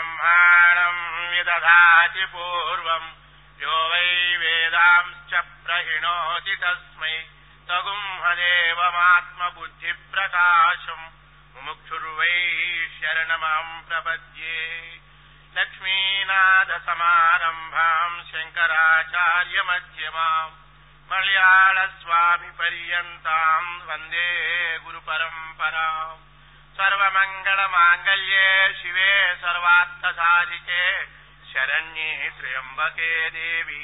ब्रह्माणम् विदधाति पूर्वम्। यो वै वेदांश्च प्रहिणोति तस्मै। तगुंहदेवमात्मबुद्धिप्रकाशम् मुमुक्षुर्वै शरणमाम् प्रपद्ये। लक्ष्मीनाथसमारम्भाम् शङ्कराचार्यमध्यमाम्। मलयाळस्वामिपर्यन्ताम् वन्दे गुरुपरम्पराम् सर्वमङ्गलमाङ्गल्ये शिवे सर्वार्थसाधिके शरण्ये त्र्यम्बके देवी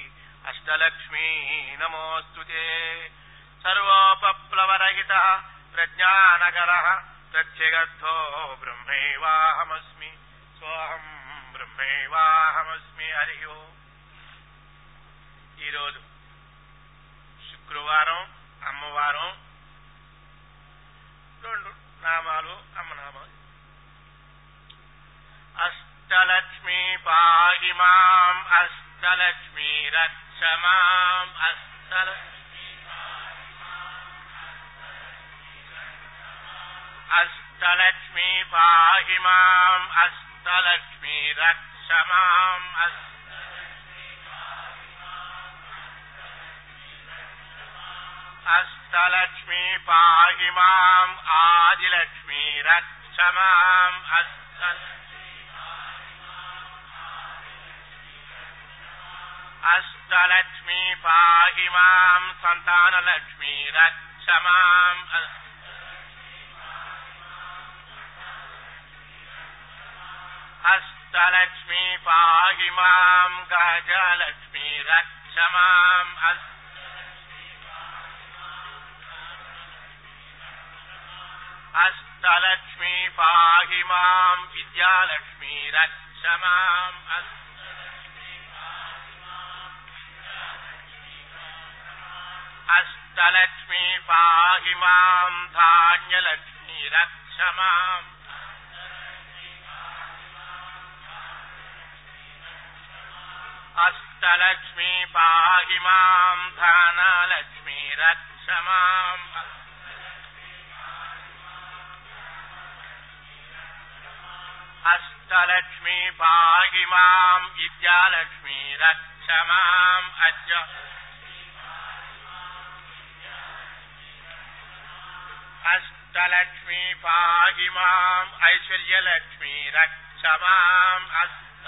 अष्टलक्ष्मी नमोऽस्तु ते सर्वोपप्लवरहितः प्रज्ञानकरः प्रत्यगर्थो ब्रह्मैवाहमस्मि सोऽहम् బ్రహ్మైవాహమస్మి హరి ఓం ఈరోజు శుక్రవారం అమ్మవారం రెండు నామాలు అమ్మ నామాలు అష్టలక్ష్మి పాహి మాం అష్టలక్ష్మి రక్ష మాం అష్టలక్ష్మి అష్టలక్ష్మి పాహి మాం అష్టలక్ష్మి రక్ష మాం అష్టలక్ష్మి పాహి మాం ఆదిలక్ష్మి రక్ష మాం అష్టలక్ష్మి పాహి మాం సంతానలక్ష్మి రక్ష మాం అష్టలక్ష్మి పాహి మాం గజలక్ష్మి రక్ష మాం అష్టలక్ష్మి పాహి మాం విద్యాలక్ష్మి రక్ష మాం అష్టలక్ష్మి పాహి మాం ధాన్యలక్ష్మి రక్ష మాం అష్టలక్ష్మి పాహి మాం ధనలక్ష్మి రక్ష మాం అష్టలక్ష్మి పాహి మాం విద్యాలక్ష్మి రక్ష మాం అద్య అష్టలక్ష్మి పాహి మాం ఐశ్వర్యలక్ష్మి రక్ష మాం అష్ట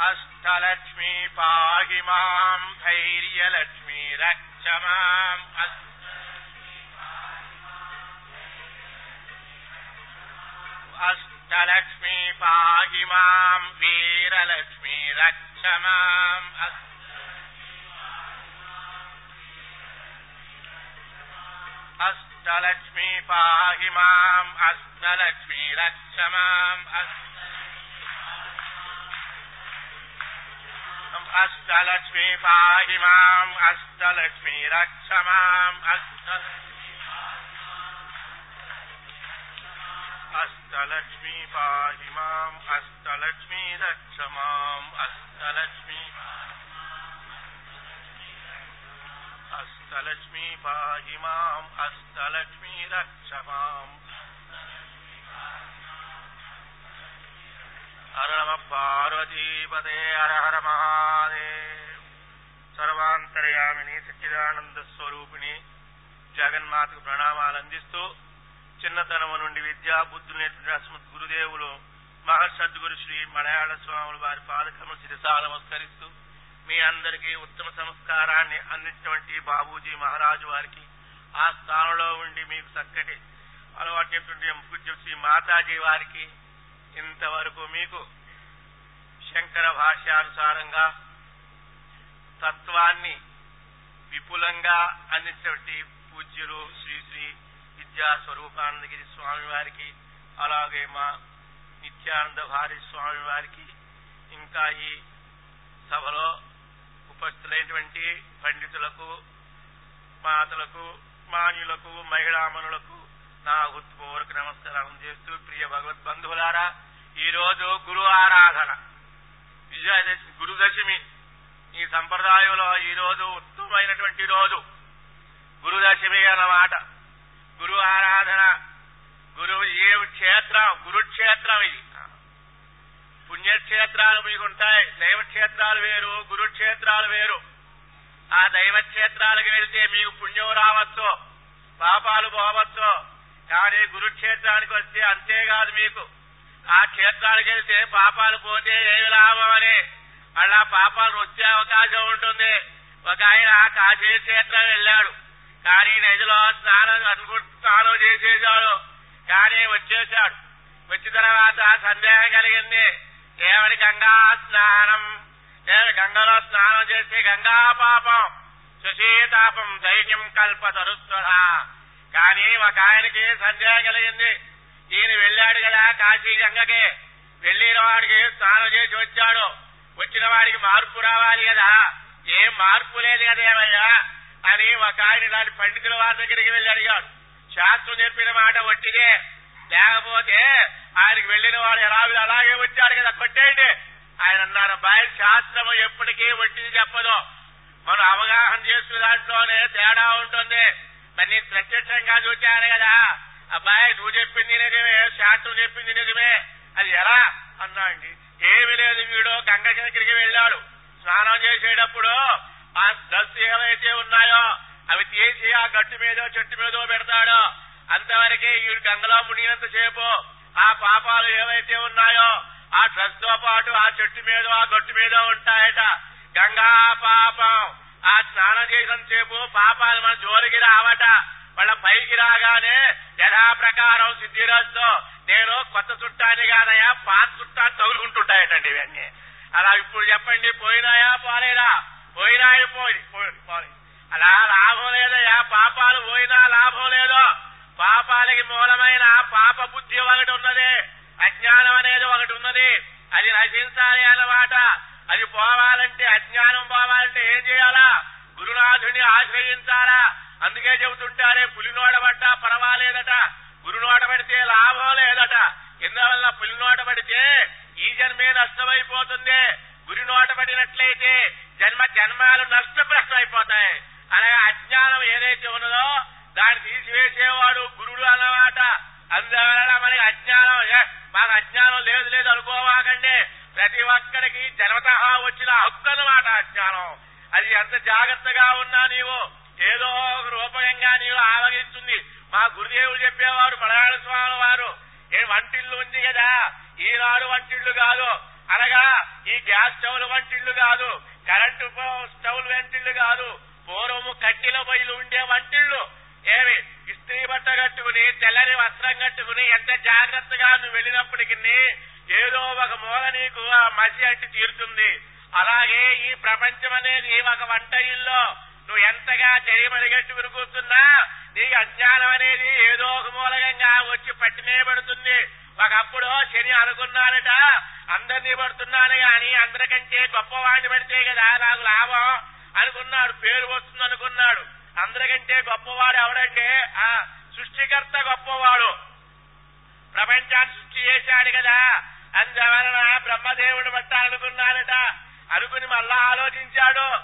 అష్టలక్ష్మి పాహి మాం ధైర్యలక్ష్మి రక్ష మాం అష్టలక్ష్మి పాహి మాం వీరలక్ష్మి రక్ష మాం అష్టలక్ష్మి పాహి మాం అష్టలక్ష్మి రక్ష మాం అష్టలక్ష్మి పాహి మాం అష్టలక్ష్మి రక్ష మాం అష్టలక్ష్మీ పాహి మాం అష్టలక్ష్మీ రక్ష మాం అష్టలక్ష్మీ అష్టలక్ష్మీ పాహి మాం అష్టలక్ష్మీ రక్ష మాం హర నమ పార్వతీపదే హర హర మహాదేవ్ సర్వాంతర్యామిని సచ్చిదానంద స్వరూపిణి జగన్మాతకు ప్రణామాలు అందిస్తూ చిన్నతనము నుండి విద్యా బుద్ధులు గురుదేవులు మహర్షద్గురు శ్రీ మలయాళ స్వాములు వారి పాదకము శిరసా నమస్కరిస్తూ మీ అందరికీ ఉత్తమ సంస్కారాన్ని అందించినటువంటి బాబూజీ మహారాజు వారికి ఆ స్థానంలో ఉండి మీకు చక్కటి అలవాటు పూజ్య శ్రీ మాతాజీ వారికి ఇంతవరకు మీకు శంకర భాష్యానుసారంగా తత్వాన్ని విపులంగా అందించినటువంటి పూజ్యులు శ్రీ శ్రీ విద్యా స్వరూపానందగిరి స్వామి వారికి అలాగే మా నిత్యానంద భారీ స్వామి వారికి ఇంకా ఈ సభలో ఉపస్థితులైనటువంటి పండితులకు మాతలకు మాన్యులకు మహిళామణులకు నా హృత్పూర్వక నమస్కారం చేస్తూ ప్రియ భగవత్ బంధువులారా ఈ రోజు గురు ఆరాధన. విజయదశమి గురుదశమి ఈ సంప్రదాయంలో ఈ రోజు ఉత్తమమైనటువంటి రోజు. గురుదశమి అన్నమాట. గురు ఆరాధన గురు క్షేత్రం గురుక్షేత్రం ఇది. పుణ్యక్షేత్రాలు మీకు ఉంటాయి దైవ క్షేత్రాలు వేరు గురుక్షేత్రాలు వేరు. ఆ దైవక్షేత్రాలకు వెళ్తే మీకు పుణ్యం రావచ్చు పాపాలు పోవచ్చు కానీ గురుక్షేత్రానికి వస్తే అంతేకాదు మీకు. ఆ క్షేత్రానికి వెళ్తే పాపాలు పోతే ఏమి లాభం అని. అలా పాపాలు వచ్చే అవకాశం ఉంటుంది. ఒక ఆయన కాశీ క్షేత్రం వెళ్ళాడు. కానీ నదిలో స్నానం అనుకు స్నానం చేసేసాడు కానీ వచ్చేసాడు వచ్చిన తర్వాత సందేహం కలిగింది. ఏమని గంగా స్నానం. ఏమి గంగలో స్నానం చేస్తే గంగా పాపం సుశీతాపం ధైర్యం కల్ప తరుస్వర కానీ ఒక ఆయనకి సందేహం కలిగింది. ఈయన వెళ్ళాడు కదా కాశీ గంగకి. వెళ్ళిన వాడికి స్నానం చేసి వచ్చాడు. వచ్చిన వాడికి మార్పు రావాలి కదా. ఏం మార్పు లేదు కదేమయ్యా అని ఒక ఆయన ఇలాంటి పండితుల వారి దగ్గరికి వెళ్ళి అడిగాడు. శాస్త్రం చెప్పిన మాట వట్టిదే లేకపోతే ఆయనకి వెళ్ళిన వాడు ఎలా అలాగే వచ్చాడు కదా కొట్టేయండి. ఆయన అన్నారు అబ్బాయి శాస్త్రము ఎప్పటికీ వట్టింది చెప్పదు. మనం అవగాహన చేసుకునే దాంట్లోనే తేడా ఉంటుంది. మరి నేను ప్రత్యక్షంగా చూచాను కదా. అబ్బాయి నువ్వు చెప్పింది నిజమే శాస్త్రం చెప్పింది నిజమే. అది ఎలా? అన్నా అండి. ఏమి లేదు వీడు గంగ దగ్గరికి వెళ్ళాడు. స్నానం చేసేటప్పుడు ఆ డ్రస్ ఏవైతే ఉన్నాయో అవి తీసి ఆ గట్టు మీదో చెట్టు మీదో పెడతాడో. అంతవరకే ఈ గంగలో మునిగినంత సేపు ఆ పాపాలు ఏవైతే ఉన్నాయో ఆ డ్రస్తో పాటు ఆ చెట్టు మీద ఆ గట్టు మీద ఉంటాయట. గంగా పాపం. ఆ స్నానం చేసిన సేపు పాపాలు మన జోలికి రావట. వాళ్ళ పైకి రాగానే యథా ప్రకారం సిద్ధిరస్తో నేను కొత్త చుట్టాన్ని కాదయా పాత చుట్టాన్ని తగులుకుంటుంటాయటండి ఇవన్నీ. అలా ఇప్పుడు చెప్పండి పోయినాయా పోలేదా? పోయినాయి పోయి పోయి అలా లాభం లేదయా పాపాలు పోయినా లాభం లేదో. పాపాలకి మూలమైన పాప బుద్ధి ఒకటి ఉన్నది. అజ్ఞానం అనేది ఒకటి ఉన్నది. అది నశించాలి అన్నమాట అది పోవాలంటే అజ్ఞానం పోవాలంటే ఏం చేయాలా? గురునాథుని ఆశ్రయించాలా? అందుకే చెబుతుంటారే పులినోట పడ్డా పర్వాలేదట. గురునోట పడితే లాభం లేదట. ఎందువల్ల పులినోట పడితే ఈ జన్మే నష్టమైపోతుంది. గురి నోటబడినట్లయితే జన్మ జన్మాలు నష్టప్రశ్న అయిపోతాయి. అలాగే అజ్ఞానం ఏదైతే ఉన్నదో దాన్ని తీసివేసేవాడు గురుడు అన్నమాట. అందువలన మనకి అజ్ఞానం మాకు అజ్ఞానం లేదు లేదు అనుకోవాకండి. ప్రతి ఒక్కడికి జన్మత వచ్చిన హక్కు అన్నమాట అజ్ఞానం. అది ఎంత జాగ్రత్తగా ఉన్నా నీవు? ఏదో ఒక రూపకంగా నీవు ఆవగిస్తుంది మా గురుదేవుడు చెప్పేవారు మలయాళ స్వామి వారు ఏ వంటిల్లు ఉంది కదా? ఈనాడు వంటిల్లు కాదు. అనగా ఈ గ్యాస్ స్టవ్లు వంటిళ్ళు కాదు కరెంటు పో- స్టవ్లు వంటిళ్ళు కాదు పూర్వము కట్టెల బయలు ఉండే వంటిళ్ళు. ఏమి? ఇస్త్రీ బట్ట కట్టుకుని తెల్లని వస్త్రం కట్టుకుని ఎంత జాగ్రత్తగా నువ్వు వెళ్ళినప్పటికీ ఏదో ఒక మూల నీకు ఆ మసి అంటి తీరుతుంది. అలాగే ఈ ప్రపంచం అనేది ఒక వంట ఇల్లు నువ్వు ఎంతగా చెయ్యమడిగట్టుకుని కూర్చున్నా నీకు అజ్ఞానం అనేది ఏదో ఒక మూలకంగా వచ్చి పట్టినే పడుతుంది. ఒకప్పుడు శని అనుకున్నానట అందరినీ పడుతున్నాను గాని అందరికంటే గొప్పవాడిని పడితే కదా నాకు లాభం అనుకున్నాడు. పేరు వస్తుంది అనుకున్నాడు. అందరికంటే గొప్పవాడు ఎవడంటే ఆ సృష్టికర్త గొప్పవాడు. ప్రపంచాన్ని సృష్టి చేశాడు కదా. అందువలన బ్రహ్మదేవుడు పట్టాలనుకున్నాడట అనుకుని మళ్ళా ఆలోచించాడు.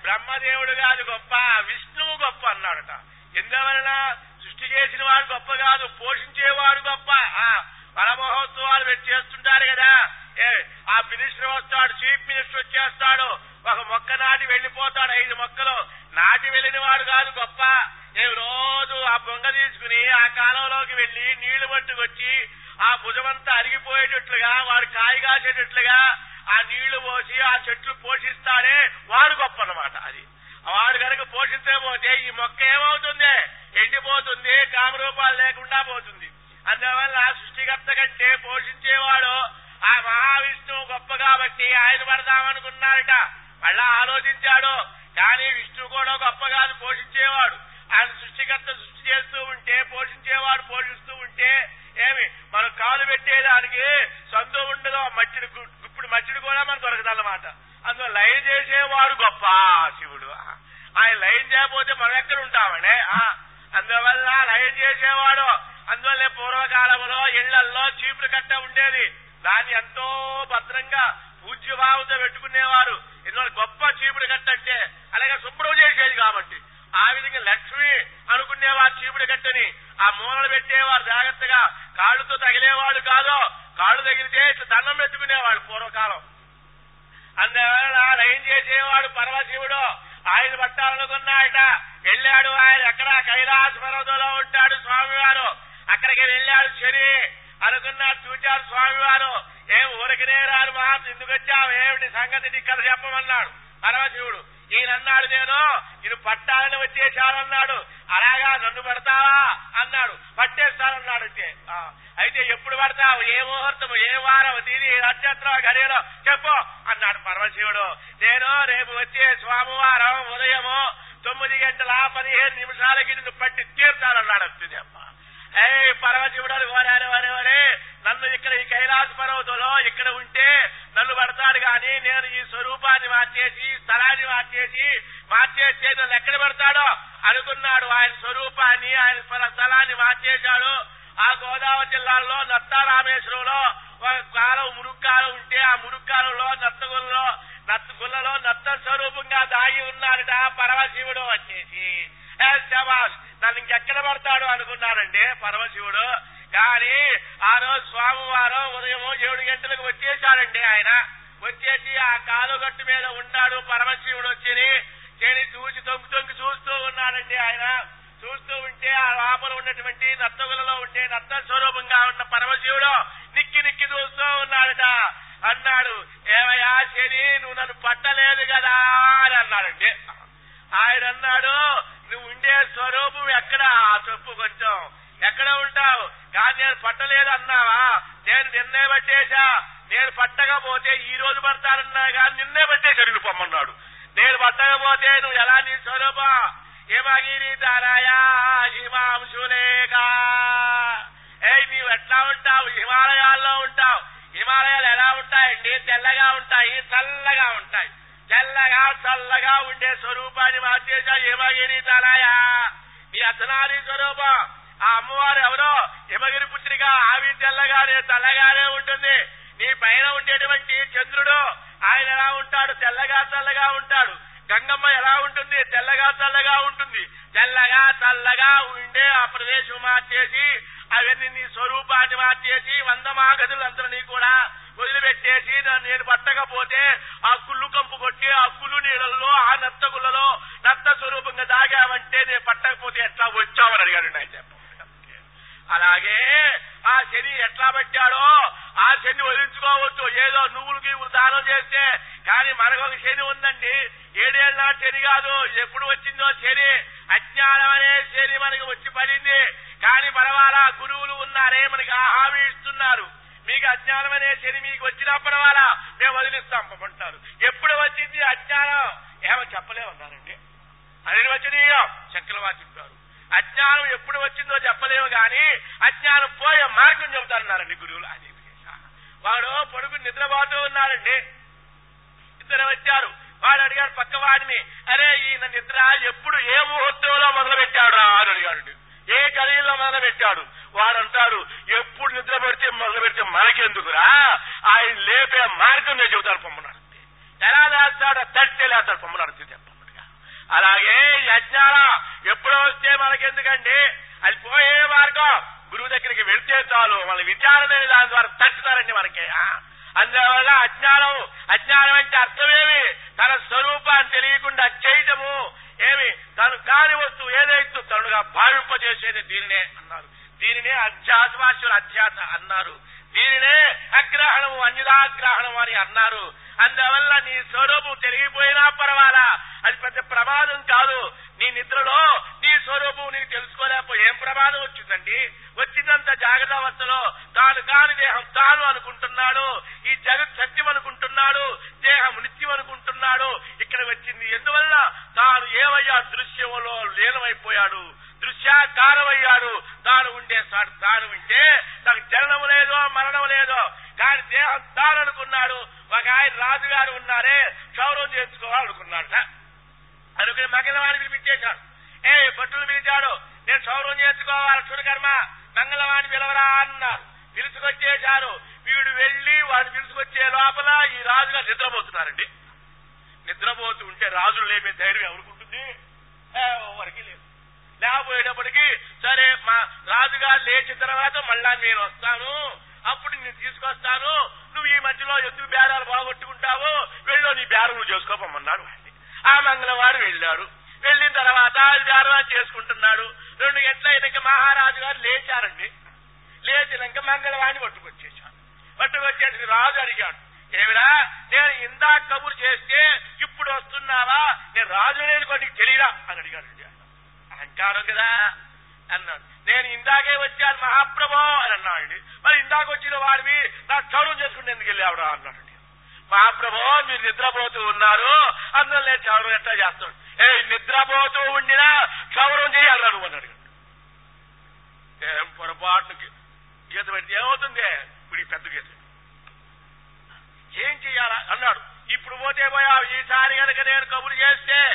బ్రహ్మదేవుడు కాదు గొప్ప విష్ణువు గొప్ప అన్నాడట. ఎందువలన? సృష్టి చేసిన వాడు గొప్ప కాదు పోషించేవాడు గొప్ప. ఆ, వనమహోత్సవాలు పెట్టి చేస్తుంటారు కదా. ఏ ఆ మినిస్టర్ వస్తాడు చీఫ్ మినిస్టర్ వచ్చేస్తాడు. ఒక మొక్క నాటి వెళ్ళిపోతాడు ఐదు మొక్కలు. నాటి వెళ్ళిన వాడు కాదు గొప్ప. ఏ రోజు ఆ బొంగ తీసుకుని ఆ కాలంలోకి వెళ్ళి నీళ్ళు పట్టుకొచ్చి ఆ భుజమంతా అరిగిపోయేటట్లుగా వాడు కాయ కాసేటట్లుగా ఆ నీళ్ళు పోసి ఆ చెట్లు పోషిస్తాడే వాడు గొప్ప అన్నమాట అది. వాడు కనుక పోషించకపోతే ఈ మొక్క ఏమవుతుంది? ఎండిపోతుంది కామరూపాలు లేకుండా పోతుంది. అందువల్ల సృష్టికర్త కంటే పోషించేవాడు ఆ మహావిష్ణువు గొప్ప కాబట్టి ఆయన పడదామనుకున్నారట. మళ్ళా ఆలోచించాడు కానీ విష్ణువు కూడా గొప్ప కాదు పోషించేవాడు. ఆయన సృష్టికర్త సృష్టి చేస్తూ ఉంటే పోషించేవాడు పోషిస్తూ ఉంటే ఏమి మనం కాలు పెట్టేదానికి సందు ఉండదు మట్టిని ఇప్పుడు మట్టిని కూడా మనకు దొరకదన్నమాట. అందులో లైన్ చేసేవాడు గొప్ప శివుడు. ఆయన లైన్ చేయకపోతే మనం ఎక్కడ ఉంటామండి? ఆ, అందువల్ల లయం చేసేవాడు అందువల్లే పూర్వకాలంలో ఇళ్ళల్లో చీపులు కట్ట ఉండేది. దాన్ని ఎంతో భద్రంగా పూజ్యభావంతో పెట్టుకునేవారు. ఎందువల్ల గొప్ప చీపుడు కట్ట అంటే అలాగే శుభ్రం చేసేది కాబట్టి. ఆ విధంగా లక్ష్మి అనుకునేవారు చీపుడు కట్టని. ఆ మూలలు పెట్టేవారు జాగ్రత్తగా. కాళ్ళుతో తగిలేవాడు కాదు. కాళ్ళు తగిలితే ఇట్లా దండం పెట్టుకునేవాడు పూర్వకాలం. అందువల్ల లయం చేసేవాడు పరమశివుడు. ఆయన పట్టాలనుకున్నాడట వెళ్ళాడు ఆయన ఎక్కడ కైలాస పర్వతంలో ఉంటాడు స్వామివారు. అక్కడికి వెళ్ళాడు శని. అనుకున్నాడు చూచాడు స్వామివారు. ఏం ఊరికినే రారు మా ఎందుకు వచ్చావు? ఏమిటి సంగతి? నీ కథ చెప్పమన్నాడు పరమశివుడు. ఈయన అన్నాడు నేను నేను పట్టాలని వచ్చేసానన్నాడు అలాగా నన్ను పడతావా? అన్నాడు. పట్టేస్తానన్నాడు అంటే అయితే ఎప్పుడు పడతావు? ఏ ముహూర్తం? ఏ వారం? దీని నక్షత్రం గడియలో చెప్పు అన్నాడు పరమశివుడు. నేను రేపు వచ్చే స్వామివారం గంటల పదిహేను నిమిషాలకి నిన్ను పట్టి తీరుతానన్నాడు వచ్చింది అమ్మ. ఏ పరమశివుడు అని వరే వరే నన్ను ఇక్కడ ఈ కైలాస పర్వతంలో ఇక్కడ ఉంటే నన్ను పడతాడు గాని నేను ఈ స్వరూపాన్ని మార్చేసి స్థలాన్ని మార్చేసి మార్చేస్తే నన్ను ఎక్కడ పడతాడో అనుకున్నాడు. ఆయన స్వరూపాన్ని ఆయన స్థలాన్ని మార్చేశాడు. ఆ గోదావరి జిల్లాలో నత్తారామేశ్వరంలో ఒక కాలం మురుక్కాలం ఉంటే ఆ మురుక్కాలంలో నత్తగుల్లో నత్తగుల్లలో నత్త స్వరూపంగా దాగి ఉన్నాడట పరమశివుడు వచ్చేసి. శవాస్ శబాష్ నన్ను ఇంకెక్కడ పడతాడు అనుకున్నాడండి పరమశివుడు. కానీ ఆ రోజు స్వామివారం ఉదయం ఏడు గంటలకు వచ్చేసాడండి ఆయన. వచ్చేసి ఆ కాలుగట్టు మీద ఉన్నాడు పరమశివుడు వచ్చి చేని చూసి తొంగి తొంగి చూస్తూ ఉన్నాడండి ఆయన. చూస్తూ ఉంటే ఆ లోపల ఉన్నటువంటి నత్తగులలో ఉండే నత్త స్వరూపంగా ఉన్న పరమశివుడు నిక్కి నిక్కి చూస్తూ ఉన్నాడట. అన్నాడు. ఏమయ్యా శని నువ్వు నన్ను పట్టలేదు కదా అని అన్నాడండి. ఆయన అన్నాడు నువ్వు ఉండే స్వరూపం ఎక్కడ? ఆ చెప్పు కొంచెం. ఎక్కడ ఉంటావు? కానీ నేను పట్టలేదు అన్నావా? నేను నిన్నే పట్టేశా. నేను పట్టకపోతే ఈ రోజు పడతానన్నా కానీ నిన్నే పట్టేశాడు నువ్వు పొమ్మన్నాడు. నేను పట్టకపోతే నువ్వు ఎలా నీ స్వరూపం? హిమగిరి ధరయా హిమాంశులేగా ఏ నీవు ఎట్లా ఉంటావు? హిమాలయాల్లో ఉంటావు. హిమాలయాలు ఎలా ఉంటాయండి? తెల్లగా ఉంటాయి చల్లగా ఉంటాయి. తెల్లగా చల్లగా ఉండే స్వరూపాన్ని మార్చేశా హిమగిరి తలయా. నీ అసనాది స్వరూపం. ఆ అమ్మవారు ఎవరో? హిమగిరి పుత్రిగా ఆవి తెల్లగానే తెల్లగానే ఉంటుంది. నీ పైన ఉండేటువంటి చంద్రుడు ఆయన ఎలా ఉంటాడు? తెల్లగా చల్లగా ఉంటాడు. గంగమ్మ ఎలా ఉంటుంది? తెల్లగా చల్లగా ఉంటుంది. తెల్లగా చల్లగా ఉండే ఆ ప్రదేశం మార్చేసి అవన్నీ నీ స్వరూపాన్ని మార్చేసి వంద మాగదులందరినీ కూడా వదిలిపెట్టేసి నేను పట్టకపోతే ఆ కుళ్ళు కంపు కొట్టి ఆ కుళ్ళు నీళ్ళల్లో ఆ నత్త గుల్లలో నత్త స్వరూపంగా దాగావంటే నేను పట్టకపోతే ఎట్లా వచ్చావని అడిగాడు ఆయన చెప్ప. అలాగే ఆ శని ఎట్లా పట్టాడో ఆ శని వదిలించుకోవచ్చు. ఏదో నువ్వులు గీవులు దానం చేస్తే కానీ మనకొక శని ఉందండి. ఏడేళ్ళ శని కాదు. ఎప్పుడు వచ్చిందో శని? అజ్ఞానం అనే శని మనకి వచ్చి పడింది. కానీ పర్వాలా గురువులు ఉన్నారే మనకి హామీ ఇస్తున్నారు మీకు అజ్ఞానం అనే శని మీకు వచ్చినా పర్వాలా మేము వదిలిస్తాం పంపంటారు ఎప్పుడు వచ్చింది అజ్ఞానం? ఏమో చెప్పలేమన్నారండి అనిర్వచనీయం చక్రవాతి చెప్పారు. అజ్ఞానం ఎప్పుడు వచ్చిందో చెప్పలేము గాని అజ్ఞానం పోయే మార్గం చెబుతారన్నారండి గురువులు. అది వాడు పొడుగు నిద్రపోతూ ఉన్నారండి ఇద్దరు వచ్చారు. వాడు అడిగాడు పక్క వాడిని అరే ఈయన నిద్ర ఎప్పుడు ఏ ముహూర్తంలో మొదలు పెట్టాడు అని అడిగాడు ఏ గడియల్లో మొదలు పెట్టాడు? వాడు అంటాడు ఎప్పుడు నిద్ర పెడితే మొదలు పెడితే మనకెందుకురా? ఆయన లేపే మార్గం నేను చెబుతాను పొమ్మన్నాడు. ఎలా లేస్తాడో తట్టే లేస్తాడు పొమ్మన్నాడు అలాగే యజ్ఞాల ఎప్పుడు వస్తే మనకెందుకండి? అది పోయే మార్గం. గురువు దగ్గరికి వెళ్తే చాలు మన విచారణ దాని ద్వారా తట్టుతారండి మనకి. అందువల్ల అజ్ఞానం అజ్ఞానం అంటే అర్థమేమి? తన స్వరూపాన్ని తెలియకుండా చేయటము ఏమి? తను కాని వస్తువు ఏదైతే తనుగా భావింపజేసేది దీనినే అన్నారు. దీనినే అధ్యాత్మాశ్వర అధ్యాస అన్నారు. దీనినే అగ్రహణము అన్యుదాగ్రహణము అని అన్నారు. అందువల్ల నీ స్వరూపం తెలియపోయినా పర్వాలా? అది పెద్ద ప్రమాదం కాదు. నీ నిద్రలో నీ స్వరూపం నీకు తెలుసుకోలేకపోయి ఏం ప్రమాదం వచ్చిందండి? వచ్చిందంత జాగ్రత్త అవస్థలో తాను కాని దేహం తాను అనుకుంటున్నాడు. ఈ జగత్ సత్యం అనుకుంటున్నాడు. దేహం నిత్యం అనుకుంటున్నాడు. ఇక్కడ వచ్చింది ఎందువల్ల? తాను ఏమయ్యా దృశ్యములో లీనమైపోయాడు? దృశ్యాకారమయ్యాడు. తాను ఉండే తాను ఉంటే తనకు జననము లేదో మరణం లేదో. కానీ దేహం తాను అనుకున్నాడు. ఒక ఆయన రాజుగారు ఉన్నారే క్షౌరం చేసుకోవాలనుకున్నాడు అనుకుని మంగళవాణి పిలిపించేశాడు. ఏ భట్టులు పిలిచాడు నేను క్షౌరం చేసుకోవాలి చూడకర్మ మంగళవాణి పిలవరా అన్నారు. పిలుచుకొచ్చేశారు వీడు వెళ్ళి వాడు పిలుచుకొచ్చే లోపల ఈ రాజుగారు నిద్రపోతున్నారండి. నిద్రపోతూ ఉంటే రాజులు లేపే ధైర్యం ఎవరుకుంటుంది? ఎవరికి లేదు. లేకపోయేటప్పటికి సరే మా రాజుగారు లేచిన తర్వాత మళ్ళా నేను వస్తాను. అప్పుడు నేను తీసుకొస్తాను. నువ్వు ఈ మధ్యలో ఎందుకు బేరాలు బాగొట్టుకుంటావు వెళ్ళో నీ బేరం నువ్వు చేసుకోపమ్మన్నాడు ఆ మంగళవాడు వెళ్ళాడు. వెళ్ళిన తర్వాత బేరం చేసుకుంటున్నాడు. రెండు గంటల అయినాక మహారాజు గారు లేచారండి. లేచినాక మంగళవాణి పట్టుకొచ్చేసాడు పట్టుకొచ్చేసి రాజు అడిగాడు ఏమిరా నేను ఇందాక కబురు చేస్తే ఇప్పుడు వస్తున్నావా? నేను రాజు అనేది కొన్ని తెలియరా అని అడిగాడు. అంటారు కదా అన్నాడు. నేను ఇందాకే వచ్చాను మహాప్రభో అని అన్నాడు. మరి ఇందాక వచ్చిన వాడివి నా క్షౌరం చేసుకుంటే ఎందుకు వెళ్ళావురా అన్నాడు. మహాప్రభో మీరు నిద్రపోతూ ఉన్నారు. అందులో నేను క్షౌరం ఎట్లా చేస్తాడు? ఏ నిద్రపోతూ ఉండినా క్షౌరం చేయాలన్నాడు నువ్వు అని అడిగాడు ఏం పొరపాటు గీత పెడితే ఏమవుతుంది? ఇప్పుడు ఈ పెద్ద గీత. ఏం చెయ్యాలా? అన్నాడు. ఇప్పుడు పోతే పోయావు ఈసారి కనుక నేను కబురు చేస్తే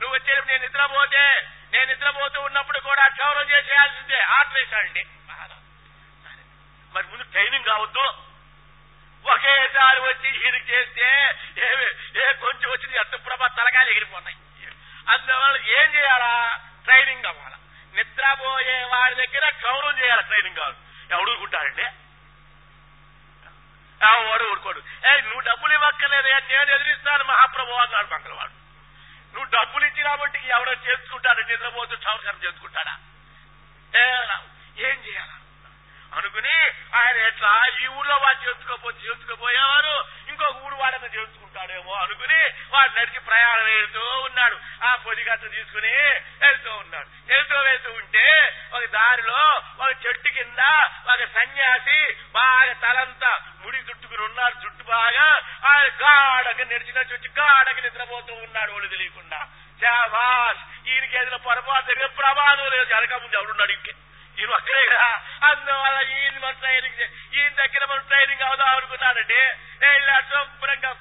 నువ్వు వచ్చేటప్పుడు నేను నిద్రపోతే నేను నిద్రపోతూ ఉన్నప్పుడు కూడా క్షౌరం చేసేయాల్సిందే ఆర్డర్ వేశాడండి మరి ముందు ట్రైనింగ్ కావద్దు. ఒకేసారి వచ్చి హీరికి చేస్తే ఏ ఏ కొంచెం వచ్చింది ఎంత ప్రభా తలకాయలు ఎగిరిపోతాయి. అందువల్ల ఏం చేయాలా? ట్రైనింగ్ అవ్వాలా. నిద్రపోయే వాడి దగ్గర క్షౌరం చేయాలి? ట్రైనింగ్ కాదు. ఎవడుకుంటారండి వాడు ఊరుకోడు. ఏ నువ్వు డబ్బులు ఇవ్వక్కర్లేదు. నేను ఎదిరిస్తాను. మహాప్రభు అన్నాడు మంగళవాడు. నువ్వు డబ్బులు ఇచ్చి కాబట్టి ఎవడో చేసుకుంటాడు నిద్రపోతూ చౌరకరం చేసుకుంటాడా? ఏ, ఏం చేయాలా? అనుకుని ఆయన ఎట్లా ఈ ఊర్లో వాడు చేసుకోపో చేసుకుపోయేవారు ఇంకొక ఊరు వాడని చేర్చుకుంటాడేమో అనుకుని వాడు నడిచి ప్రయాణం వెళ్తూ ఉన్నాడు. ఆ పొదిగట్ట తీసుకుని వెళ్తూ ఉన్నాడు. వెళ్తూ వెళ్తూ ఉంటే ఒక దారిలో ఒక చెట్టు కింద ఒక సన్యాసి బాగా తలంతా ముడి చుట్టుకుని ఉన్నాడు చుట్టు బాగా ఆయన గాఢంగా నడిచిన చుట్టు గాఢంగా నిద్రపోతూ ఉన్నాడు వాళ్ళు తెలియకుండా. శాబాష్! ఈయనకి ఏదైనా పొరపాటు జరిగే ప్రమాదం లేదు. జరగముందు ఎవరున్నాడు ఇంకే ఈయన అక్కడే కదా. అందువల్ల ఈయన మన ట్రైనింగ్ ఈయన దగ్గర మనం ట్రైనింగ్ అవుదాం అనుకున్నానండి వెళ్ళా అశుభ్రంగా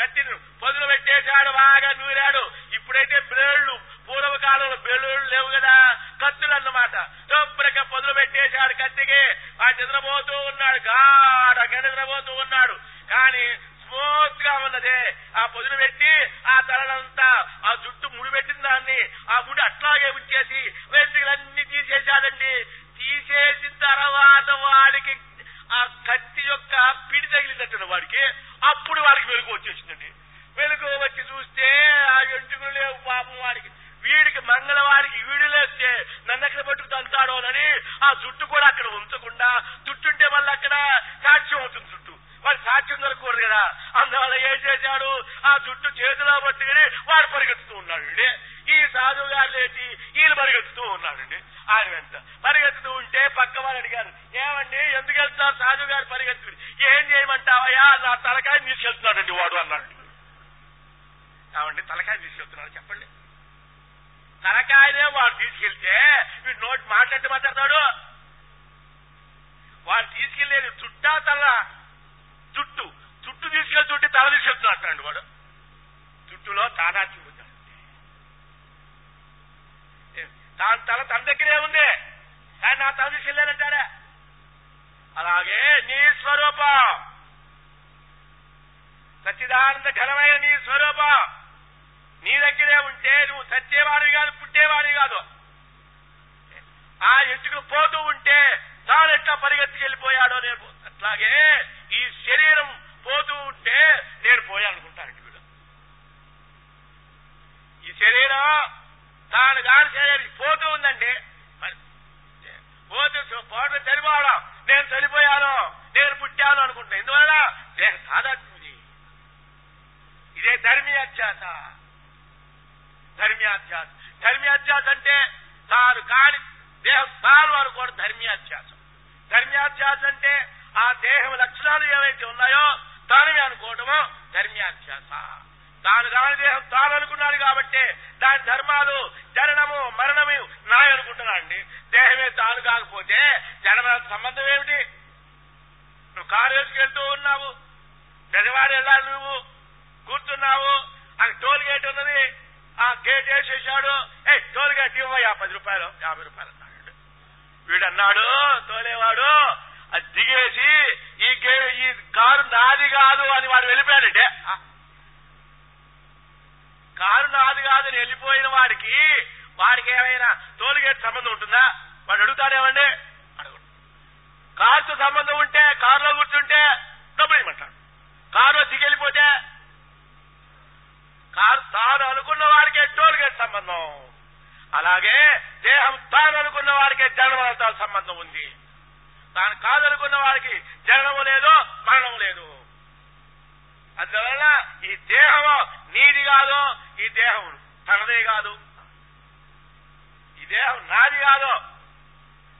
కత్తిని పొదులు పెట్టేశాడు బాగా నూరాడు. ఇప్పుడైతే బ్లేళ్ళు పూర్వకాలంలో బెలూళ్ళు లేవు కదా. కత్తులు అన్నమాట. శుభ్రంగా పొదులు పెట్టేశాడు కత్తికి. ఆ నిద్రపోతూ ఉన్నాడు గాఢంగా నిద్రపోతూ ఉన్నాడు. కానీ స్మూత్గా ఉన్నదే. ఆ పొదులు పెట్టి ఆ తలనంతా ఆ జుట్టు ముడి పెట్టిన దాన్ని ఆ ముడి అట్లాగే ఉంచేసి వెంట్రుకలన్నీ తీసేశాడండి. తీసేసిన తర్వాత వాడికి ఆ కత్తి యొక్క పిడి తగిలినట్టు వాడికి. అప్పుడు వాడికి వెలుగు వచ్చేసిందండి. వెలుగు వచ్చి చూస్తే ఆ వెంట్రుకలు లేవు పాపం వాడికి. వీడికి మంగళవాడికి వీడు లేస్తే నన్ను ఎక్కడ పట్టుకు తంతాడోనని ఆ జుట్టు కూడా అక్కడ ఉంచకుండా జుట్టుంటే మళ్ళీ అక్కడ సాక్ష్యం అవుతుంది జుట్టు. వాడు సాధ్యం దొరకకూడదు కదా. అందువల్ల ఏం చేశాడు? ఆ జుట్టు చేతిలో పట్టుకుని వాడు పరిగెత్తుతూ ఉన్నాడు ఈ సాధువు గారు లేచి వీళ్ళు పరిగెత్తుతూ ఉన్నాడండి ఆయన వెంట పరిగెత్తుతూ ఉంటే పక్క వాళ్ళు అడిగారు ఏమండి ఎందుకు వెళ్తున్నారు సాధువు గారు పరిగెత్తుకుని ఏం చేయమంటావయ్యా? నా తలకాయ తీసుకెళ్తున్నాడండి వాడు అన్నాడు. ఏమండి తలకాయ తీసుకెళ్తున్నాడు చెప్పండి. తలకాయనే వాడు తీసుకెళ్తే వీడు నోటి మాట్లాడి మాట్లాడతాడు. వాడు తీసుకెళ్ళేది చుట్టా తల. జుట్టు జుట్టు చుట్టి తల తీసుకెళ్తున్నాడు వాడు. జుట్టులో తానా ఉంటాడు తాను తల తన దగ్గరే ఉంది. కానీ నా తల తీసుకెళ్ళానంటాడా అలాగే నీ స్వరూపం. సచ్చిదానంద ఘనమైన నీ స్వరూపం. నీ దగ్గరే ఉంటే నువ్వు సచ్చేవాడివి కాదు పుట్టేవాడివి కాదు. ఆ ఎత్తుకు పోతూ ఉంటే తాను ఎట్లా పరిగెత్తికి వెళ్ళిపోయాడో నేను అట్లాగే శరీరం పోతూ ఉంటే నేను పోయాలనుకుంటానండి వీడు. ఈ శరీరం తాను కాని శరీరం పోతూ ఉందండి పోతూ పోవడం చనిపోవడం నేను చనిపోయాను నేను పుట్టాను అనుకుంటా. ఎందువల్ల నేను సాధాత్మది ఇదే ధర్మీయాధ్యాస. ధర్మీయాధ్యాస. ధర్మీయాధ్యాస అంటే తాను కాని దేహం తాను అనుకోవడం ధర్మీయాధ్యాసం. ధర్మ్యాధ్యాస అంటే ఆ దేహం లక్షణాలు ఏవైతే ఉన్నాయో తానమే అనుకోవటము ధర్మ్యాధ్యాస తాను దాని దేహం తాను అనుకున్నాడు కాబట్టి దాని ధర్మాలు జననము మరణము నాయ అనుకుంటున్నా అండి. దేహమే తాను కాకపోతే జనమ సంబంధం ఏమిటి? నువ్వు కారు వేసుకెళ్తూ ఉన్నావు. పెదవాడు వెళ్ళాలి నువ్వు కూర్చున్నావు? ఆ టోల్ గేట్ ఉన్నది. ఆ గేట్ వేసేసాడు ఏ టోల్ గేట్ ఇవ్వ యాభై రూపాయలు యాభై రూపాయలు అన్నాడు. వీడన్నాడు తోలేవాడు. అది దిగేసి ఈ ఈ కారు నాది కాదు అని వాడు వెళ్ళిపోయాడంటే? కారు నాది కాదు అని వెళ్ళిపోయిన వాడికి వాడికి ఏమైనా టోల్గేట్ సంబంధం ఉంటుందా? వాడు అడుగుతాడేమండి? అడగడు. కారుతో సంబంధం ఉంటే కారులో కూర్చుంటే డబ్బులు ఇవ్వమంటాడు కారులో దిగెళ్ళిపోతే కారు తాను అనుకున్న వాడికే టోల్గేట్ సంబంధం. అలాగే దేహం తాను అనుకున్న వాడికే జన్మలతో సంబంధం ఉంది. తాను కాదనుకున్న వాడికి జననము లేదు మరణం లేదు. అందువల్ల ఈ దేహము నీది కాదు ఈ దేహం తనదే కాదు. ఈ దేహం నాది కాదు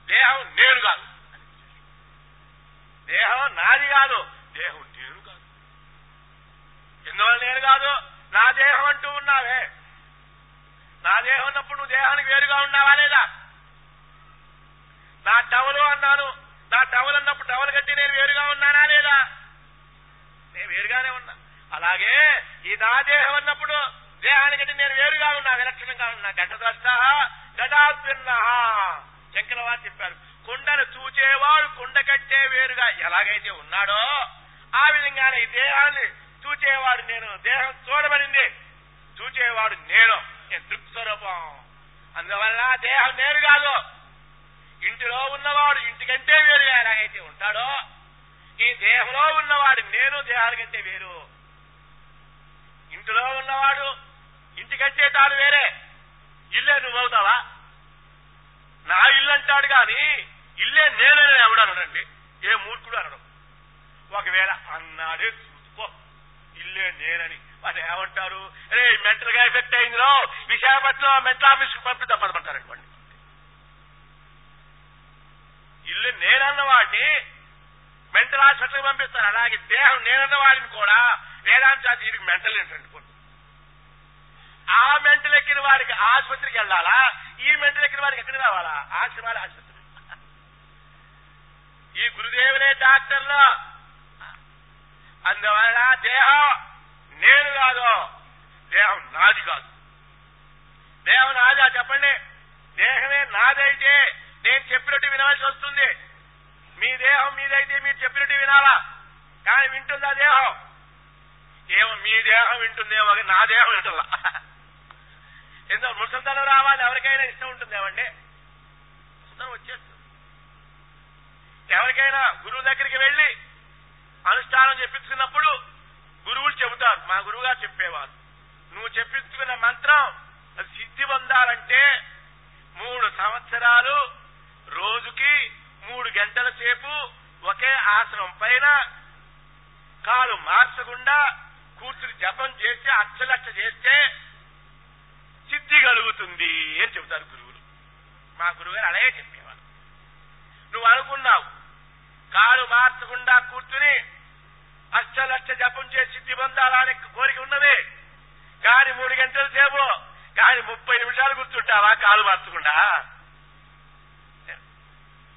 దేహం నేను కాదు. దేహం నాది కాదు దేహం నేను కాదు. ఎందువల్ల నేను కాదు? నా దేహం అంటూ ఉన్నావే. నా దేహం ఉన్నప్పుడు నువ్వు దేహానికి వేరుగా ఉన్నావా లేదా? నా టవలు అన్నాను. నా టవల్ అన్నప్పుడు టవల్ కట్టి నేను వేరుగా ఉన్నానా లేదా? నేను వేరుగానే ఉన్నా. అలాగే ఈ నా దేహం అన్నప్పుడు కట్టి నేను వేరుగా ఉన్నా. విలక్షణంగా ఉన్నా. ఘటదష్ట ఘటాభిన్న శంకరవారు చెప్పారు కుండను చూచేవాడు కుండ కట్టే వేరుగా ఎలాగైతే ఉన్నాడో ఆ విధంగానే ఈ దేహాన్ని చూచేవాడు నేను. దేహం చూడబడింది. చూచేవాడు నేను. నేను దృక్స్వరూపం అందువల్ల దేహం నేను కాదు. ఇంటిలో ఉన్నవాడు ఇంటికంటే వేరు ఎలాగైతే ఉంటాడో ఈ దేహంలో ఉన్నవాడు నేను దేహానికంటే వేరు. ఇంటిలో ఉన్నవాడు ఇంటికంటే తాను వేరే. ఇల్లే నువ్వు అవుతావా నా ఇల్లు అంటాడు కానీ ఇల్లే నేనని ఎవడనండి ఏ మూర్ఖుడు అనడం. ఒకవేళ అన్నాడే చూసుకో ఇల్లే నేనని. వాళ్ళు ఏమంటారు? రే మెంటల్గా ఎఫెక్ట్ అయిందిలో విశాఖపట్నం మెంటల్ ఆఫీస్కు పంపిద్దాం పదమంటారండి ఇల్లు నేనన్న వాడిని మెంటల్ హాస్పిటల్కి పంపిస్తారు. అలాగే దేహం నేనన్న వాడిని కూడా వేదాంత దీనికి మెంటల్ ఏంటండి కొన్ని. ఆ మెంటల్ ఎక్కిన వారికి ఆసుపత్రికి వెళ్ళాలా? ఈ మెంటల్ ఎక్కిన వారికి ఎక్కడికి రావాలా? ఆశ్రమాల ఆసుపత్రి. ఈ గురుదేవులే డాక్టర్లు. అందువల్ల దేహం నేను కాదు దేహం నాది కాదు. దేహం నాదా చెప్పండి? దేహమే నాదైతే నేను చెప్పినట్టు వినవలసి వస్తుంది. మీ దేహం మీదైతే మీరు చెప్పినట్టు వినాలా? కానీ వింటుందా దేహం? ఏమో మీ దేహం వింటుందేమో నా దేహం వింటుందా? ఎందుకు ముసల్తనం రావాలి ఎవరికైనా ఇష్టం ఉంటుందేమండి? ముసల్తనం వచ్చేస్తుంది ఎవరికైనా గురువు దగ్గరికి వెళ్ళి అనుష్ఠానం చెప్పించుకున్నప్పుడు గురువులు చెబుతారు. మా గురువుగారు చెప్పేవారు. నువ్వు చెప్పించుకున్న మంత్రం సిద్ధి పొందాలంటే మూడు సంవత్సరాలు రోజుకి మూడు గంటల సేపు ఒకే ఆసనం పైన కాలు మార్చకుండా కూర్చుని జపం చేస్తే అచ్చలచ్చ చేస్తే సిద్ధి కలుగుతుంది అని చెబుతారు గురువులు. మా గురువుగారు అలాగే చెప్పేవారు. నువ్వు అనుకున్నావు కాలు మార్చకుండా కూర్చుని అచ్చలచ్చ జపం చేసి సిద్ధి పొందాలని కోరిక ఉన్నది. కాని మూడు గంటల సేపు కాని ముప్పై నిమిషాలు కూర్చుంటావా కాలు మార్చకుండా?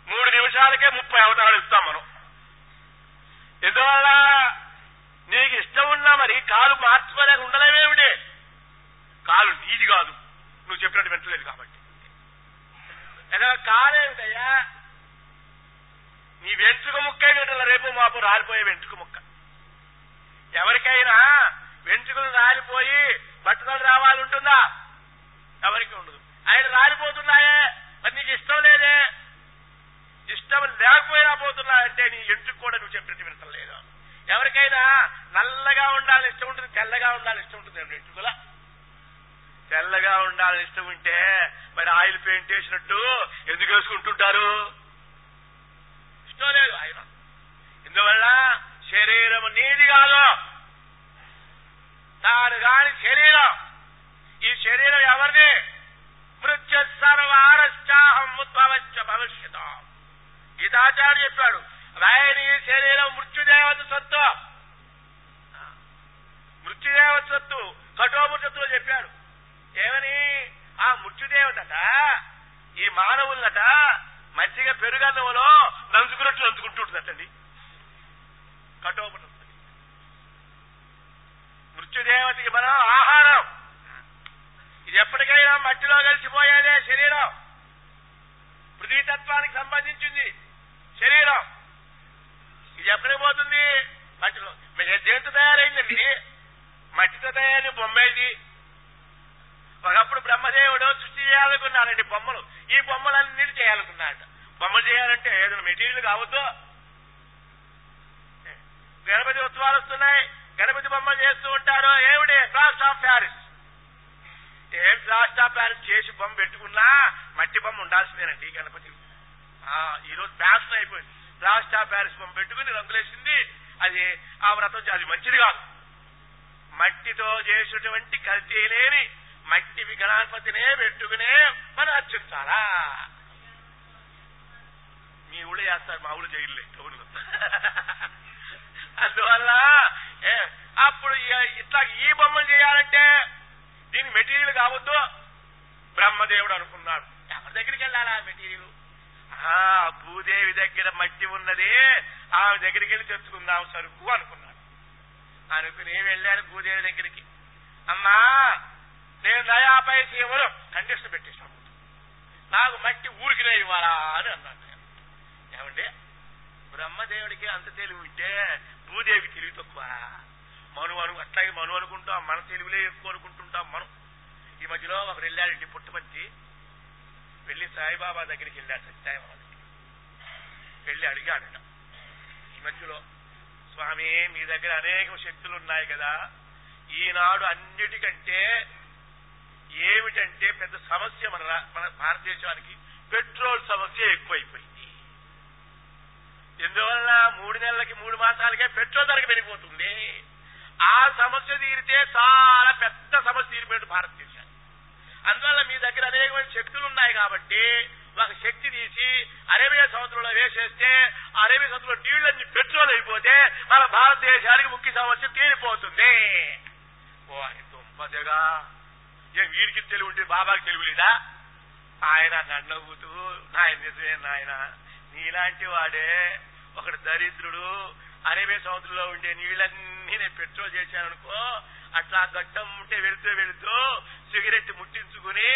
మూడు నిమిషాలకే ముప్పై అవతారాలు ఇస్తాం మనం. ఎందువల్ల నీకు ఇష్టం ఉన్నా మరి కాలు మార్చుకోలేక ఉండలేమేమిటే? కాలు నీది కాదు. నువ్వు చెప్పినట్టు వింటలేదు కాబట్టి. కాలేమిటయ్యా నీ వెంట్రుక ముక్కే వింటల రేపు మాపు రాలిపోయే వెంట్రుక ముక్క. ఎవరికైనా వెంట్రుకలు రాలిపోయి బట్టలు రావాలి ఉంటుందా ఎవరికి ఉండదు. ఆయన రాలిపోతున్నాయే మరి నీకు ఇష్టం లేదే? ఇష్టం లేకపోయినా పోతున్నా అంటే నీ ఎంట్రుకు కూడా నువ్వు చెప్పినట్టు వింటం లేదు? ఎవరికైనా నల్లగా ఉండాలని ఇష్టం ఉంటుంది తెల్లగా ఉండాలని ఇష్టం ఉంటుంది ఎవరి తెల్లగా ఉండాలని ఇష్టం ఉంటే మరి ఆయిల్ పెయింట్ వేసినట్టు ఎందుకు వేసుకుంటుంటారు? ఇష్టం లేదు ఆయన. ఇందువల్ల శరీరం నీది కాదు. తాను కాని శరీరం. ఈ శరీరం ఎవరిది? మృత్యు సర్వారశ్చాహం ఉద్భవశ్చ భవిష్యత. గీతాచార్యుడు చెప్పాడు రాయని శరీరం మృత్యుదేవత సత్తు. మృత్యుదేవత సత్తు కఠోపనిషత్తులో చెప్పాడు. ఏమని? ఆ మృత్యుదేవతట ఈ మానవులట మంచిగా పెరుగన్నంలో నంచుకున్నట్లు నంచుకుంటుంటుందటండి కఠోపనిషత్తు. మృత్యుదేవతకి మనం ఆహారం. ఇది ఎప్పటికైనా మట్టిలో కలిసిపోయేదే శరీరం. పృథ్వీతత్వానికి సంబంధించింది. శరీరం. ఇది ఎక్కడికి పోతుంది? మట్టిలో. దేంతో తయారైందండి? మట్టితో తయారైన బొమ్మేది ఒకప్పుడు బ్రహ్మదేవుడు సృష్టి చేయాలనుకున్నాడండి బొమ్మలు. ఈ బొమ్మలన్నీ చేయాలనుకున్నాడు బొమ్మలు చేయాలంటే ఏదైనా మెటీరియల్ కావద్దు. గణపతి ఉత్సవాలు వస్తున్నాయి. గణపతి బొమ్మలు చేస్తూ ఉంటారు. ఏమిటి? ప్లాస్టర్ ఆఫ్ ప్యారిస్ ఏం ప్లాస్టర్ ఆఫ్ ప్యారిస్ చేసి బొమ్మ పెట్టుకున్నా మట్టి బొమ్మ ఉండాల్సిందేనండి గణపతి ఈ రోజు ఫ్యాషన్ అయిపోయింది. ప్లాస్టర్ ఆఫ్ ప్యారిస్ పెట్టుకుని రంగులేసింది. అది ఆ వ్రతం అది మంచిది కాదు. మట్టితో చేసినటువంటి కల్తీ లేని మట్టి విఘనాధిపతినే పెట్టుకునే మనం అర్చిస్తారా మీ ఊళ్ళో చేస్తారు మా ఊళ్ళో చేయలే టౌన్లో అందువల్ల ఏ, అప్పుడు ఇట్లా ఈ బొమ్మలు చేయాలంటే దీని మెటీరియల్ కావద్దు. బ్రహ్మదేవుడు అనుకున్నాడు. ఎవరి దగ్గరికి వెళ్ళాలా మెటీరియల్? ఆ భూదేవి దగ్గర మట్టి ఉన్నది ఆమె దగ్గరికి వెళ్ళి తెచ్చుకుందాం సరుకు అనుకున్నాడు. అనుకుని వెళ్ళాను భూదేవి దగ్గరికి. అమ్మా నేను దయాపై సేవలు కండిషన్ పెట్టేశాను. నాకు మట్టి ఊరికినే ఇవ్వాలా అని అన్నాను నేను. ఏమండి? బ్రహ్మదేవుడికి అంత తెలివి ఉంటే భూదేవి తెలివి తక్కువ. మను అను అట్లాగే మను అనుకుంటాం మన తెలివిలే ఎక్కువ అనుకుంటుంటాం మనం. ఈ మధ్యలో ఒకరు వెళ్ళాడండి పుట్టపర్తి వెళ్ళి సాయిబాబా దగ్గరికి వెళ్ళాడు సత్యాయబాబా దగ్గరికి వెళ్ళి అడిగాడట ఈ మధ్యలో స్వామి మీ దగ్గర అనేక శక్తులు ఉన్నాయి కదా. ఈనాడు అన్నిటికంటే ఏమిటంటే పెద్ద సమస్య మన మన భారతదేశానికి. పెట్రోల్ సమస్య ఎక్కువైపోయింది. ఎందువల్ల మూడు నెలలకి మూడు మాసాలకే పెట్రోల్ ధరకు పెరిగిపోతుంది. ఆ సమస్య తీరితే చాలా పెద్ద సమస్య తీరిపోయింది భారతదేశానికి. అందువల్ల మీ దగ్గర అనేకమైన శక్తులు ఉన్నాయి కాబట్టి ఒక శక్తి తీసి అరేబియా సముద్రంలో వేసేస్తే అరేబియా సముద్రంలో నీళ్ళన్ని పెట్రోల్ అయిపోతే మన భారతదేశానికి ముఖ్య సమస్య తీరిపోతుంది. ఓ ఆయన దుంపదగా ఏ వీరికి తెలివి ఉంటే బాబాకి తెలివి లేదా? ఆయన నన్నవ్వుతూ నాయన నిజమే నాయన నీలాంటి వాడే. ఒకడు దరిద్రుడు. అరేబియా సముద్రంలో ఉండే నీళ్ళన్నీ నేను పెట్రోల్ చేశాననుకో అట్లా గట్టం ఉంటే వెళుతూ వెళుతూ సిగరెట్ ముట్టించుకుని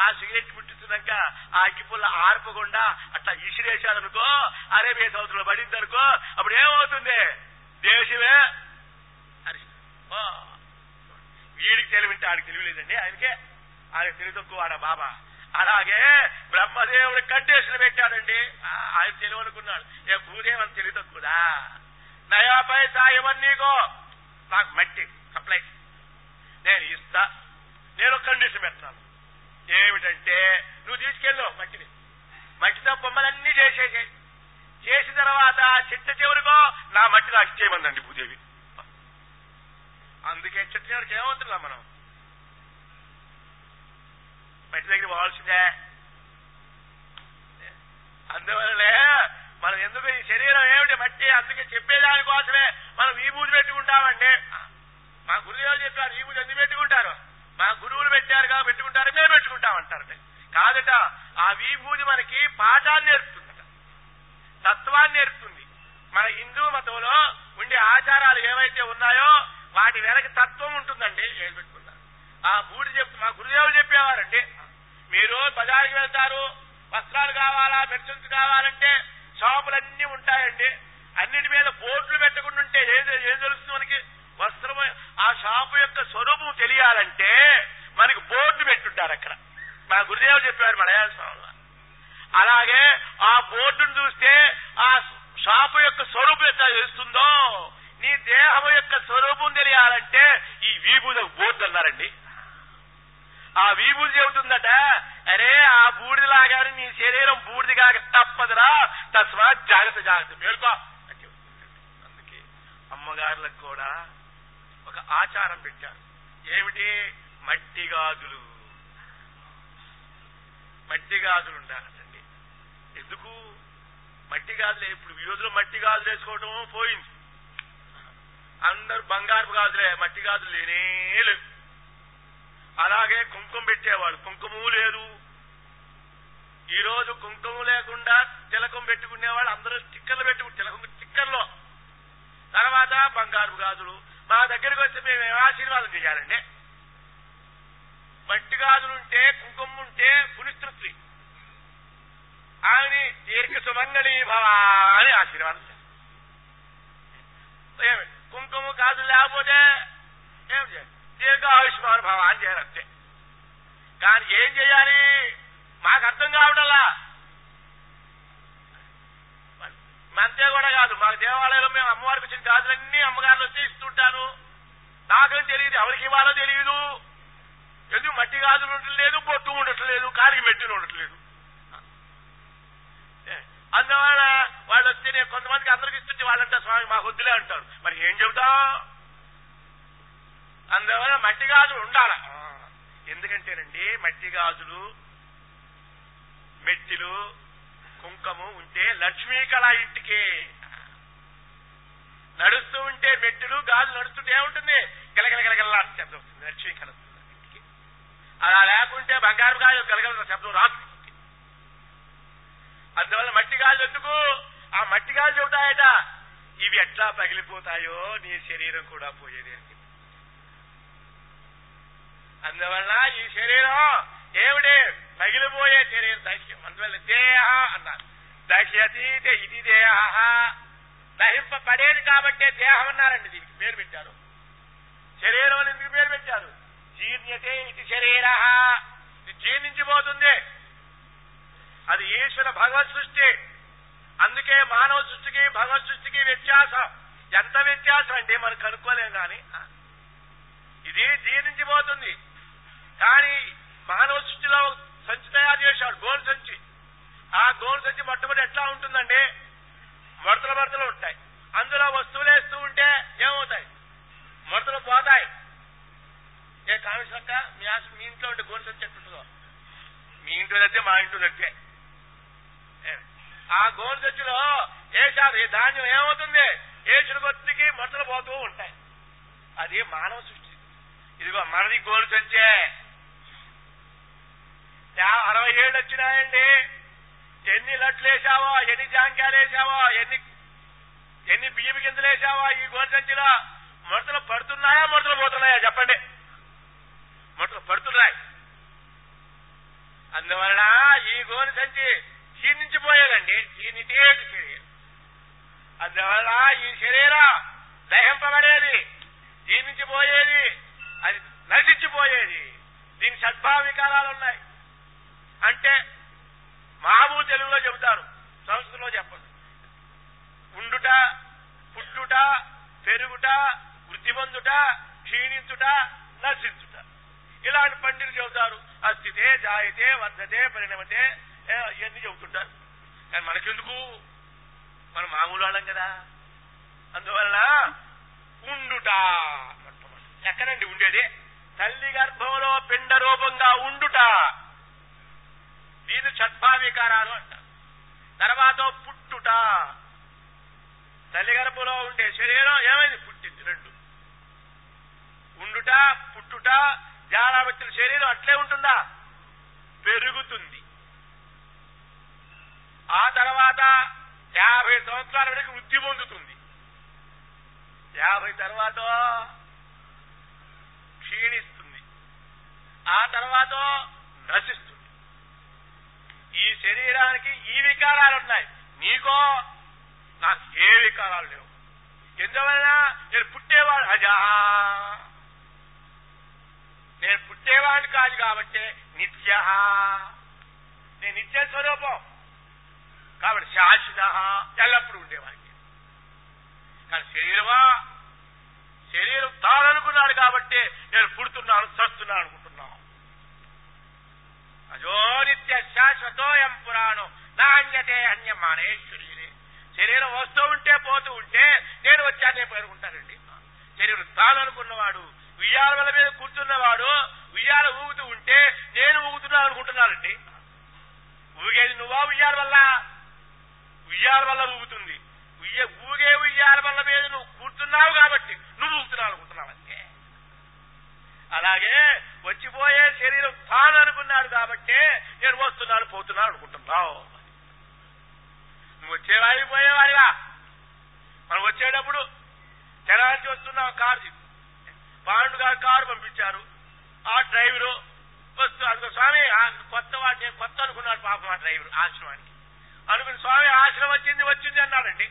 ఆ సిగరెట్ ముట్టించినాక ఆ అగ్గిపుల్ల ఆర్పకుండా అట్లా ఇసిరేశాడనుకో అరేబియా సముద్రంలో పడిందనుకో అప్పుడు ఏమవుతుంది? దేశమే హరి వీడికి తెలివింటే ఆడికి తెలియలేదండి ఆయనకే ఆయన తెలివి తక్కువ ఆడ బాబా. అలాగే బ్రహ్మదేవుడి కండిషన్ పెట్టాడండి. ఆయన తెలివనుకున్నాడు. ఏ భూదేవని తెలివి తక్కువదా? నయా పైసా నాకు మట్టి సప్లై. నేను ఇస్తా. నేను కండిషన్ పెడతాను. ఏమిటంటే నువ్వు తీసుకెళ్ళు మట్టిని. మట్టితో బొమ్మలన్నీ చేసేసాయి. చేసిన తర్వాత చిట్ట చివరికో నా మట్టి నాకు చేయమందండి భూదేవి. అందుకే చిట్ట చివరికి ఏమవుతుందా మనం? మట్టి దగ్గర పోవాల్సిందే అందువల్లనే మనం ఎందుకు ఈ శరీరం ఏమిటి మట్టి? అందుకే చెప్పేదాని కోసమే మనం ఈ పూజ పెట్టుకుంటామండి. మా గురుదేవులు చెప్పారు ఈ పూజ ఎందుకు పెట్టుకుంటారు? మా గురువులు పెట్టారుగా పెట్టుకుంటారు మేము పెట్టుకుంటామంటారట కాదట ఆ విభూతి మనకి పాఠాన్ని నేర్పుతుందట. తత్వాన్ని నేర్పుతుంది. మన హిందూ మతంలో ఉండే ఆచారాలు ఏవైతే ఉన్నాయో వాటి వెనక తత్వం ఉంటుందండి. ఏం పెట్టుకున్నారు ఆ బూడి చెప్తు మా గురుదేవులు చెప్పేవారండి. మీరు బజార్కి వెళ్తారు వస్త్రాలు కావాలా మెడిసిన్స్ కావాలంటే షాపులన్నీ ఉంటాయండి. అన్నిటి మీద బోర్డులు పెట్టకుండా ఉంటే ఏం ఏం తెలుస్తుంది మనకి? వస్త్రం ఆ షాపు యొక్క స్వరూపం తెలియాలంటే మనకి బోర్డు పెట్టుంటారు అక్కడ. మా గురుదేవులు చెప్పారు మలయాళ స్వామి. అలాగే ఆ బోర్డును చూస్తే ఆ షాపు యొక్క స్వరూపం ఎట్లా తెలుస్తుందో నీ దేహం యొక్క స్వరూపం తెలియాలంటే ఈ వీబుద బోర్డు అన్నారండి. ఆ వీబుది చెబుతుందట అరే ఆ బూడిదలాగానే నీ శరీరం బూడిదిగా తప్పదురా తస్మాత్ జాగ్రత్త జాగ్రత్త మేల్కో. అని అందుకే అమ్మగారులకు కూడా ఒక ఆచారం పెట్టారు. ఏమిటి? మట్టి గాజులు. మట్టి గాజులు ఉండాలండి. ఎందుకు? మట్టి గాజులే. ఇప్పుడు ఈ రోజులో మట్టి గాజులు వేసుకోవటం పోయింది. అందరు బంగారు గాజులే. మట్టి గాజులు లేనే లేవు. అలాగే కుంకుమ పెట్టేవాళ్ళు. కుంకుమ లేదు. ఈ రోజు కుంకుమ లేకుండా తిలకం పెట్టుకునేవాళ్ళు అందరూ స్టిక్కర్లు పెట్టుకు తిలకం స్టిక్కర్లో. తర్వాత బంగారు గాజులు. మా దగ్గరికి వచ్చి మేము ఏం ఆశీర్వాదం చేయాలండి? మట్టి గాజులు ఉంటే కుంకుమ ఉంటే పునిస్తృప్తి ఆమెని దీర్ఘ సుమంగళి భవ అని ఆశీర్వాదం చేయాలి. కుంకుమ కాదు లేకపోతే ఏం చేయాలి? దీర్ఘ ఆయుష్మాన్ భవ అని చేయాలి అంతే. కానీ ఏం చేయాలి? మాకు అర్థం కావడంలా అంతే కూడా కాదు. మాకు దేవాలయంలో మేము అమ్మవారికి వచ్చిన గాజులన్నీ అమ్మగారులు వచ్చి ఇస్తుంటాను. నాకేం తెలియదు ఎవరికి ఇవ్వాలో తెలియదు. ఎందుకు మట్టి గాజులు ఉండట్లేదు బొట్టు ఉండట్లేదు కాలికి మెట్టిన ఉండట్లేదు. అందువల్ల వాళ్ళు వస్తే నేను కొంతమందికి అందరికి ఇస్తుంటే వాళ్ళంటే స్వామి మాకు వద్దులే అంటారు. మరి ఏం చెబుతా? అందువల్ల మట్టి గాజులు ఉండాల? ఎందుకంటేనండి మట్టి గాజులు మెట్టిలు కుంకము ఉంటే లక్ష్మీ కళ ఇంటికి. నడుస్తూ ఉంటే మెట్టులు గాలి నడుస్తుంటే ఏముంటుంది? గలగలగలగల శబ్దం వస్తుంది. లక్ష్మీ కళ ఇంటికి. అలా లేకుంటే బంగారు గాలి గలగల శబ్దం రాదు ఇంటికి. అందువల్ల మట్టి గాలి ఎందుకు? ఆ మట్టి గాలి చెబుతాయట ఇవి ఎట్లా పగిలిపోతాయో నీ శరీరం కూడా పోయేది అని అందువల్ల ఈ శరీరం ఏమిటి? పగిలిపోయే శరీరం దహ్యం అందువల్ల దేహ అన్నారు. దహ్యతీతే ఇది దేహ. దహింపబడేది కాబట్టే దేహం అన్నారండి దీనికి పేరు పెట్టారు. శరీరం అని ఎందుకు పేరు పెట్టారు? జీర్ణ్యతే ఇది శరీర. ఇది జీర్ణించిపోతుంది. అది ఈశ్వర భగవత్ సృష్టి. అందుకే మానవ సృష్టికి భగవత్ సృష్టికి వ్యత్యాసం. ఎంత వ్యత్యాసం అంటే మనం కనుక్కోలేం కానీ ఇది జీర్ణించిపోతుంది. కానీ మానవ సృష్టిలో సంచి తయారు చేశాడు గోల్ సంచి. ఆ గోల్ సంచి మొట్టమొదటి ఎట్లా ఉంటుందండి మడతలు మడతలు ఉంటాయి. అందులో వస్తువులు వేస్తూ ఉంటే ఏమవుతాయి? మడతలు పోతాయి. ఏ కామేశ్వరక్క మీ ఆశ మీ ఇంట్లో ఉంటే గోల్ సంచి ఎట్టుంటుందో మీ ఇంట్లో అయితే మా ఇంట్లో తెచ్చే ఆ గోల్ సంచిలో వేశారు ఈ ధాన్యం ఏమవుతుంది? వేసిన కొద్దికి మడతలు పోతూ ఉంటాయి. అది మానవ సృష్టి. ఇదిగో మనది గోలు సంచే. అరవై ఏళ్ళు వచ్చినాయండి. ఎన్ని లట్లు వేసావో ఎన్ని జాంకాయలు వేసావో ఎన్ని ఎన్ని బియ్యం గింజలు వేసావో ఈ గోలు సంచిలో ముడతలు పడుతున్నాయా ముడతలు పోతున్నాయా? చెప్పండి. ముడతలు పడుతున్నాయి. అందువలన ఈ గోని సంచి క్షీణించిపోయేదండి. క్షీణితే శరీరం. అందువలన ఈ శరీరం దహింపబడేది క్షీణించిపోయేది అది నశించిపోయేది. దీని సద్భావ వికారాలు ఉన్నాయి. అంటే మామూలు తెలుగులో చెబుతారు సంస్కృతంలో చెప్పదు ఉండుట పుట్టుట పెరుగుట వృద్ధిపొందుట క్షీణించుట నశించుట. ఇలాంటి పండితులు చెబుతారు అస్థితే జాయితే వర్ధతే పరిణమతే ఇవన్నీ చెబుతుంటారు. కానీ మనకెందుకు? మనం మామూలు వాళ్ళం కదా. అందువలన ఉండుట ఎక్కడండి ఉండేది? తల్లి గర్భంలో పిండ రూపంగా ఉండుట. దీని షడ్భావికారాలు అంటారు తర్వాత పుట్టుట. తల్లి గర్భంలో ఉండే శరీరం ఏమైంది? పుట్టింది రెండు. ఉండుట పుట్టుట జారావచ్చిన శరీరం అట్లే ఉంటుందా? పెరుగుతుంది. ఆ తర్వాత యాభై సంవత్సరాల వరకు వృద్ధి పొందుతుంది. యాభై తర్వాత క్షీణిస్తుంది. ఆ తర్వాత నశిస్తుంది. ఈ శరీరానికి ఈ వికారాలు ఉన్నాయి. నీకో నాకు ఏ వికారాలు లేవు. ఎందువలన నేను పుట్టేవాడు అజా నేను పుట్టేవాడిని కాదు కాబట్టి నిత్య నేను నిత్య స్వరూపం. కాబట్టి శాశ్వత ఎల్లప్పుడూ ఉండేవాడిని. కానీ శరీరమా? శరీరం తాననుకున్నాడు కాబట్టి నేను పుడుతున్నాను చస్తున్నాను. అజోనిత్య శాశ్వతోయం పురాణం. నాణ్యతే అన్యమానేశ్వరి శరీరం. వస్తూ ఉంటే పోతూ ఉంటే నేను వచ్చానే పేరుకుంటానండి. శరీరం తాను అనుకున్నవాడు ఉయ్యాల వల్ల మీద కూర్చున్నవాడు ఉయ్యాల ఊగుతూ ఉంటే నేను ఊగుతున్నాను అనుకుంటున్నానండి ఊగేది నువ్వా ఉయ్యాల వల్ల? ఉయ్యాల వల్ల ఊగుతుంది. ఉయ్య ఊగే ఉయ్యాల వల్ల మీద నువ్వు కూర్చున్నావు కాబట్టి నువ్వు ఊగుతున్నావు అనుకుంటున్నావు అంతే అలాగే వచ్చిపోయే శరీరం తాను అనుకున్నాడు కాబట్టి నేను వస్తున్నాను పోతున్నాను అనుకుంటున్నావు. నువ్వు వచ్చేవాడివి పోయేవాడివా మనం వచ్చేటప్పుడు తెరాల్సి వస్తున్నావు కారు పాండు గారు కారు పంపించారు. ఆ డ్రైవరు వస్తూ అందుకో స్వామి కొత్త వాడిని కొత్త అనుకున్నాడు పాపం ఆ డ్రైవర్ ఆశ్రమానికి. అనుకుని స్వామి ఆశ్రమం వచ్చింది వచ్చింది అన్నాడండి.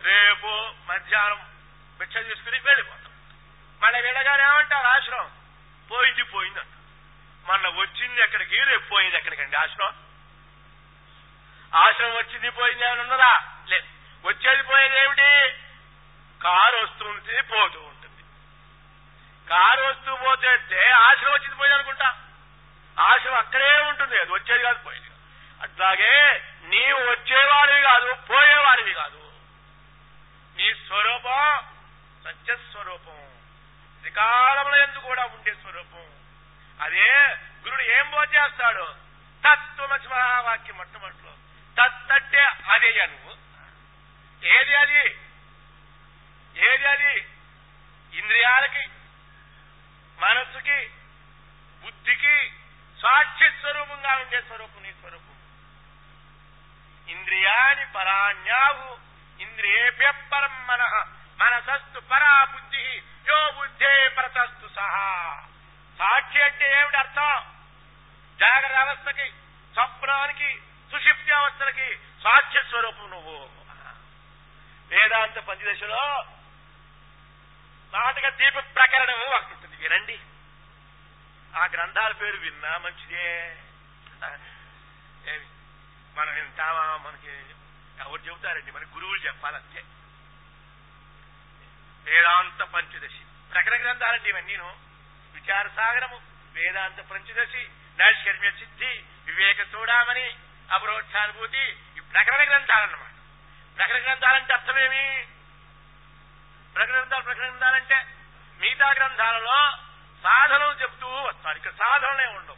రేపు మధ్యాహ్నం భిక్ష తీసుకుని వెళ్ళిపో. మళ్ళీ వెళ్ళగానే ఏమంటారు ఆశ్రమం. పోయింది పోయింది అంట. మొన్న వచ్చింది ఎక్కడికి? రేపు పోయింది ఎక్కడికండి? ఆశ్రమం? ఆశ్రమం వచ్చింది పోయింది ఏమైనా ఉన్నదా? లేదు వచ్చేది పోయేది ఏమిటి? కారు వస్తుంటే పోతూ ఉంటుంది. కారు వస్తూ పోతే అంటే ఆశ్రమం వచ్చింది పోయింది అనుకుంటా. ఆశ్రమం అక్కడే ఉంటుంది అది వచ్చేది కాదు పోయేది కాదు. అట్లాగే నీవు వచ్చేవాడివి కాదు పోయేవాడివి కాదు. నీ స్వరూపం సత్యస్వరూపం. త్రికాలముల ఎందు కూడా ఉండే స్వరూపం. అదే గురుడు ఏం బోధేస్తాడు తత్వమసి మహావాక్యం మొట్టమొదటిలో. తత్తంటే అదే నువ్వు ఏది అది? ఏది అది? ఇంద్రియాలకి మనస్సుకి బుద్ధికి సాక్షి స్వరూపంగా ఉండే స్వరూపం నీ స్వరూపం. ఇంద్రియాని పరాణ్యాహు ఇంద్రియేభ్య పరం మన మనసస్తు పరా బుద్ధి యో బుద్ధే ప్రతస్తు సహా. సాక్షి అంటే ఏమిటి అర్థం? జాగ్రత్త అవస్థకి స్వప్నానికి సుషిప్తి అవస్థలకి సాక్ష్య స్వరూపం నువ్వు. వేదాంత పంచదశలో నాటక దీప ప్రకరణం ఒకటి ఉంటుంది వినండి ఆ గ్రంథాల పేరు విన్నా మంచిదే. మనం వింటామా? మనకి ఎవరు చెబుతారండి? మన గురువులు చెప్పాలంతే. వేదాంత పంచదశి. ప్రకటన గ్రంథాలండి ఇవన్నీను విచార సాగరము వేదాంత పంచదశి నైష్కర్మ్య సిద్ధి వివేక చూడామని అపరోక్షానుభూతి ఈ ప్రకటన గ్రంథాలన్నమాట ప్రకటన గ్రంథాలంటే అర్థమేమి ప్రకటన గ్రంథాలు ప్రకటన గ్రంథాలంటే మిగతా గ్రంథాలలో సాధనలు చెప్తూ వస్తాడు. ఇక్కడ సాధనలే ఉండవు.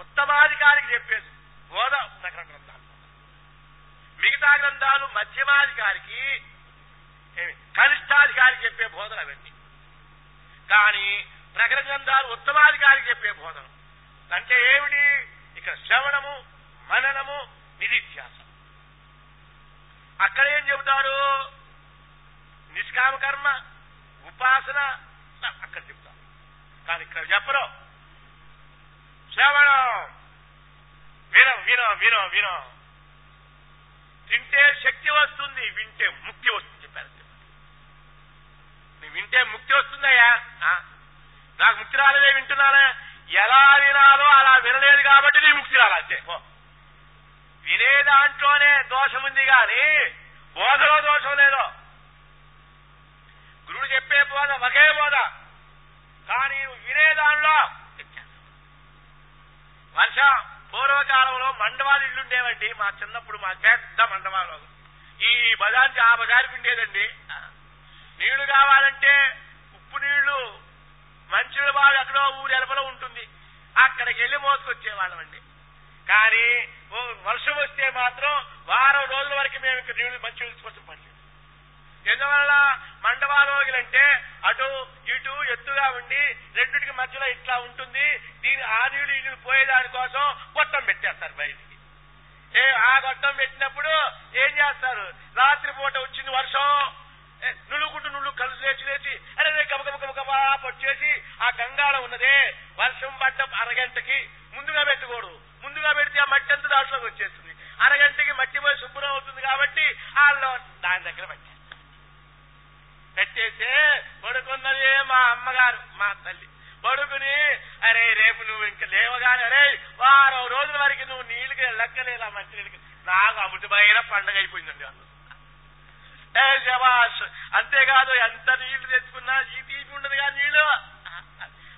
ఉత్తమాధికారికి చెప్పేసి బోధ ప్రకటన గ్రంథాలు. మిగతా గ్రంథాలు మధ్యమాధికారికి ఏమి? కనిష్టాధికారికి చెప్పే బోధన అవన్నీ. కానీ ప్రకటన గ్రంథాలు ఉత్తమాధికారి చెప్పే బోధన. అంటే ఏమిటి? ఇక్కడ శ్రవణము మననము నిధిధ్యాసం అక్కడ ఏం చెబుతారు? నిష్కామ కర్మ ఉపాసన అక్కడ చెప్తారు కానీ ఇక్కడ చెప్పరు. శ్రవణం. వినం వినం వినం వినం. తింటే శక్తి వస్తుంది వింటే ముక్తి వస్తుంది చెప్పారు నువ్వు వింటే ముక్తి వస్తుందయ్యా ఆ, నాకు ముక్తి రాలేదే వింటున్నానే? ఎలా వినాలో అలా వినలేదు కాబట్టి నీ ముక్తి రాలంతే వినే దాంట్లోనే దోషం ఉంది కానీ బోధలో దోషం లేదో. గురుడు చెప్పే బోధ ఒకే బోధ. కానీ నువ్వు వినే దానిలో వర్ష పూర్వకాలంలో మండవాలు ఇల్లుండేవండి. మా చిన్నప్పుడు మా పెద్ద మండవాలు ఈ బజార్కి ఆ బజార్కి ఉండేదండి. నీళ్ళు కావాలంటే ఉప్పు నీళ్ళు మంచినీళ్ళు ఎక్కడో ఊరు ఎలపలో ఉంటుంది. అక్కడికి వెళ్ళి మోసుకొచ్చేవాళ్ళమండి. కానీ వర్షం వస్తే మాత్రం వారం రోజుల వరకు మేము ఇక్కడ నీళ్ళు మంచి నీళ్ళు కోసం ఎందువల్ల మండవారోగులంటే అటు ఇటు ఎత్తుగా ఉండి రెండింటికి మధ్యలో ఇట్లా ఉంటుంది. దీని ఆ నీళ్ళు ఈ నీళ్ళు పోయేదాని కోసం గొట్టం పెట్టేస్తారు బయటికి. ఏ ఆ గొట్టం పెట్టినప్పుడు ఏం చేస్తారు? రాత్రి పూట వచ్చింది వర్షం ఏ, నులుగుంటూ నుళ్ళు కలిసి లేచి లేచి అరే రే గబ గబ గబ గబా పట్టేసి ఆ గంగాళ ఉన్నదే. వర్షం పడ్డ అరగంటకి ముందుగా పెట్టకూడదు ముందుగా పెడితే ఆ మట్టి అంతా దాంట్లోకి వచ్చేస్తుంది. అరగంటకి మట్టి పోయి శుభ్రం అవుతుంది కాబట్టి వాళ్ళు దాని దగ్గర పెట్టారు పెట్టేస్తే పడుకున్నది మా అమ్మగారు మా తల్లి. పడుకుని అరే రేపు నువ్వు ఇంకా లేవగానే అరే వారం రోజుల వరకు నువ్వు నీళ్ళకి లెక్కలేలా మంచి నీళ్ళకి. నాకు అమృతమైన పండగ అయిపోయిందండి వాళ్ళు ఏ అంతేకాదు ఎంత నీళ్ళు తెచ్చుకున్నా ఈ తీపి ఉండదు కానీ నీళ్ళు?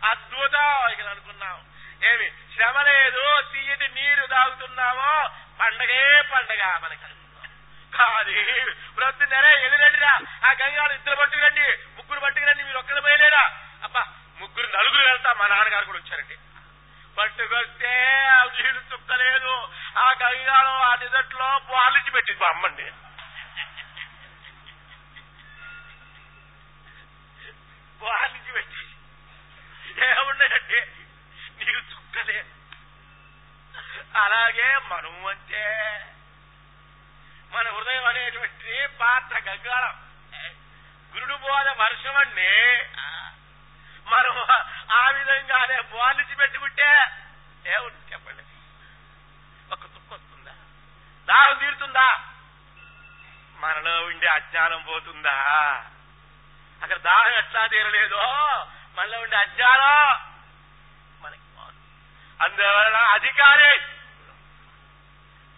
అద్భుతం! ఇక్కడ అనుకున్నాం. ఏమి? శ్రమ లేదు. తీయటి నీరు తాగుతున్నామో. పండగే పండగ మనకి. కాదు ప్రతి ప్రొద్దున్నరే ఎదురండిరా ఆ గంగాలు ఇద్దరు పట్టుకురండి. ముగ్గురు పట్టుకురండి. మీరు ఒక్కరు పోయలేరా? అబ్బా ముగ్గురు నలుగురు వెళ్తా. మా నాన్నగారు కూడా వచ్చారండి. పట్టుకొస్తే ఆ నీళ్ళు చుక్కలేదు. ఆ గంగాలో ఆ డిజర్ట్లో పాలించి పెట్టింది మా అమ్మండి. పాలించి పెట్టి ఏమున్నాయంటే నీకు చుక్కలే అలాగే మనం అంటే మన హృదయం అనేటువంటి పాత్ర గంగాళం గురుడు బోధ వర్షం అండి మనం ఆ విధంగానే బోధించి పెట్టుకుంటే ఏముంది చెప్పండి. ఒక తుక్కు వస్తుందా? దాహం తీరుతుందా? మనలో ఉండే అజ్ఞానం పోతుందా? అక్కడ దాహం ఎట్లా తీరలేదో మనలో ఉండే అజ్ఞానం మనకి అందువలన అధికారి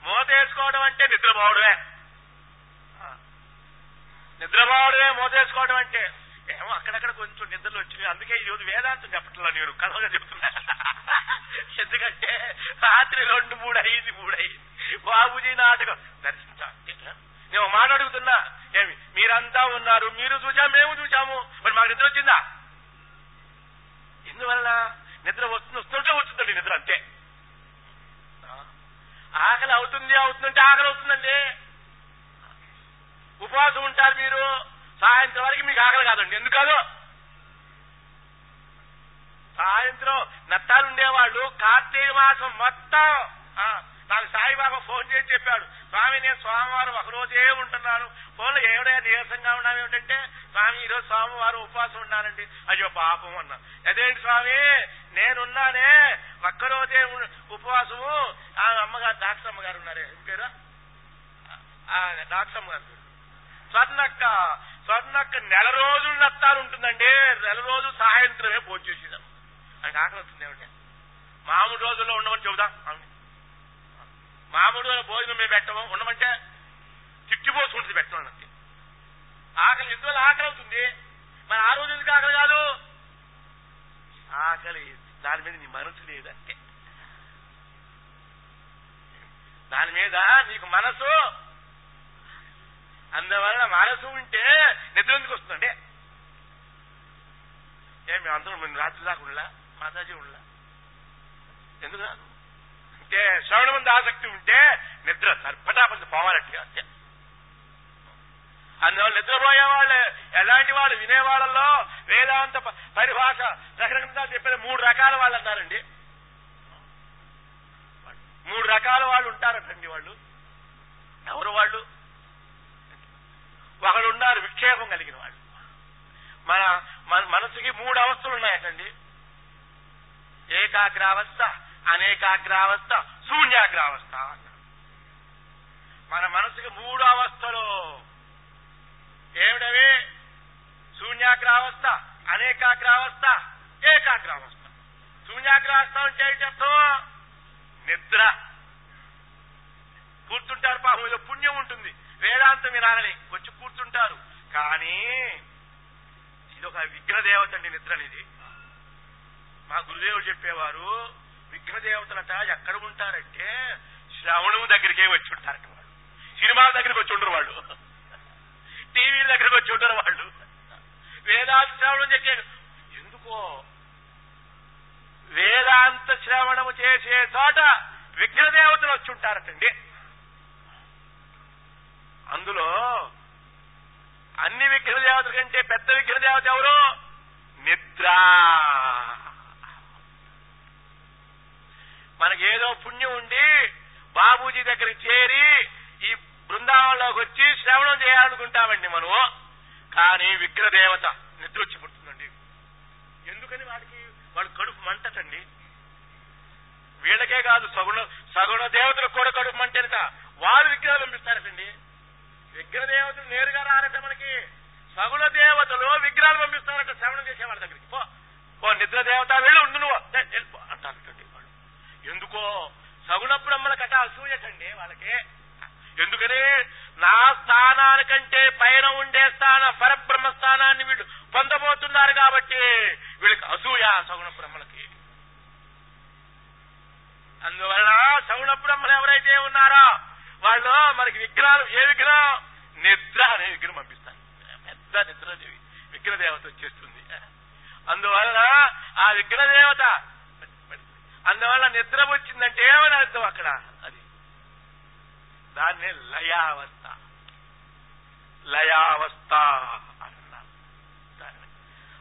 మోతేసుకోవడం అంటే నిద్రపోవడమే. నిద్రపోవడమే మోతేసుకోవడం అంటే ఏమో అక్కడక్కడ కొంచెం నిద్రలు వచ్చినాయి. అందుకే ఈ రోజు వేదాంతం చెప్పట్లా నేను కథగా చెప్తున్నా. ఎందుకంటే రాత్రి రెండు మూడు అయింది మూడు అయింది బాబుజీ నాటకం. దర్శించాలి. నేను మాట అడుగుతున్నా. ఏమి? మీరంతా ఉన్నారు మీరు చూసాం మేము చూచాము. మరి మాకు నిద్ర వచ్చిందా? ఎందువల్ల? నిద్ర వస్తుంది వస్తుంటే వస్తుందండి నిద్ర అంతే. ఆకలి అవుతుంది అవుతుందంటే ఆకలి అవుతుందండి. ఉపవాసం ఉంటారు మీరు. సాయంత్రం వరకు మీకు ఆకలి కాదండి. ఎందుకు కాదు సాయంత్రం నత్తాలు ఉండేవాళ్ళు కార్తీక మాసం మొత్తం నాకు సాయిబాబా ఫోన్ చేసి చెప్పాడు. స్వామి నేను సోమవారం ఒక రోజే ఉంటున్నాను. ఫోన్లో ఏమిడే నీరసంగా ఉన్నాం ఏమిటంటే స్వామి ఈ రోజు సోమవారం ఉపవాసం ఉన్నానండి. అయ్యో పాపం అన్నా. అదేంటి స్వామి? నేనున్నానే. ఒక్కరోజే ఉపవాసము. ఆ అమ్మగారు డాక్టర్ అమ్మగారు ఉన్నారే? పేరు? డాక్టర్ అమ్మగారు స్వర్ణక్క స్వర్ణక్క నెల రోజులు నత్తాలు ఉంటుందండి. నెల రోజు సాయంత్రమే భోజనం చేసేదాం. అని ఆకలి వస్తుంది ఏమంటే మామూలు రోజుల్లో ఉండమని చెబుదాం. అవును. మామూలు భోజనం మేము పెట్టము ఉండమంటే తిట్టిపోతుంటుంది పెట్టడం అంతే ఆకలి ఎందువల్ల ఆకలి అవుతుంది? మరి ఆ రోజు ఎందుకు ఆకలి కాదు? ఆకలి. దాని మీద నీ మనసు లేదు అంతే దాని మీద నీకు మనసు అందువల్ల మనసు ఉంటే నిద్ర ఎందుకు వస్తుందండి ఏం మేము అందరం రాత్రి దాకా ఉండలా? మాతాజీ ఉండలా? ఎందుకు రాదు? ఉంటే శ్రవణ మంది ఆసక్తి ఉంటే నిద్ర పటాపంచి పోవాలంటే అంతే. అందువల్ల నిద్రపోయే వాళ్ళు ఎలాంటి వాళ్ళు వినేవాళ్ళల్లో వేదాంత పరిభాష రకరకాల చెప్పిన మూడు రకాల వాళ్ళు అన్నారండి మూడు రకాల వాళ్ళు ఉంటారటండి వాళ్ళు. ఎవరు వాళ్ళు? ఒకళ్ళు ఉన్నారు విక్షేపం కలిగిన వాళ్ళు. మన మన మనసుకి మూడు అవస్థలు ఉన్నాయటండి. ఏకాగ్రావస్థ అనేకాగ్రావస్థ శూన్యాగ్రావస్థ మన మనసుకి మూడు అవస్థలు ఏమిటవి? శూన్యాగ్రావస్థ అనేకాగ్రావస్థ ఏకాగ్రావస్థ. శూన్యాగ్రావస్థ అంటే అర్థం? నిద్ర. కూర్చుంటారు పాపం పుణ్యం ఉంటుంది. వేదాంతం వినాలని వచ్చి కూర్చుంటారు. కానీ ఇది ఒక విగ్రహదేవత అండి నిద్ర అనేది. మా గురుదేవుడు చెప్పేవారు విఘ్నదేవతలట ఎక్కడ ఉంటారంటే శ్రవణం దగ్గరికే వచ్చి ఉంటారట వాళ్ళు. సినిమాల దగ్గరికి వచ్చి ఉండరు వాళ్ళు. టీవీల దగ్గరికి వచ్చి ఉండరు వాళ్ళు. వేదాంత శ్రవణం చేసే ఎందుకో? వేదాంత శ్రవణము చేసే చోట విఘ్నదేవతలు వచ్చి ఉంటారటండి అందులో అన్ని విఘ్నదేవతల కంటే పెద్ద విఘ్నదేవత ఎవరు? నిద్ర. మనకేదో పుణ్యం ఉండి బాబూజీ దగ్గరికి చేరి ఈ బృందావనంలోకి వచ్చి శ్రవణం చేయాలనుకుంటామండి మనం కానీ విగ్రహ దేవత నిద్ర పుడుతుందండి. ఎందుకని వాడికి వాడు కడుపు మంటటండి వీళ్ళకే కాదు సగుణ సగుణ దేవతలకు కూడా కడుపు మంటేనట. వారు విగ్రహాలు పంపిస్తారటండి. విగ్రహదేవతలు నేరుగా రారట మనకి. సగుణ దేవతలు విగ్రహాలు పంపిస్తారట శ్రవణం చేసేవాడి దగ్గరికి. పో పో నిద్ర దేవత వెళ్ళి ఉండు నువ్వు. అంటారటండి. ఎందుకో? సగుణ బ్రహ్మలకట అసూయటండి వాళ్ళకి. ఎందుకని? నా స్థానానికంటే పైన ఉండే స్థాన పరబ్రహ్మ స్థానాన్ని వీళ్ళు పొందబోతున్నారు కాబట్టి వీళ్ళకి అసూయ సగుణ బ్రహ్మలకి. అందువలన సగుణ బ్రహ్మలు ఎవరైతే ఉన్నారో వాళ్ళు మనకి విగ్రహాలు ఏ విగ్రహం? నిద్ర అనే విగ్రహం పంపిస్తారు. పెద్ద నిద్ర విగ్రహదేవత వచ్చేస్తుంది. అందువలన ఆ విగ్రహదేవత అందువల్ల నిద్ర వచ్చిందంటే ఏమని అర్థం అక్కడ? అది. దాన్ని లయావస్థ. లయావస్థ అన్నారు దాన్ని.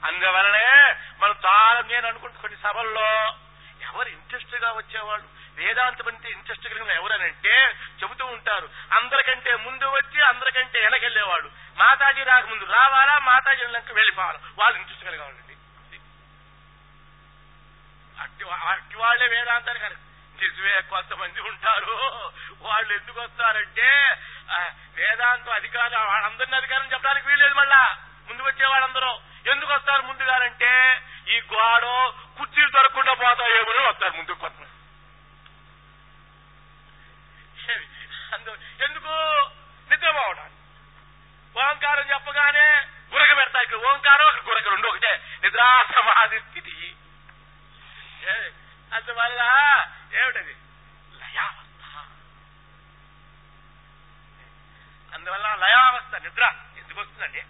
అందువలనే మనం చాలా నేను అనుకుంటు కొన్ని సభల్లో ఎవరు ఇంట్రెస్ట్గా వచ్చేవాళ్ళు? వేదాంతం అంటే ఇంట్రెస్ట్ కలిగిన ఎవరనంటే చెబుతూ ఉంటారు అందరికంటే ముందు వచ్చి అందరికంటే వెనకెళ్ళేవాళ్ళు మాతాజీ రాకముందు రావాలా మాతాజీ వెళ్ళాక వెళ్ళిపోవాలి? వాళ్ళు ఇంట్రెస్ట్ కలిగా ఉండండి అట్టి అట్టి వాళ్ళే వేదాంతాలు అనుకు నిజమే కొంతమంది ఉంటారు. వాళ్ళు ఎందుకు వస్తారంటే వేదాంతం అధికారులు వాళ్ళందరినీ అధికారం చెప్పడానికి వీల్లేదు మళ్ళా. ముందుకు వచ్చే వాళ్ళందరూ. ఎందుకు వస్తారు ముందుగానంటే ఈ గోడ కుర్చీలు దొరకకుండా ఏమని వస్తారు ముందుకు కొంతమంది. ఎందుకు? నిద్ర నిద్రపోవడానికి. ఓంకారం చెప్పగానే గురక పెడతాయి. ఇక్కడ ఓంకారం అక్కడ గురక రెండు ఒకటే. నిద్రా సమాధి స్థితి. అందువల్ల ఏమిటది? లయావస్థ. అందువల్ల లయావస్థ నిద్ర. ఎందుకు వస్తుందండి?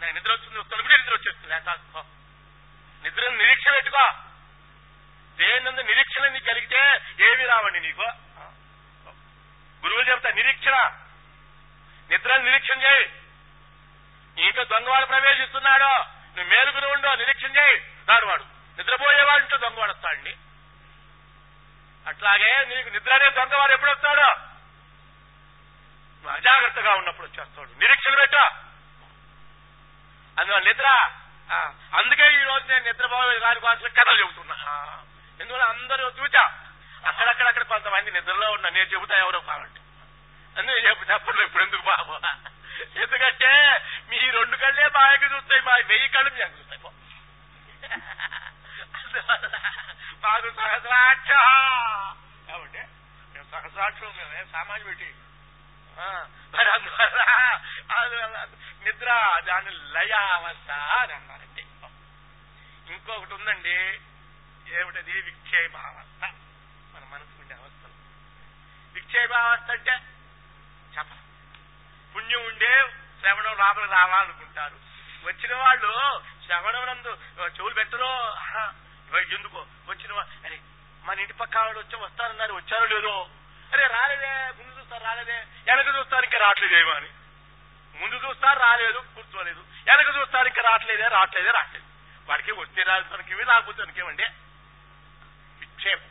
నాకు నిద్ర వచ్చింది వస్తుంది కూడా నిద్ర వచ్చేస్తుంది లేక నిద్ర నిరీక్ష పెట్టుకో. దేనందు నిరీక్షణ నీకు కలిగితే ఏమి రావండి నీకు. గురువులు చెప్తా నిరీక్షణ. నిద్ర నిరీక్షణ చేయి. నీతో దొంగవాడు ప్రవేశిస్తున్నాడు. నువ్వు మేలుకుని ఉండో నిరీక్షణ చేయి దానివాడు వాడు నిద్రపోయేవాడు ఇంట్లో దొంగవాడు వస్తాడండి. అట్లాగే నీకు నిద్ర అనే దొంగవాడు ఎప్పుడు వస్తాడు? అజాగ్రత్తగా ఉన్నప్పుడు వచ్చేస్తాడు. నిరీక్షణ పెట్టా. అందువల్ల నిద్ర ఆ, అందుకే ఈ రోజు నేను నిద్రపోయే దాని కోసం కథలు చెబుతున్నా. ఎందువల్ల అందరూ చూచా? అక్కడక్కడక్కడ కొంతమంది నిద్రలో ఉన్నా నేను చెబుతా ఎవరో కావాలంటే. అందుకే చెప్పు ఇప్పుడు ఎందుకు బాబు? ఎందుకంటే మీ రెండు కళ్ళే మాయకు చూస్తాయి మా వెయ్యి కళ్ళు మీకు చూస్తాయి. అందువల్ల మాకు సహస్రాక్ష. కాబట్టి మేము సహస్రాక్షం మేమే సామాన్య పెట్టి. మరి అందువల్ల అందువల్ల నిద్ర దాని లయ అవస్థ అని అన్నారండి ఇంకొకటి ఉందండి ఏమిటది? విక్షేపావస్థ మన మనసు అవస్థ విక్షేపావస్థ అంటే చెప్పరు పుణ్యం ఉండే శ్రవణం లోపల రావాలనుకుంటారు. వచ్చిన వాళ్ళు శ్రవణం నందు చెవులు పెట్టరో? ఎందుకో? వచ్చిన అరే మన ఇంటి పక్క వాళ్ళు వచ్చి వస్తారన్నారు వచ్చారో లేదో? అరే రాలేదే ముందు చూస్తారు రాలేదే. వెనక చూస్తారు ఇంకా రావట్లేదేమో అని. ముందు చూస్తారు రాలేదు కూర్చోలేదు. వెనక చూస్తారు ఇంకా రావట్లేదే రావట్లేదే రావట్లేదు. వాడికి వస్తే రాజుతానికి రాకపోతే అనుకేమండి విక్షేపం.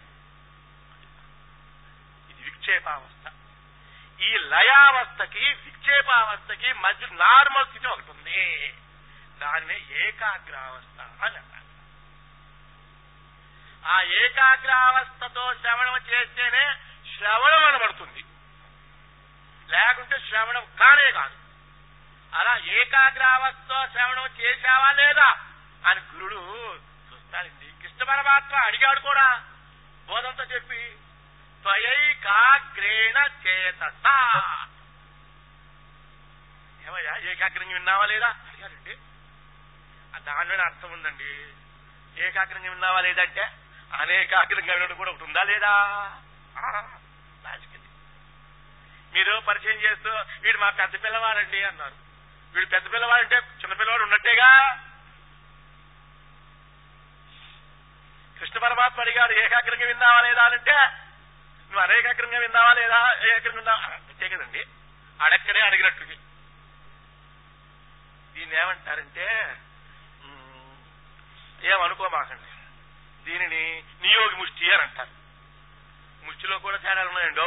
ఇది విక్షేపావస్థ. ఈ లయావస్థకి విక్షేపావస్థకి మధ్య నార్మల్ స్థితి ఒకటి ఉంది దానినే ఏకాగ్రావస్థ అని అన్నారు ఆ ఏకాగ్రావస్థతో శ్రవణం చేస్తేనే శ్రవణం అనబడుతుంది. లేకుంటే శ్రవణం కానే కాదు. అలా ఏకాగ్రావస్థతో శ్రవణం చేశావా లేదా అని గురుడు చూస్తాడండి. కృష్ణ పరమాత్మ అడిగాడు కూడా. బోధంతో చెప్పి త్వయైకాగ్రేణ చేతస. ఏమయ్యా ఏకాగ్రంగా విన్నావా లేదా? అడిగారండి ఆ దాని మీద అర్థం ఉందండి. ఏకాగ్రంగా విన్నావా లేదంటే అనేకాగ్రంగా వినడం కూడా ఒకటి ఉందా లేదా? మీరు పరిచయం చేస్తూ వీడు మా పెద్ద పిల్లవాడండి అన్నారు. వీడు పెద్ద పిల్లవాడంటే చిన్న పిల్లవాడు ఉన్నట్టేగా? కృష్ణ పరమాత్మ అడిగాడు ఏకాగ్రంగా విన్నావా లేదా అంటే నువ్వు అనేకాగ్రంగా విన్నావా లేదా ఏకాగ్రంగా విన్నావా అంతే కదండి. అడక్కడే అడిగినట్టుకి దీన్ని ఏమంటారంటే ఏమనుకోమాకండి. దీనిని నియోగి ముష్టి అని అంటారు. ముష్టిలో కూడా తేడాలు ఉన్నాయండి?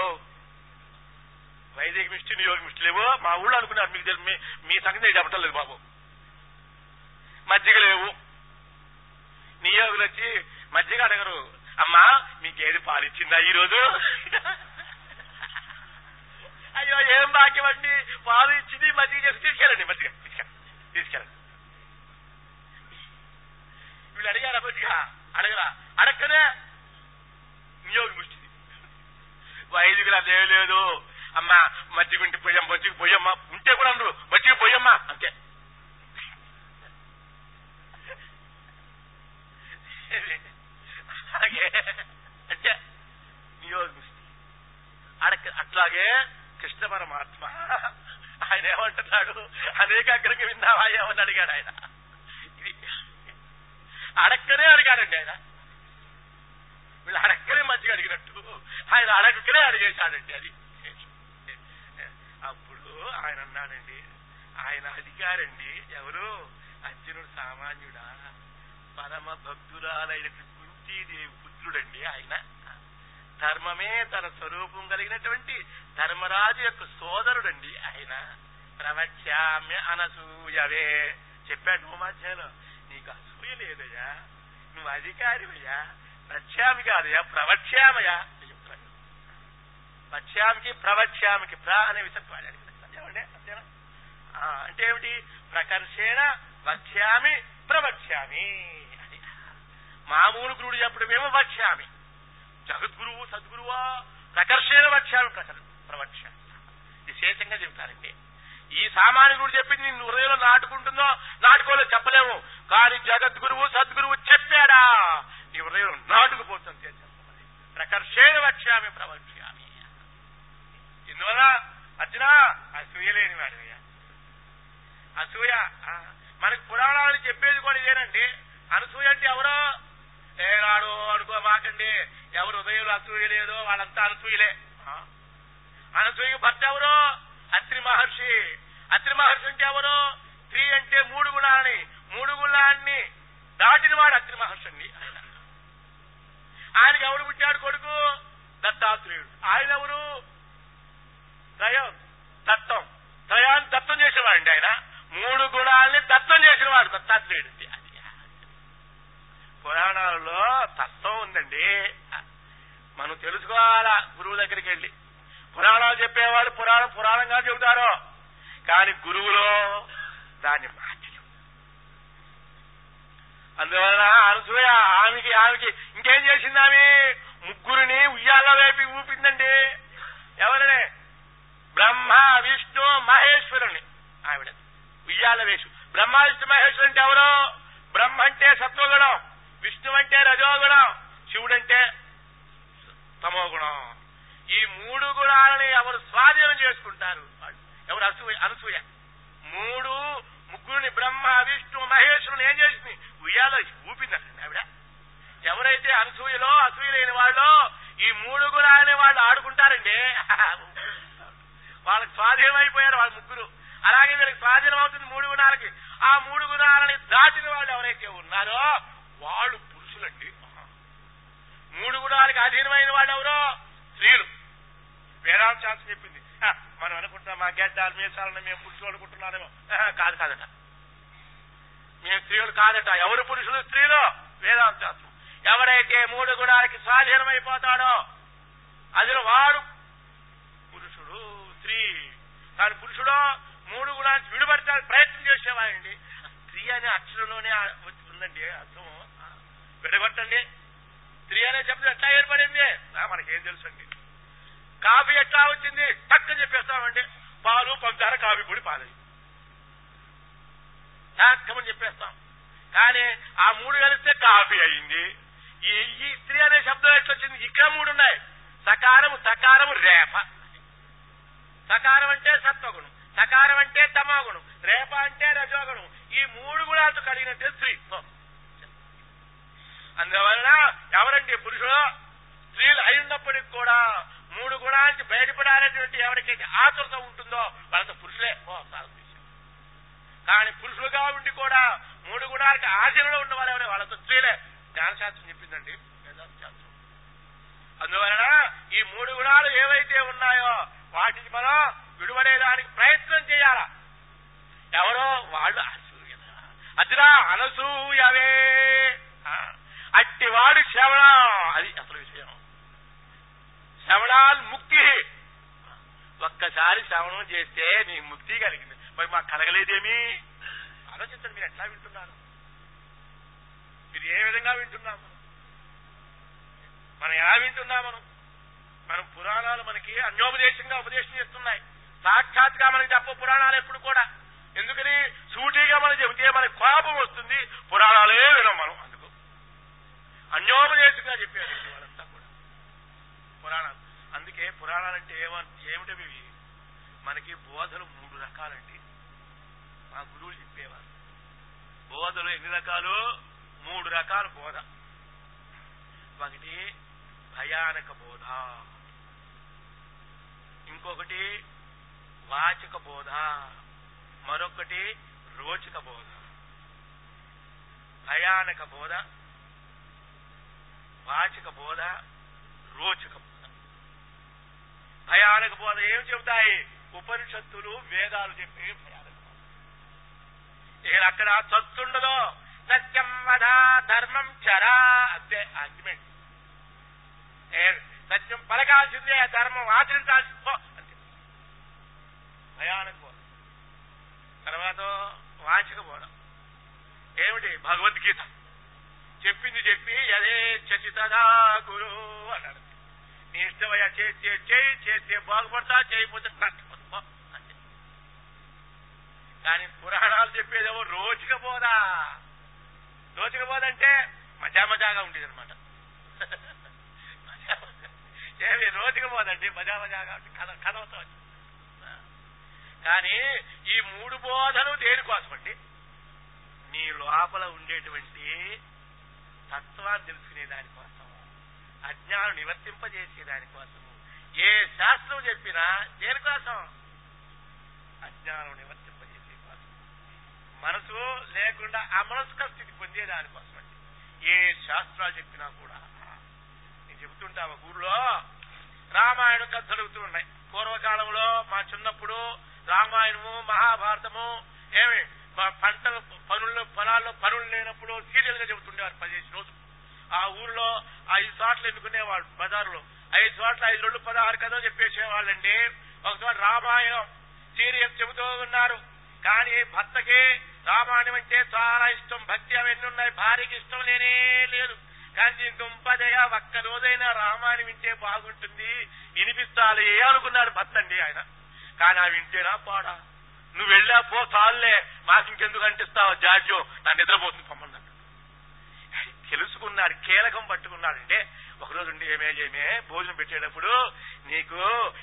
వైదిక మిష్టి నియోగి మిష్టి లేవు? మా ఊళ్ళో అనుకున్నారు మీకు తెలుసు మీ- మీ సంగతి చెప్పటం లేదు బాబు. మజ్జిగ లేవు. నియోగులు వచ్చి మజ్జిగ అడగరు. అమ్మా మీకేది పాలిచ్చిందా ఈ రోజు అయ్యో ఏం భాగ్యం అండి పాలు ఇచ్చింది మజ్జిగ చేసి తీసుకెళ్ళండి మజ్జిగ. తీసుకెళ్ళండి తీసుకెళ్ళండి. వీళ్ళు అడిగారా మజ్జిగ? అడగరా? అడక్కనే నియోగి ముష్టిది. వైదికులు అదే లేదు. అమ్మా మజ్జిగ ఉంటే పోయాం మజ్జిగ పోయమ్మా. ఉంటే కూడా అందరు మజ్జిగ పోయమ్మా. అంతే. అలాగే. అంటే నియోగి అట్లాగే కృష్ణ పరమాత్మ. ఆయన ఏమంటున్నాడు? అనేక అగ్రంగా విన్నావా ఏమని అడిగాడు ఆయన. ఇది అడక్కనే అడిగాడండి ఆయన. వీళ్ళు అడక్కనే మంచిగా అడిగినట్టు ఆయన అడక్కనే అడిగేశాడండి అది. అప్పుడు ఆయన అన్నాడండి ఆయన అధికారండి ఎవరు? అర్జునుడు సామాన్యుడా పరమ భక్తురాలైనటువంటి కుంతీదేవి పుత్రుడండి ఆయన. ధర్మమే తన స్వరూపం కలిగినటువంటి ధర్మరాజు యొక్క సోదరుడండి ఆయన. ప్రవచ్యామ్య అనసూయవే. చెప్పాడు ఉమాధ్యాయులు నీకు అసూయ లేదయ్యా నువ్వు అధికారివయ్యా ప్రత్యామి కాదయ్యా ప్రవచ్యామయ్యా అని చెప్తాడు పశ్యామికి ప్రవచ్యామికి ప్ర అనే విషయం వాడాడు అంటే ఏమిటి? ప్రకర్షేణ వక్ష్యామి ప్రవక్ష్యామి మామూలు గురువుడు చెప్పడమేమో వక్ష్యామి. జగద్గురువు సద్గురువా ప్రకర్షణ వక్ష్యామి ప్రకర్ ప్రవక్ష్య విశేషంగా చెబుతారండి ఈ సామాన్యుడు చెప్పింది నీ హృదయంలో నాటుకుంటుందో నాటుకోలో చెప్పలేము. కానీ జగద్గురువు సద్గురువు చెప్పాడా? నీ హృదయం నాటుకుపోతుంది ప్రకర్షేణ వక్ష్యామి ప్రవక్ష్యామి. ఇందువల్ల అర్జున అసూయ లేని వాడివయ్యా అసూయ మనకు మనకి పురాణాలు చెప్పేది కూడా ఇదేనండి. అనసూయ అంటే ఎవరో? ఏనాడు అనుకో మాకండి ఎవరు ఉదయం అసూయ లేదో వాళ్ళంతా అనసూయలే. ఆ. అనసూయ భర్త ఎవరు? అత్రి మహర్షి. అత్రి మహర్షి అంటే ఎవరు? త్రీ అంటే మూడు గుణాలని. మూడు గుణాన్ని దాటిన వాడు అత్రి మహర్షి అండి. ఆయనకి ఎవరు పుట్టాడు కొడుకు? దత్తాత్రేయుడు. ఆయన ఎవరు? త్రయం దత్తం. త్రయాన్ని దత్తం చేసేవాడండి ఆయన. మూడు గుణాలని దత్తం చేసినవాడు దత్తాత్రేయుడు. పురాణాలలో తత్వం ఉందండి. మనం తెలుసుకోవాలా? గురువు దగ్గరికి వెళ్ళి. పురాణాలు చెప్పేవాడు పురాణం పురాణంగా చెబుతారు. కానీ గురువులో దాన్ని మార్చలేం. అందువలన అనసూయ ఆమెకి ఆమెకి ఇంకేం చేసింది ఆమె? ముగ్గురిని ఉయ్యాల వేపి ఊపిందండి. ఎవరిని? బ్రహ్మ విష్ణు మహేశ్వరుని ఆవిడ. ఉయ్యాల వేసు. బ్రహ్మ విష్ణు మహేశ్వరు అంటే ఎవరు? బ్రహ్మ అంటే సత్వగుణం. విష్ణు అంటే రజోగుణం శివుడు అంటే తమోగుణం. ఈ మూడు గుణాలని ఎవరు స్వాధీనం చేసుకుంటారు? ఎవరు అసూయ అనసూయ? మూడు ముగ్గురిని బ్రహ్మ విష్ణు మహేశ్వరుని ఏం చేసింది? ఉయ్యాల ఊపిందండి ఆవిడ. ఎవరైతే అనసూయలో అసూయ లేని వాళ్ళు ఈ మూడు గుణాలని వాళ్ళు ఆడుకుంటారండి. వాళ్ళకి స్వాధీనం అయిపోయారు వాళ్ళ ముగ్గురు. అలాగే వీళ్ళకి స్వాధీనం అవుతుంది మూడు గుణాలకి. ఆ మూడు గుణాలని దాటిన వాళ్ళు ఎవరైతే ఉన్నారో వాళ్ళు పురుషులండి. మూడు గుణాలకి అధీనమైన వాళ్ళు ఎవరో స్త్రీలు. వేదాంత శాస్త్రం చెప్పింది. మనం అనుకుంటున్నాం మా గడ్డాలు మీసాలను మేము పురుషులు అనుకుంటున్నారేమో. కాదు కాదట. మేము స్త్రీలు కాదట. ఎవరు పురుషులు? స్త్రీలు. వేదాంత శాస్త్రం. ఎవరైతే మూడు గుణాలకి స్వాధీనమైపోతాడో అందులో వాడు పురుషుడు స్త్రీ. కానీ పురుషుడు మూడు గుణానికి విడిపడటానికి ప్రయత్నం చేసేవాడండి. స్త్రీ అనే అక్షరంలోనే ఉందండి అర్థం విడగొట్టండి. స్త్రీ అనే శబ్దం ఎట్లా ఏర్పడింది? మనకేం తెలుసు అండి కాఫీ ఎట్లా వచ్చింది? టక్కని చెప్పేస్తామండి. పాలు పంచార కాఫీ పొడి పాలది టక్కమని చెప్పేస్తాం. కానీ ఆ మూడు కలిస్తే కాఫీ అయింది. ఈ ఈ స్త్రీ అనే శబ్దం ఎట్లా వచ్చింది? ఇక్కడ మూడు ఉన్నాయి. సకారము సకారం రేప. సకారం అంటే సత్వగుణం. సకారం అంటే తమాగుణం. రేప అంటే రజోగుణం. ఈ మూడు గుణాలతో కలిగినట్టే స్త్రీ. అందువలన ఎవరంటే పురుషుడు స్త్రీలు అయినప్పటికి కూడా మూడు గుణానికి బయటపడాలనేటువంటి ఎవరికైతే ఆతురత ఉంటుందో వాళ్ళతో పురుషులే ఓ కానీ పురుషులుగా ఉండి కూడా మూడు గుణాలకి ఆచరణలో ఉన్న వాళ్ళు ఎవరే? వాళ్ళతో స్త్రీలే. జ్ఞానశాస్త్రం చెప్పిందండి. శాస్త్రం. అందువలన ఈ మూడు గుణాలు ఏవైతే ఉన్నాయో వాటిని మనం విడువడేదానికి ప్రయత్నం చేయాలా? ఎవరో వాళ్ళు అసూయ అదిరా అనసూయవే. అట్టివాడు శ్రవణం. అది అసలు విషయం. శ్రవణాల్ ముక్తి. ఒక్కసారి శ్రవణం చేస్తే నీకు ముక్తి కలిగింది. మరి మాకు కలగలేదేమీ? ఆలోచించండి మీరు ఎట్లా వింటున్నారు? మీరు ఏ విధంగా వింటున్నాము మనం ఎలా వింటున్నాం మనం? మనం పురాణాలు మనకి అన్యోపదేశంగా ఉపదేశం చేస్తున్నాయి. సాక్షాత్గా మనకి చెప్ప పురాణాలు ఎప్పుడు కూడా. ఎందుకని సూటిగా మనం చెబితే మనకి కోపం వస్తుంది. పురాణాలే వినం మనం అన్యోపదేశంగా చెప్పారు వాళ్ళంతా కూడా. పురాణాలు. అందుకే పురాణాలంటే ఏమిటవి మనకి బోధలు మూడు రకాలండి. మా గురువులు చెప్పేవారు. బోధలు ఎన్ని రకాలు? మూడు రకాల బోధ. ఒకటి భయానక బోధ. ఇంకొకటి వాచక బోధ. మరొకటి రోచక బోధ. భయానక బోధ. వాచక బోధ రోచక బోధ. భయానక బోధ ఏం చెబుతాయి? ఉపనిషత్తులు వేదాలు చెప్పే భయానక బోధ. ఇక్కడ అక్కడ చచ్చుండదో సత్యం వధ ధర్మం చరా అంతే ఆర్గ్యుమెంట్ ఏ సత్యం పలకాల్సిందే ధర్మం ఆచరించాల్సిందో. అంతే. భయానక బోధ. తర్వాత వాచక బోధ. ఏమిటి? భగవద్గీత. చెప్పింది చెప్పి అదే చచితదా గురు అన్నాడు. నీ ఇష్టమయ్యా చేస్తే చేయి చేస్తే బాగుపడతా చేయకపోతే నష్టపోతా అంతే కానీ పురాణాలు చెప్పేదేమో రోజుక పోదా. మజా మజాగా ఉండేది అనమాట ఏమి రోజుక పోదండి మజా మజాగా కథ కథ అవుతుంది కానీ ఈ మూడు బోధలు దేనికోసమండి? నీ లోపల ఉండేటువంటి తత్వాన్ని తెలుసుకునే దానికోసం అజ్ఞానం నివర్తింపజేసే దానికోసం ఏ శాస్త్రం చెప్పినా దేనికోసం అజ్ఞానం నివర్తింపజేసే కోసం. మనసు లేకుండా అమనస్క స్థితి పొందేదానికోసం అండి. ఏ శాస్త్రాలు చెప్పినా కూడా. నేను చెబుతుంటా ఒక ఊర్లో రామాయణ కథ జరుగుతూ ఉన్నాయి. పూర్వకాలంలో మా చిన్నప్పుడు రామాయణము మహాభారతము ఏమి? పంట పంటలు పనుల్లో పొలాల్లో పనులు లేనప్పుడు సీరియల్గా చెబుతుండేవారు పదిహేను రోజులు. ఆ ఊర్లో ఐదు చోట్ల ఎన్నుకునేవాళ్ళు బజారులో. ఐదు చోట్ల ఐదు రెండు పదహారు కథ చెప్పేసేవాళ్ళండి. ఒకసారి రామాయణం సీరియల్ చెబుతూ ఉన్నారు. కానీ భర్తకి రామాయణం అంటే చాలా ఇష్టం. భక్తి అవన్నీ ఉన్నాయి? భార్యకి ఇష్టం లేనే లేదు. కానీ దీని దుంపదయ ఒక్క రోజైనా రామాయణం వింటే బాగుంటుంది. వినిపిస్తాలి అనుకున్నాడు భర్త అండి ఆయన. కానీ ఆ వింటేనా పాడా? నువ్వు వెళ్ళా పో చాలులే. మాకు ఇంకెందుకు అంటిస్తావు? జాడ్యం నా నిద్రపోతుంది పొమ్మన్నాడు. తెలుసుకున్నాడు కీలకం పట్టుకున్నాడంటే ఒకరోజు ఉండి ఏమే ఏమే భోజనం పెట్టేటప్పుడు నీకు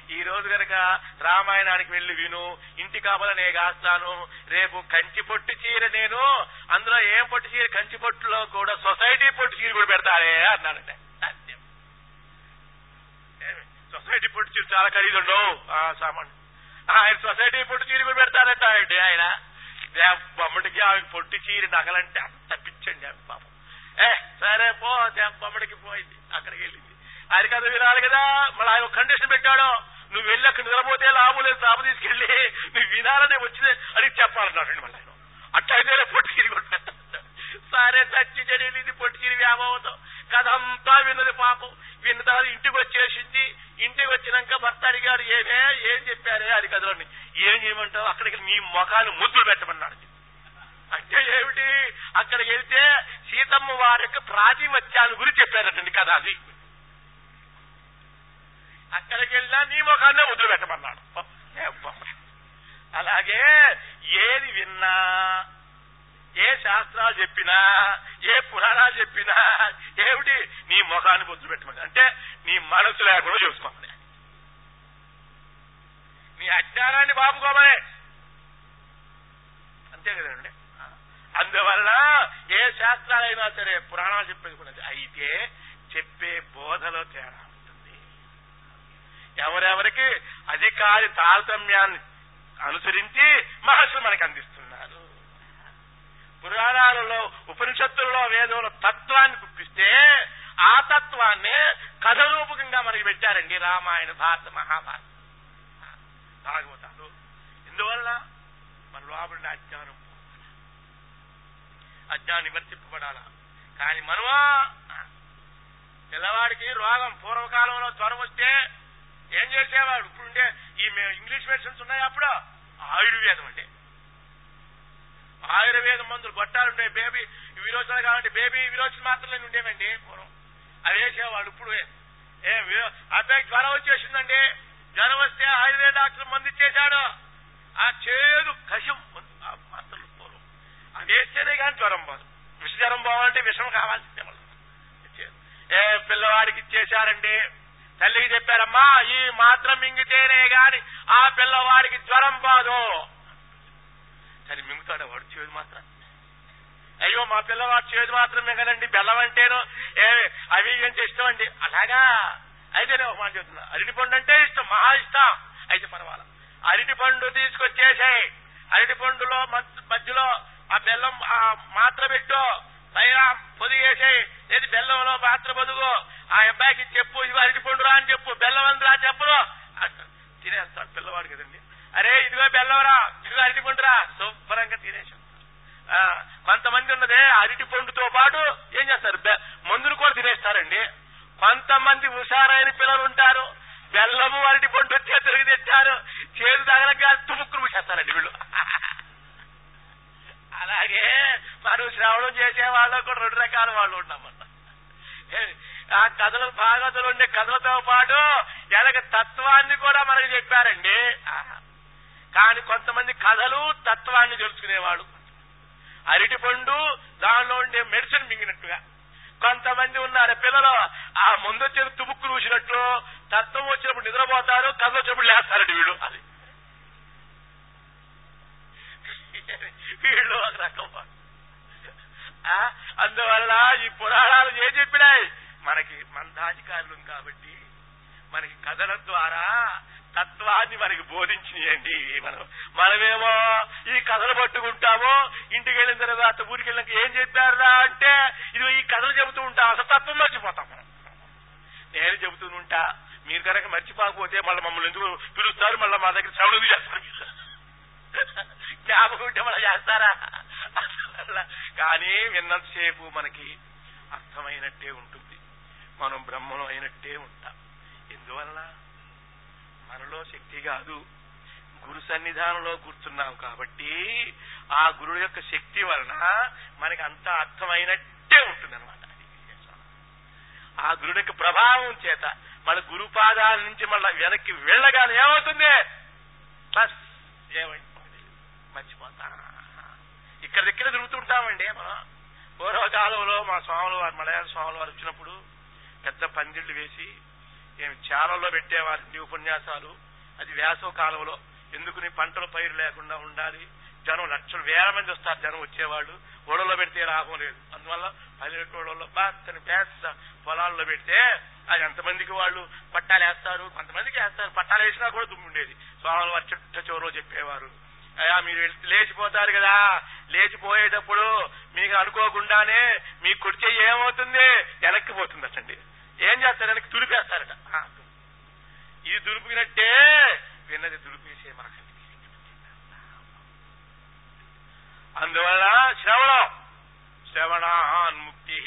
ఈ రోజు గనక రామాయణానికి వెళ్ళి విను ఇంటి కాపల కాస్తాను రేపు కంచి పొట్టు చీర నేను అందులో ఏం పొట్టు చీర? కంచి పొట్టులో కూడా సొసైటీ పొట్టు చీర కూడా పెడతారే అన్నాడంటే సొసైటీ పొట్టు చీర చాలా ఖరీదుండవు ఆ సామాన్ ఆయన సొసైటీ పొట్టు చీర కూడా పెడతారంట అండి ఆయన. బొమ్మడికి ఆమె పొట్టి చీర నగలంటే అంత పిచ్చండి ఆమె పాపం. ఏ సరే పో దే- బొమ్మడికి పోయింది అక్కడికి వెళ్ళింది. ఆయన కథ వినాలి కదా మళ్ళీ ఆయన ఒక కండిషన్ పెట్టాడు. నువ్వు వెళ్ళి అక్కడ నిలబోతే లాభం లేదు సాపు తీసుకెళ్ళి నువ్వు వినాలని వచ్చింది. అని చెప్పాలన్నాడు మళ్ళీ ఆయన. అట్లయితే పొట్టి చీర కూడా సారే చచ్చి చెడేది పొట్టి చీర వ్యామోహం కథ అంతా విన్నది పాపం. విన్న తర్వాత ఇంటికి వచ్చేసింది ఇంటికి వచ్చినాక భర్త అడిగాడు ఏమే ఏం చెప్పారే? అది కథలోని. ఏం చేయమంటావు? అక్కడికి నీ ముఖాలు ముద్దులు పెట్టమన్నాడు. అంటే ఏమిటి? అక్కడికి వెళ్తే సీతమ్మ వారి యొక్క ప్రాతిమత్యాల గురించి చెప్పారటండి కథ అది. అక్కడికి వెళ్ళినా నీ ముఖాన్నే ముద్దులు పెట్టమన్నాడు. అలాగే ఏది విన్నా ఏ శాస్త్రాలు చెప్పినా ఏ పురాణాలు చెప్పినా ఏమిటి? నీ ముఖాన్ని బొద్దు పెట్టమని అంటే నీ మనసు లేకుండా చూసుకోమని నీ అజ్ఞానాన్ని బాపుకోమని అంతే కదండి. అందువల్ల ఏ శాస్త్రాలైనా సరే పురాణాలు చెప్పేది కూడా అయితే చెప్పే బోధలో తేడా ఉంటుంది. ఎవరెవరికి అధికారి తారతమ్యాన్ని అనుసరించి మహర్షులు మనకు అందిస్తారు పురాణాలలో ఉపనిషత్తుల్లో వేదముల తత్వాన్ని గుప్పిస్తే ఆ తత్వాన్ని కథ రూపకంగా మనకి పెట్టారండి రామాయణ భారత మహాభారత. భాగవతాలు. ఎందువల్ల మన లోపల అజ్ఞానం అజ్ఞానం నివర్తింపబడాలా? కానీ మనమా పిల్లవాడికి రోగం పూర్వకాలంలో జ్వరం వస్తే ఏం చేసేవాడు? ఇప్పుడుండే ఈ ఇంగ్లీష్ మెడిసిన్స్ ఉన్నాయి అప్పుడు. ఆయుర్వేదం అంటే ఆయుర్వేదం మందులు గొట్టాలుండే బేబీ విరోచన కావాలంటే బేబీ విరోచన మాత్రమే ఉండేవండి పూర్వం. అవి వేసేవాడు ఇప్పుడు ఏ అబ్బాయి జ్వరం వచ్చేసిందండి జ్వరం వస్తే ఆయుర్వేద డాక్టర్ మందు ఇచ్చేశాడు. ఆ చేదు కషం మాత్రలు పూర్వం. అది వేస్తేనే కానీ జ్వరం పోదు విష జ్వరం పోవాలంటే విషం కావాల్సిందే మళ్ళీ. ఏ పిల్లవాడికి ఇచ్చేశారండి తల్లికి చెప్పారమ్మా ఈ మాత్రం మింగితేనే గాని ఆ పిల్లవాడికి జ్వరం పోదు కానీ మింగుతాడు వాడు చేదు మాత్రం. అయ్యో మా పిల్లవాడు చేదు మాత్రమే కదండి బెల్లం అంటేను ఏ అవి అంటే ఇష్టం అండి. అలాగా? అయితే నేను ఒక మాట చెప్తున్నా. అరటి పండు అంటే ఇష్టం మహా ఇష్టం. అయితే పర్వాలా. అరటి పండు తీసుకొచ్చేసాయి. అరటి పండులో మధ్యలో ఆ బెల్లం మాత్ర పెట్టు. పైన పొదిగేసాయి లేదు బెల్లంలో మాత్ర పొదుగు. ఆ అబ్బాయికి చెప్పు ఇవి అరటి పండురా అని చెప్పు. బెల్లం అందిరా చెప్పురు అంటారు తినేస్తాడు పిల్లవాడు కదండి. అరే ఇదిగో బెల్లంరా ఇదిగో అరటి పండురా. శుభ్రంగా తినేసాడు కొంతమంది ఉన్నదే అరటి పండుతో పాటు ఏం చేస్తారు? బె- మందులు కూడా తినేస్తారండి. కొంతమంది హుషారైన పిల్లలు ఉంటారు. బెల్లము అరటి పండు వచ్చే తిరిగి తెచ్చారు చేదు తగలక తుముక్కులు పూసేస్తారండి వీళ్ళు. అలాగే మనం శ్రావణం చేసే వాళ్ళు కూడా రెండు రకాల వాళ్ళు ఉన్నామన్న ఆ కథలు భాగవతులు ఉండే కథలతో పాటు వెనక తత్వాన్ని కూడా మనకు చెప్పారండి. ఆహా. కానీ కొంతమంది కథలు తత్వాన్ని తెలుసుకునేవాడు. అరటిపండు దానిలో ఉండే మెడిసిన్ మింగినట్టుగా. కొంతమంది ఉన్నారు పిల్లలు ఆ ముందు వచ్చిన తుబుక్కు చూసినట్లు తత్వం వచ్చినప్పుడు నిద్రపోతారు కథ వచ్చినప్పుడు లేస్తారండి వీడు. అది. వీళ్ళు ఒక రకం ఆ, అందువల్ల ఈ పురాణాలు ఏం చెప్పినాయి? మనకి మందాధికారులు కాబట్టి మనకి కథల ద్వారా తత్వాన్ని మనకి బోధించినాయండి మనం. మనమేమో ఈ కథలు పట్టుకుంటాము ఇంటికి వెళ్ళిన తర్వాత ఊరికి వెళ్ళినాక ఏం చెప్పారా అంటే ఇది ఈ కథలు చెబుతూ ఉంటా అసలు తత్వం మర్చిపోతాం మనం. నేను చెబుతూ ఉంటా మీరు కనుక మర్చిపోకపోతే మళ్ళీ మమ్మల్ని ఎందుకు పిలుస్తారు? మళ్ళీ మా దగ్గర శ్రవణం చేస్తారు జ్ఞాపకం ఉంటే మళ్ళీ చేస్తారా? అసలు కానీ విన్నంతసేపు మనకి అర్థమైనట్టే ఉంటుంది. మనం బ్రహ్మం అయినట్టే ఉంటాం. ఎందువల్ల మనలో శక్తి కాదు. గురు సన్నిధానంలో కూర్చున్నాం కాబట్టి ఆ గురుడు యొక్క శక్తి వలన మనకి అంత అర్థమైనట్టే ఉంటుంది అనమాట ఆ గురుడు యొక్క ప్రభావం చేత మన గురుపాదాల నుంచి మళ్ళీ వెనక్కి వెళ్ళగానే ఏమవుతుంది? బస్ ఏమైంది మర్చిపోతా. ఇక్కడ దగ్గర తిరుగుతుంటామండి మనం పూర్వకాలంలో మా స్వాముల వారు మలయాళ స్వాముల వారు వచ్చినప్పుడు పెద్ద పందిళ్ళు వేసి ఏమి చాలలో పెట్టేవారు ఉపన్యాసాలు? అది వేసవ కాలంలో ఎందుకుని పంటలు పైరు లేకుండా ఉండాలి? జనం లక్షలు వేల మంది వస్తారు జనం వచ్చేవాళ్ళు. ఓడలో పెడితే లాభం లేదు. అందువల్ల పల్లెటూళ్ళలో బాగా పేస్త పొలాల్లో పెడితే అది ఎంతమందికి వాళ్ళు పట్టాలు వేస్తారు? కొంతమందికి వేస్తారు. పట్టాలు వేసినా కూడా దుమ్ము ఉండేది. స్వాములు వారు చుట్ట చోరో చెప్పేవారు. అయ్యా మీరు లేచిపోతారు కదా. లేచిపోయేటప్పుడు మీకు అనుకోకుండానే మీ కుర్చీ ఏమవుతుంది? వెనక్కి పోతుంది అసండి. ఏం చేస్తారు వెనక్కి ఇది దులుపుకినట్టే విన్నది దులిపేసే మాకండి అందువల్ల శ్రవణం. శ్రవణాన్ముక్తి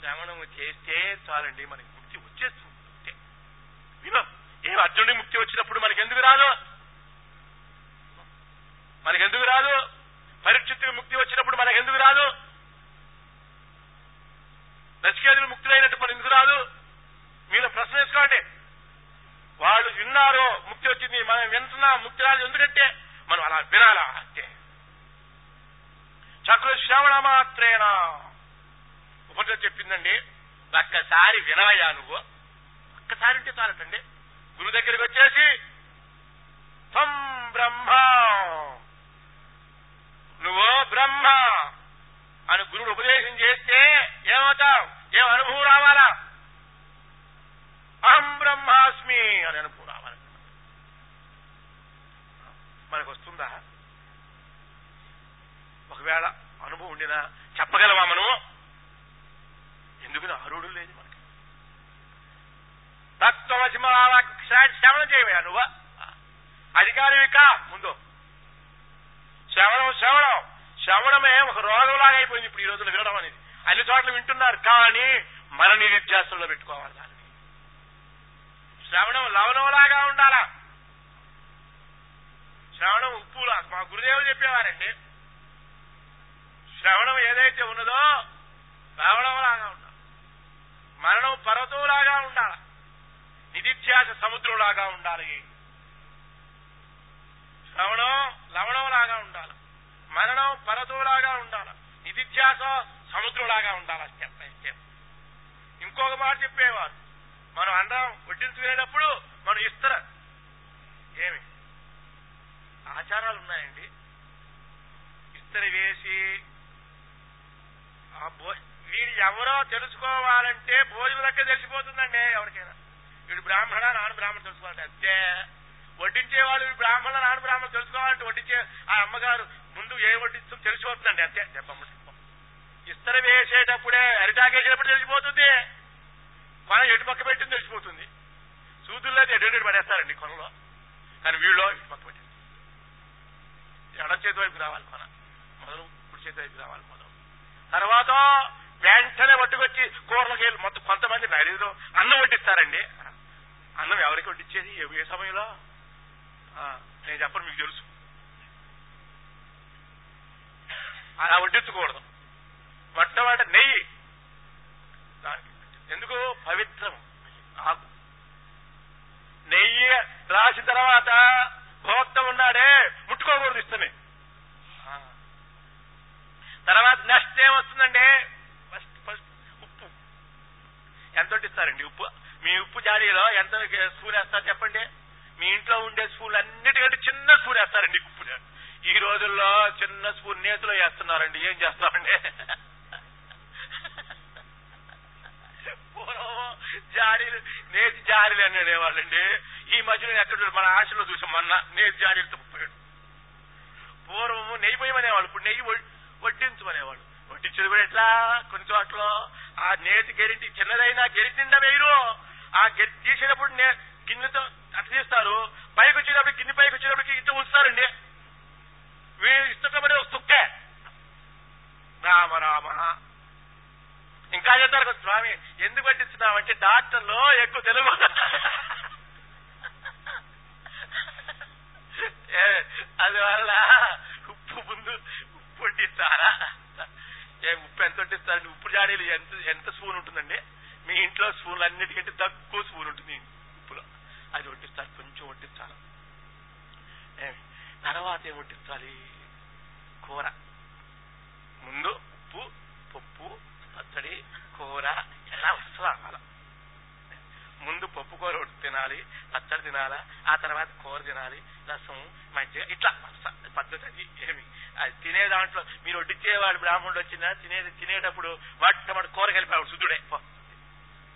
శ్రవణము చేస్తే చాలండి మనకి ముక్తి వచ్చేస్తుంది. అంతే. ఏం ఏ అర్జునుడి ముక్తి వచ్చినప్పుడు మనకెందుకు రాదు? మనకెందుకు రాదు? పరీక్షిత్తుకి ముక్తి వచ్చినప్పుడు మనకెందుకు రాదు? నచికేతులు ముక్తులైనటువంటి మరి ఎందుకు రాదు మీరు ప్రశ్న వేసుకోండి. వాళ్ళు విన్నారు ముక్తి వచ్చింది మనం వింటున్నాం ముక్తి రాదు ఎందుకంటే మనం అలా వినాలా అంతే చక్ర శ్రవణ మాత్రేనా? ఉపనిషత్తు చెప్పిందండి ఒక్కసారి వినవయ్యా నువ్వు. ఒక్కసారి ఉంటే చాలటండి. గురువు దగ్గరికి వచ్చేసి త్వం బ్రహ్మ. నువ్వు బ్రహ్మ. అని గురుడు ఉపదేశం చేస్తే ఏమవుతావు? ఏం అనుభవం రావాలా? అహం బ్రహ్మాస్మి అని అనుభవం రావాలి. మనకు వస్తుందా? ఒకవేళ అనుభవం ఉండినా చెప్పగలవా మనము? ఎందుకు అరుడు లేదు మనకి. తత్వమసి శ్రవణం చేయమే నువ్వు. అధికారివి కా? ముందు. శ్రవణం శ్రవణం. శ్రవణమే ఒక రోగంలాగా అయిపోయింది ఇప్పుడు ఈ రోజుల్లో వినడం అనేది. అన్ని చోట్ల వింటున్నారు కానీ మన నిరుధ్యాసంలో పెట్టుకోవాలి దాన్ని. శ్రవణం లవణంలాగా ఉండాలా? శ్రవణం ఉప్పులా? మా గురుదేవులు చెప్పేవారండి శ్రవణం ఏదైతే ఉన్నదో లవణంలాగా ఉండాలి. మరణం పర్వతంలాగా ఉండాలి. నిధిధ్యాస సముద్రంలాగా ఉండాలి. శ్రవణం లవణంలాగా ఉండాలి. మరణం పరదోలాగా ఉండాలి. నిధిధ్యాస సముద్రంలాగా ఉండాలి స్టెప్ బై స్టెప్ ఇంకొక మాట చెప్పేవారు. మనం అన్నం వడ్డించుకునేటప్పుడు మనం ఇస్తర. ఏమి? ఆచారాలు ఉన్నాయండి. ఇస్తర వేసి ఆ వీడు ఎవరో తెలుసుకోవాలంటే భోజనం లెక్క తెలిసిపోతుందండి ఎవరికైనా. వీడు బ్రాహ్మణ నాన్న బ్రాహ్మణ తెలుసుకోవాలంటే అంతే. వడ్డించే వాళ్ళు బ్రాహ్మణ నాన్న బ్రాహ్మణ తెలుసుకోవాలంటే వడ్డించే ఆ అమ్మగారు ముందు ఏ వడ్డిస్తుందో తెలిసిపోతుందండి అంతే. చెప్పమ్మ ఇస్తర వేసేటప్పుడే అరిటాకేసేటప్పుడు తెలిసిపోతుంది. కొన ఎటు పక్క పెట్టింది తెలిసిపోతుంది. సూదుల్లో ఎటు పడేస్తారండి కొనలో. కానీ వీళ్ళు ఇటు పక్క పెట్టింది ఎడ చేతి వైపు రావాలి కొన. మొదలు కుడి చేతి వైపు రావాలి మొదలు. తర్వాత వెంటనే పట్టుకొచ్చి కూరలకి వెళ్ళి మొత్తం కొంతమంది నడిలో అన్నం వడ్డిస్తారండి. అన్నం ఎవరికి వడ్డించేది ఏ- సమయంలో? ఆ, నేను చెప్పను మీకు తెలుసు. అలా వడ్డించకూడదు. మొట్టమొదట నెయ్యి. ఎందుకు? పవిత్రం. ఆకు. నెయ్యి రాసిన తర్వాత భోక్త ఉన్నాడే ముట్టుకోకూడదు ఇస్తుంది తర్వాత నెక్స్ట్ ఏమొస్తుందండి ఫస్ట్ ఫస్ట్ ఉప్పు. ఎంత ఇస్తారండి ఉప్పు? మీ ఉప్పు జాడీలో ఎంత స్పూన్ వేస్తారు చెప్పండి? మీ ఇంట్లో ఉండే స్పూన్ అన్నిటికంటే చిన్న స్పూన్ వేస్తారండి ఉప్పు ఈ రోజుల్లో చిన్న స్పూన్ నేతిలో వేస్తున్నారండి. ఏం చేస్తామండి? పూర్వం జాడీలు నేతి జాడీలు అనేవాళ్ళండి. ఈ మధ్యలో ఎక్కడ మన ఆశలో చూసాం మొన్న నేతి జాడీలు తప్పిపోయాడు. పూర్వము నెయ్యి పోయమనేవాళ్ళు. ఇప్పుడు నెయ్యి వడ్డించమనేవాళ్ళు. వడ్డించేది కూడా ఎట్లా? కొన్ని చోట్ల ఆ నేతి గెరిటి చిన్నదైనా గెరిటి నిండా వేయరు. ఆ గెరి తీసేటప్పుడు గిన్నెతో అట్లా తీస్తారు. పైకి వచ్చేటప్పుడు గిన్నె పైకి వచ్చేటప్పటికి ఇంత ఉంచుతారండి. వీళ్ళు ఇష్టపడే ఒక తుక్కే రామ రామ. ఇంకా చెప్తారు స్వామి ఎందుకు పట్టిస్తున్నామంటే డాక్టర్లో ఎక్కువ తెలుగు. అది అందువల్ల ఉప్పు ముందు ఉప్పు వడ్డిస్తారా? ఏ ఉప్పు ఎంత వడ్డిస్తారండి? ఉప్పు జాడీలు ఎంత ఎంత స్పూన్ ఉంటుందండి? మీ ఇంట్లో స్పూన్లు అన్నిటికంటే తక్కువ స్పూన్ ఉంటుంది ఉప్పులో. అది వడ్డిస్తారు కొంచెం వడ్డిస్తారు. తర్వాత ఏం వడ్డించాలి కూర. ముందు ఉప్పు పప్పు పచ్చడి కూర ఎలా వస్తుందా అలా ముందు పప్పు కూర ఒకటి తినాలి పచ్చడి తినాలా ఆ తర్వాత కూర తినాలి రసం మజ్జిగ ఇట్లా. పద్ధతి అది ఏమి? అది తినే దాంట్లో మీరు వడ్డించేవాడు బ్రాహ్మణుడు వచ్చినా తినేది తినేటప్పుడు వాటి కూర కలిపేవాడు శుద్ధుడే.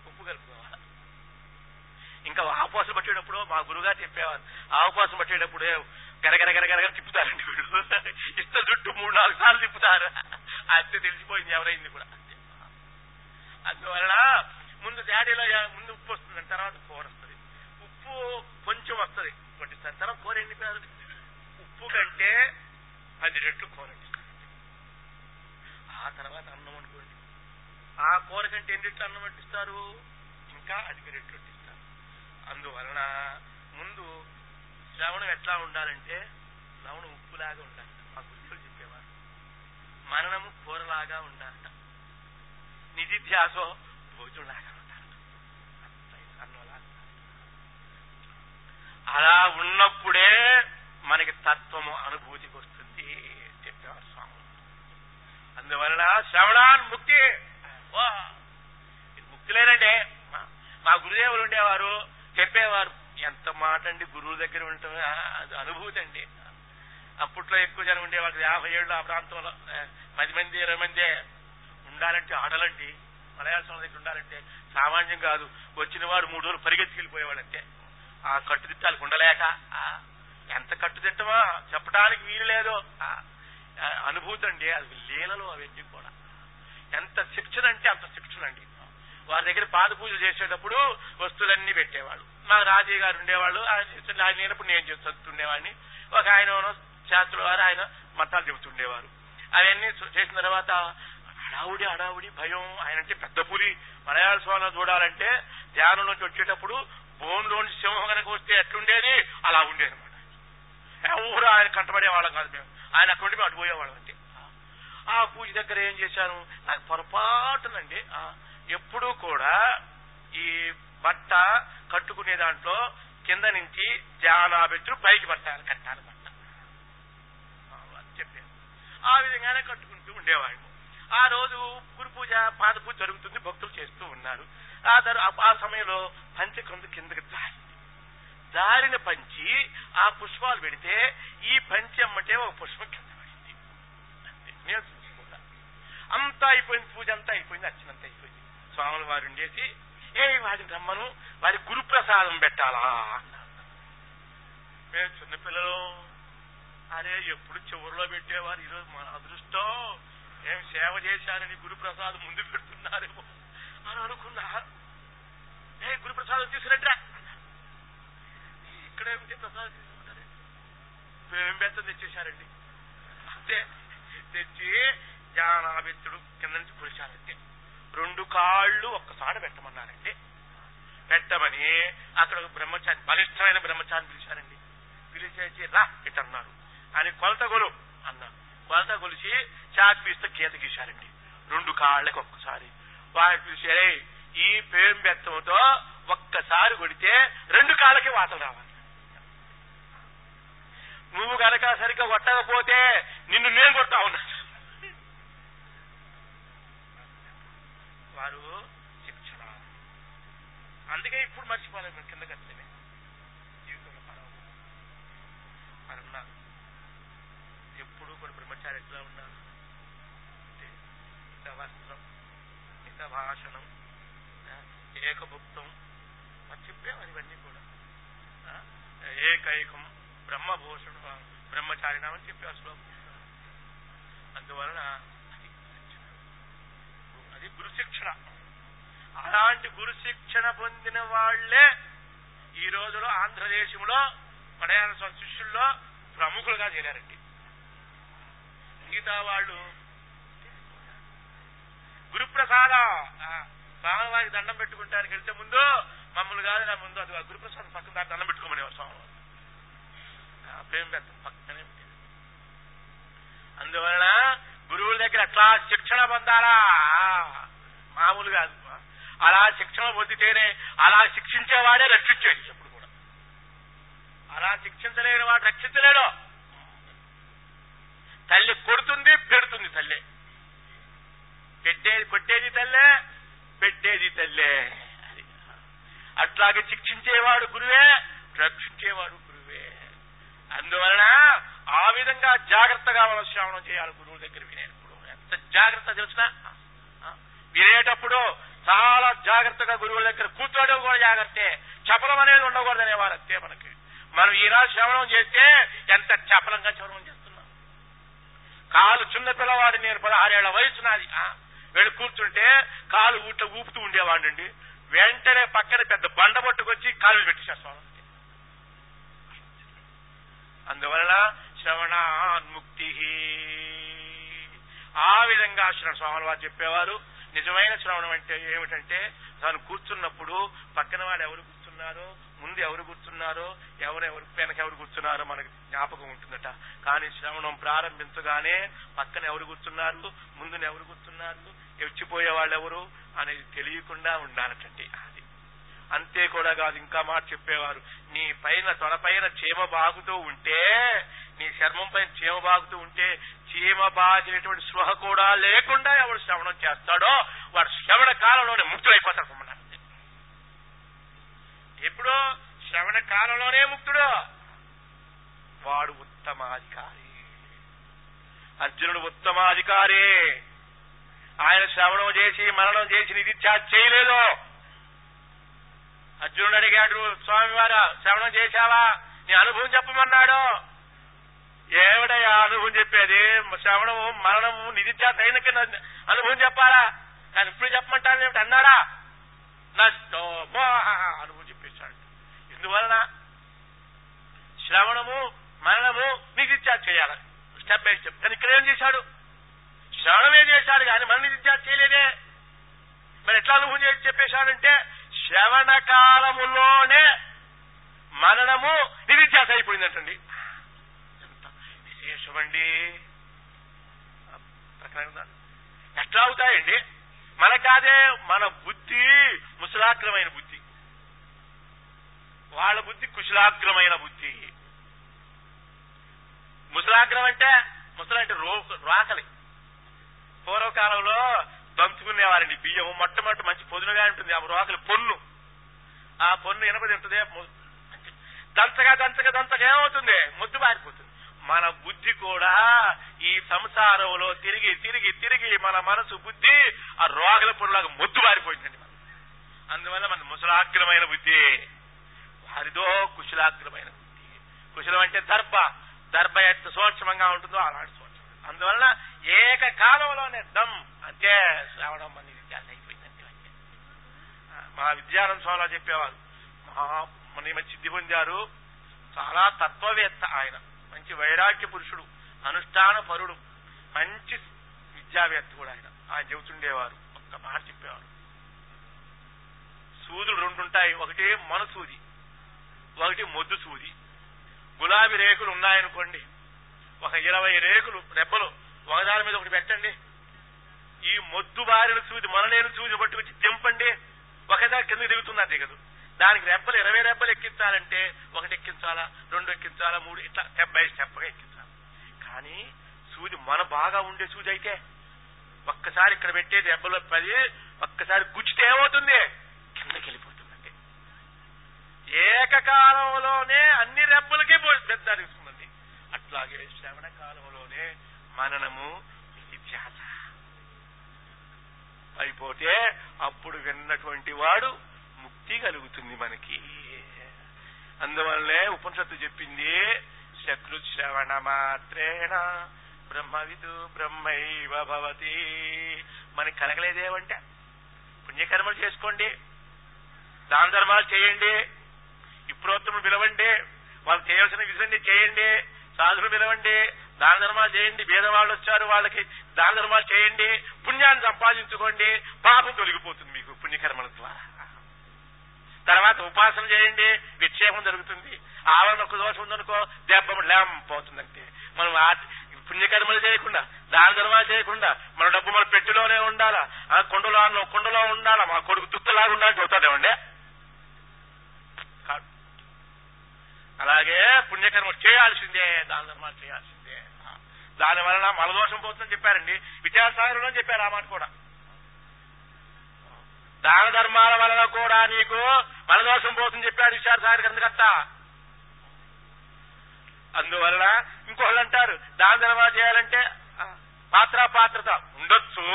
ఉప్పు కలుపుకోవాలి? ఇంకా ఆపోసం పట్టేటప్పుడు మా గురుగారు చెప్పేవారు ఆపోసం పట్టేటప్పుడు గరగరగరగరగర తిప్పుతారండి వీడు. ఇంత జుట్టు మూడు నాలుగు సార్లు తిప్పుతారు. అంతే తెలిసిపోయింది ఎవరైంది కూడా. అందువల్ల ముందు డాడీలో ముందు ఉప్పు వస్తుంది తర్వాత కూర వస్తుంది. ఉప్పు కొంచెం వస్తుంది. కొట్టిస్తారు తర్వాత కూర ఎండిపోయారు ఉప్పు కంటే పది రెట్లు కూర వండిస్తారు. ఆ తర్వాత అన్నం అనుకోండి ఆ కూర కంటే ఎన్ని రెట్లు అన్నం వడ్డిస్తారు? ఇంకా అధిక రెట్లు వడ్డిస్తారు. అందువలన ముందు శ్రవణం ఎట్లా ఉండాలంటే శ్రవణం ఉప్పులాగా ఉండాలి మా గురువులు చెప్పేవారు. మననము కూరలాగా ఉండాలట. నిధిధ్యాసో భోజనలాగా ఉండాలట. అన్నంలాగా అలా ఉన్నప్పుడే మనకి తత్వము అనుభూతికి వస్తుంది చెప్పేవారు స్వామి అందువలన శ్రవణాన్ ముక్తి. ఓ, లేదంటే మా- మా గురుదేవులు ఉండేవారు చెప్పేవారు ఎంత మాట అండి గురువు దగ్గర ఉండటం అది అనుభూతి అండి. అప్పట్లో ఎక్కువ జనం ఉండేవాళ్ళు యాభై ఏళ్ళు ఆ ప్రాంతంలో పది మంది ఇరవై మంది ఉండాలంటే ఆడాలండి. మలయాళ దగ్గర ఉండాలంటే సామాన్యం కాదు. వచ్చిన వాడు మూడు రోజులు పరిగెత్తుకెళ్ళిపోయేవాడు అంతే. ఆ కట్టుదిట్టాలకు ఉండలేక ఆ, ఎంత కట్టుదిట్టమా చెప్పడానికి వీలు లేదు. ఆ, అనుభూతి అండి. అది లీలలో అవన్నీ కూడా. ఎంత శిక్షణ అంటే అంత శిక్షణ అండి. వారి దగ్గర పాద పూజలు చేసేటప్పుడు వస్తువులన్నీ పెట్టేవాడు మా రాజయ్య గారు ఉండేవాళ్ళు. ఆయన చెప్తుండే ఆయన లేనప్పుడు నేను చదువుతుండేవాడిని ఒక ఆయన శాస్త్రుల వారు ఆయన మతాలు చెబుతుండేవారు. అవన్నీ చేసిన తర్వాత హడావుడి హడావుడి భయం. ఆయన అంటే పెద్ద పులి. మలయాళ స్వామిని చూడాలంటే ధ్యానం నుంచి వచ్చేటప్పుడు బోన్లోంచి సింహం కనుక వస్తే ఎట్లుండేది? అలా ఉండేది అనమాట ఎవరు ఆయన కంటపడే వాళ్ళం కాదు మేము. ఆయన అక్కడ ఉండి మేము అటు అంటే ఆ పూజ దగ్గర ఏం చేశాను నాకు పొరపాటునండి ఎప్పుడూ కూడా ఈ బట్ట కట్టుకునే దాంట్లో కింద నుంచి ధ్యానాబెత్తులు పైకి పట్టాలి కట్టాలి బట్ట. ఆ, ఆ విధంగానే కట్టుకుంటూ ఉండేవాడిని ఆ రోజు గురు పూజ పాద పూజ జరుగుతుంది భక్తులు చేస్తూ ఉన్నారు. ఆ ఆ సమయంలో పంచకొందు కిందకి జారి జారిన పంచి ఆ పుష్పాలు పెడితే ఈ పంచి అమ్మటే ఒక పుష్పం కింద పడింది. నేను చూసుకుంటా. అంతా అయిపోయింది పూజ అంతా అయిపోయింది అర్చనంతా అయిపోయింది. స్వాముల వారు ఉండేసి ఏ వాడిని రమ్మను. వారి గురుప్రసాదం పెట్టాలా? మేము చిన్నపిల్లలు అరే ఎప్పుడు చివరిలో పెట్టేవారు? ఈరోజు మన అదృష్టం. ఏం సేవ చేశానని గురుప్రసాదం ముందు పెడుతున్నారేమో అని అనుకున్నా. ఏ గురుప్రసాదం తీసుకురంట్రా ఇక్కడే ఉంటే ప్రసాదం తీసుకుంటారే. మేమేం బెత్తం తెచ్చేశారండి? అంతే. తెచ్చి జ్ఞానాభిత్తుడు కింద నుంచి కురిశారంటే రెండు కాళ్ళు ఒక్కసారి పెట్టమన్నారండి పెట్టమని అక్కడ ఒక బ్రహ్మచారి బలిష్టమైన బ్రహ్మచారిని పిలిచారండి. పిలిచేసి రా ఇటన్నారు అని కొలత గొలు అన్నారు. కొలత కొలిచి చాక్ పీస్తే గీత గీశారండి. రెండు కాళ్ళకి ఒక్కసారి. వాడిని పిలిచారే ఈ పేం బెత్తంతో ఒక్కసారి కొడితే రెండు కాళ్ళకి వాతలు రావాలి. నువ్వు కనుక సరిగ్గా కొట్టకపోతే నిన్ను నేను కొడతా ఉన్నాను వారు శిక్షణ. అందుకే ఇప్పుడు మర్చిపోలేదు మేము కింద కట్టలేమే జీవితంలో పడవ. వారు ఉన్నారు. ఎప్పుడు కూడా బ్రహ్మచారి ఎట్లా ఉన్నారు. అంటే వస్త్రం హిత భాషణం ఏకభుక్తం మరి చెప్పేవారు ఇవన్నీ కూడా. ఏకైకం బ్రహ్మభూషణం బ్రహ్మచారిణం అని చెప్పేవారు శ్లోకం. అందువలన అది గురుశిక్షణ. అలాంటి గురుశిక్షణ పొందిన వాళ్ళే ఈ రోజులో ఆంధ్రదేశంలో మలయాళ శిష్యుల్లో ప్రముఖులుగా చేరారండి. మిగతా వాళ్ళు గురుప్రసాదం. స్వామివారికి దండం పెట్టుకుంటానికి వెళ్తే ముందు మమ్మల్ని కాదు నా ముందు అది గురుప్రసాదం పక్కన దాన్ని దండం పెట్టుకోమనేవారు స్వామివారు. ప్రేమ పెద్ద పక్కనే ఉండేది. అందువలన గురువుల దగ్గర ఎట్లా శిక్షణ పొందాలా? మామూలు కాదు. అలా శిక్షణ పొందితేనే అలా శిక్షించేవాడే రక్షించేది. ఎప్పుడు కూడా. అలా శిక్షించలేని వాడు రక్షించలేడు. తల్లి కొడుతుంది పెడుతుంది తల్లి. పెట్టేది కొట్టేది తల్లే పెట్టేది తల్లే. అట్లాగే శిక్షించేవాడు గురువే రక్షించేవాడు గురువే. అందువలన ఆ విధంగా జాగ్రత్తగా మనం శ్రవణం చేయాలి గురువు దగ్గర వినేటప్పుడు ఎంత జాగ్రత్త తెలిసిన వినేటప్పుడు చాలా జాగ్రత్తగా గురువుల దగ్గర కూర్చోవడం కూడా జాగ్రత్తే. చపలం అనేది ఉండకూడదు అనేవారు అంతే మనకి. మనం ఈనాడు శ్రవణం చేస్తే ఎంత చపలంగా శ్రవణం చేస్తున్నాం. కాలు చిన్న పిల్లవాడు నేను పదహారేళ్ళ వయసు నాది. వెళ్ళి కూర్చుంటే కాలు ఊట ఊపుతూ ఉండేవాడినండి వెంటనే పక్కన పెద్ద బండ పట్టుకొచ్చి కాలు పెట్టేసేస్తాను అందువలన శ్రవణాన్ముక్తి ఆ విధంగా శ్రవణ స్వాములు వారు చెప్పేవారు నిజమైన శ్రవణం అంటే ఏమిటంటే తాను కూర్చున్నప్పుడు పక్కన వాడు ఎవరు కూర్చున్నారో ముందు ఎవరు కూర్చున్నారో ఎవరు ఎవరు వెనక ఎవరు కూర్చున్నారో మనకు జ్ఞాపకం ఉంటుందట. కానీ శ్రవణం ప్రారంభించగానే పక్కన ఎవరు కూర్చున్నారు ముందున ఎవరు కూర్చున్నారు ఎచ్చిపోయే వాళ్ళు ఎవరు అనేది తెలియకుండా ఉండాలటండి అది. అంతే కూడా కాదు ఇంకా మాట చెప్పేవారు నీ పైన తొడపైన చేమ బాగుతూ ఉంటే నీ చర్మంపై చీమ బాగుతూ ఉంటే చీమ బాగినటువంటి స్పృహ కూడా లేకుండా ఎవడు శ్రవణం చేస్తాడో వాడు శ్రవణ కాలంలోనే ముక్తుడైపోతాడు పొమ్మన్నారు ఎప్పుడో శ్రవణ కాలంలోనే ముక్తుడు. వాడు ఉత్తమాధికారి. అర్జునుడు ఉత్తమాధికారి. ఆయన శ్రవణం చేసి మరణం చేసి నిధిత్యా చేయలేదు. అర్జునుడు అడిగాడు స్వామివారు శ్రవణం చేశావా? నీ అనుభవం చెప్పమన్నాడు. ఏమిటయ్యా అనుభవం చెప్పేది? శ్రవణము మరణము నిధిత్యాగ అయిన కింద అనుభవం చెప్పాలా? కానీ ఇప్పుడు చెప్పమంటాను ఏమిటి? అన్నాడా? నష్టో మోహ అనుభవం చెప్పేశాడు. ఇందువలన శ్రవణము మరణము నిధిత్యాగ చేయాలి. Step by step. కానీ ఇక్కడ ఏం చేశాడు? శ్రవణమే చేశాడు? కానీ మరణ నిధిత్యాగ చేయలేదే. మరి ఎట్లా అనుభవం చేసి చెప్పేశాడంటే శ్రవణ కాలములోనే మరణము నిధిత్యాస అయిపోయిందంటండి. విశేషమండి ఎట్లా అవుతాయండి? మనకాదే మన బుద్ధి ముసలాగ్రమైన బుద్ధి. వాళ్ళ బుద్ధి కుశలాగ్రమైన బుద్ధి. ముసలాగ్రం అంటే ముసలు అంటే రో రాకలి. పూర్వకాలంలో దంచుకునేవారండి బియ్యం మొట్టమొదటి మంచి పొదునుగా ఉంటుంది ఆ రోకలి పొన్ను. ఆ పొన్ను ఎనప ఉంటుంది దంచగా దంచగా దంచగా ఏమవుతుంది? ముద్దు బారిపోతుంది మన బుద్ధి కూడా ఈ సంసారంలో తిరిగి తిరిగి తిరిగి మన మనసు బుద్ధి ఆ రోగల పొన్నులాగా ముద్దు బారిపోయిందండి మనకి. అందువల్ల మన ముసలాగ్రమైన బుద్ధి. వారిదో కుశలాగ్రమైన బుద్ధి. కుశలం అంటే దర్భ. దర్భ ఎంత సూక్ష్మంగా ఉంటుందో అలాంటి సూక్ష్మం. అందువలన ఏకకాలంలోనే దమ్ అంటే శ్రావణం అనేది విద్యార్థి అయిపోయిందండి మా విద్యానంద స్వామిలో చెప్పేవారు. మహా మన సిద్ధి పొందారు చాలా తత్వవేత్త ఆయన. మంచి వైరాగ్య పురుషుడు అనుష్ఠాన పరుడు మంచి విద్యావేత్త కూడా ఆయన. ఆయన చెబుతుండేవారు. ఒక్క మాట చెప్పేవారు. సూదులు రెండు ఉంటాయి ఒకటి మనసూది ఒకటి మొద్దు సూది. గులాబీ రేకులు ఉన్నాయనుకోండి ఒక ఇరవై రేకులు రెబ్బలు ఒకదాని మీద ఒకటి పెట్టండి. ఈ మొద్దు బారిన సూది మనలేని సూది పట్టుకొచ్చి తెంపండి. ఒకదా కింద దిగుతుందా దిగదు దానికి రెబ్బలు ఇరవై రెబ్బలు ఎక్కించాలంటే ఒకటి ఎక్కించాలా రెండు ఎక్కించాలా మూడు ఇట్లా స్టెప్ బై స్టెప్గా ఎక్కించాలి. కానీ సూది మన బాగా ఉండే సూది అయితే ఒక్కసారి ఇక్కడ పెట్టేది రెబ్బలో పది ఒక్కసారి గుచ్చితే ఏమవుతుంది? కిందకి వెళ్ళిపోతుందండి. ఏకకాలంలోనే అన్ని రెబ్బలకి పెద్ద తీసుకుందండి. అట్లాగే శ్రవణ కాలంలోనే మననము ధ్యాస అయిపోతే అప్పుడు విన్నటువంటి వాడు శక్తి కలుగుతుంది మనకి. అందువల్లనే ఉపనిషత్తు చెప్పింది శత్రు శ్రవణ మాత్రేణ బ్రహ్మవిదు బ్రహ్మైవ భవతి. మనకి కలగలేదేమంటే పుణ్యకర్మలు చేసుకోండి దాన ధర్మాలు చేయండి ఇప్పుడోత్తములు పిలవండి వాళ్ళు చేయాల్సిన విధులన్నీ చేయండి సాధులు పిలవండి దాన ధర్మాలు చేయండి భేదవాళ్ళు వచ్చారు వాళ్ళకి దాన ధర్మాలు చేయండి పుణ్యాన్ని సంపాదించుకోండి పాపం తొలగిపోతుంది మీకు పుణ్యకర్మల ద్వారా. తర్వాత ఉపాసన చేయండి విక్షేపం జరుగుతుంది. ఆవరణ ఒక దోషం ఉందనుకో దెబ్బ లేం పోతుందంటే. మనం పుణ్యకర్మలు చేయకుండా దాన ధర్మాలు చేయకుండా మన డబ్బు మన పెట్టిలోనే ఉండాలా? ఆ కొండలో కొండలో ఉండాలా? మా కొడుకు దుత్తలాగా ఉండాలని చెబుతాడేమండి కాదు. అలాగే పుణ్యకర్మ చేయాల్సిందే దాన ధర్మాలు చేయాల్సిందే. దాని వలన మలదోషం పోతుందని చెప్పారండి. విద్యాసాగరంలో చెప్పారు ఆ మాట కూడా. దాన ధర్మాల వలన కూడా నీకు మలదోషం పోతుంది చెప్పాడు విద్యాసాగర్ గ్రంథకర్త. అందువలన ఇంకొకళ్ళు అంటారు దాన ధర్మాలు చేయాలంటే పాత్ర పాత్రత ఉండొచ్చు.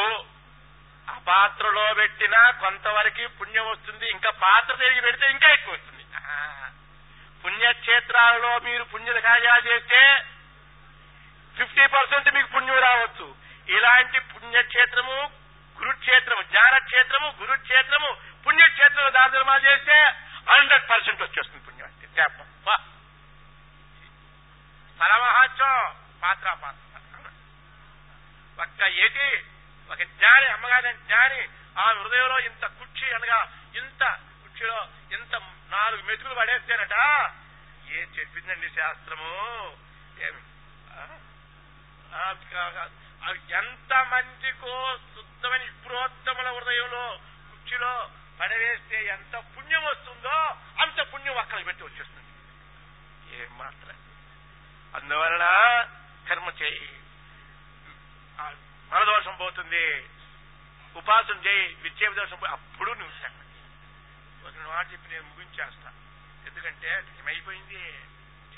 ఆ పాత్రలో పెట్టినా కొంతవరకు పుణ్యం వస్తుంది ఇంకా పాత్ర తిరిగి పెడితే ఇంకా ఎక్కువ వస్తుంది. పుణ్యక్షేత్రాలలో మీరు పుణ్య కార్యాలు చేస్తే ఫిఫ్టీ పర్సెంట్ మీకు పుణ్యం రావచ్చు. ఇలాంటి పుణ్యక్షేత్రము కురుక్షేత్రము జ్ఞానక్షేత్రము గురుక్షేత్రము పుణ్యక్షేత్రంలో దానధర్మాలు చేస్తే హండ్రెడ్ పర్సెంట్ వచ్చేస్తుంది పుణ్యం అంటే చెప్ప పరమహత్యం పాత్ర పాత్ర ఒక్క ఏటి ఒక జ్ఞాని అమ్మగారి జ్ఞాని ఆ హృదయంలో ఇంత కుర్చీ అనగా ఇంత కుర్చీలో ఇంత నాలుగు మెతుకులు పడేస్తేనట ఏ చెప్పిందండి శాస్త్రము? అది ఎంత మందికో శుద్ధమైన ఇప్పుడోత్తముల హృదయంలో కుర్చీలో పడవేస్తే ఎంత పుణ్యం వస్తుందో అంత పుణ్యం అక్కడికి పెట్టి వచ్చేస్తుంది. ఏం మాత్రం అందువలన కర్మ చేయి. మనదోషం పోతుంది. ఉపాసన చేయి. విచ్చేప దోషం పోయి అప్పుడు నువ్వు ఒక మాట చెప్పి నేను ముగించేస్తా. ఎందుకంటే ఏమైపోయింది?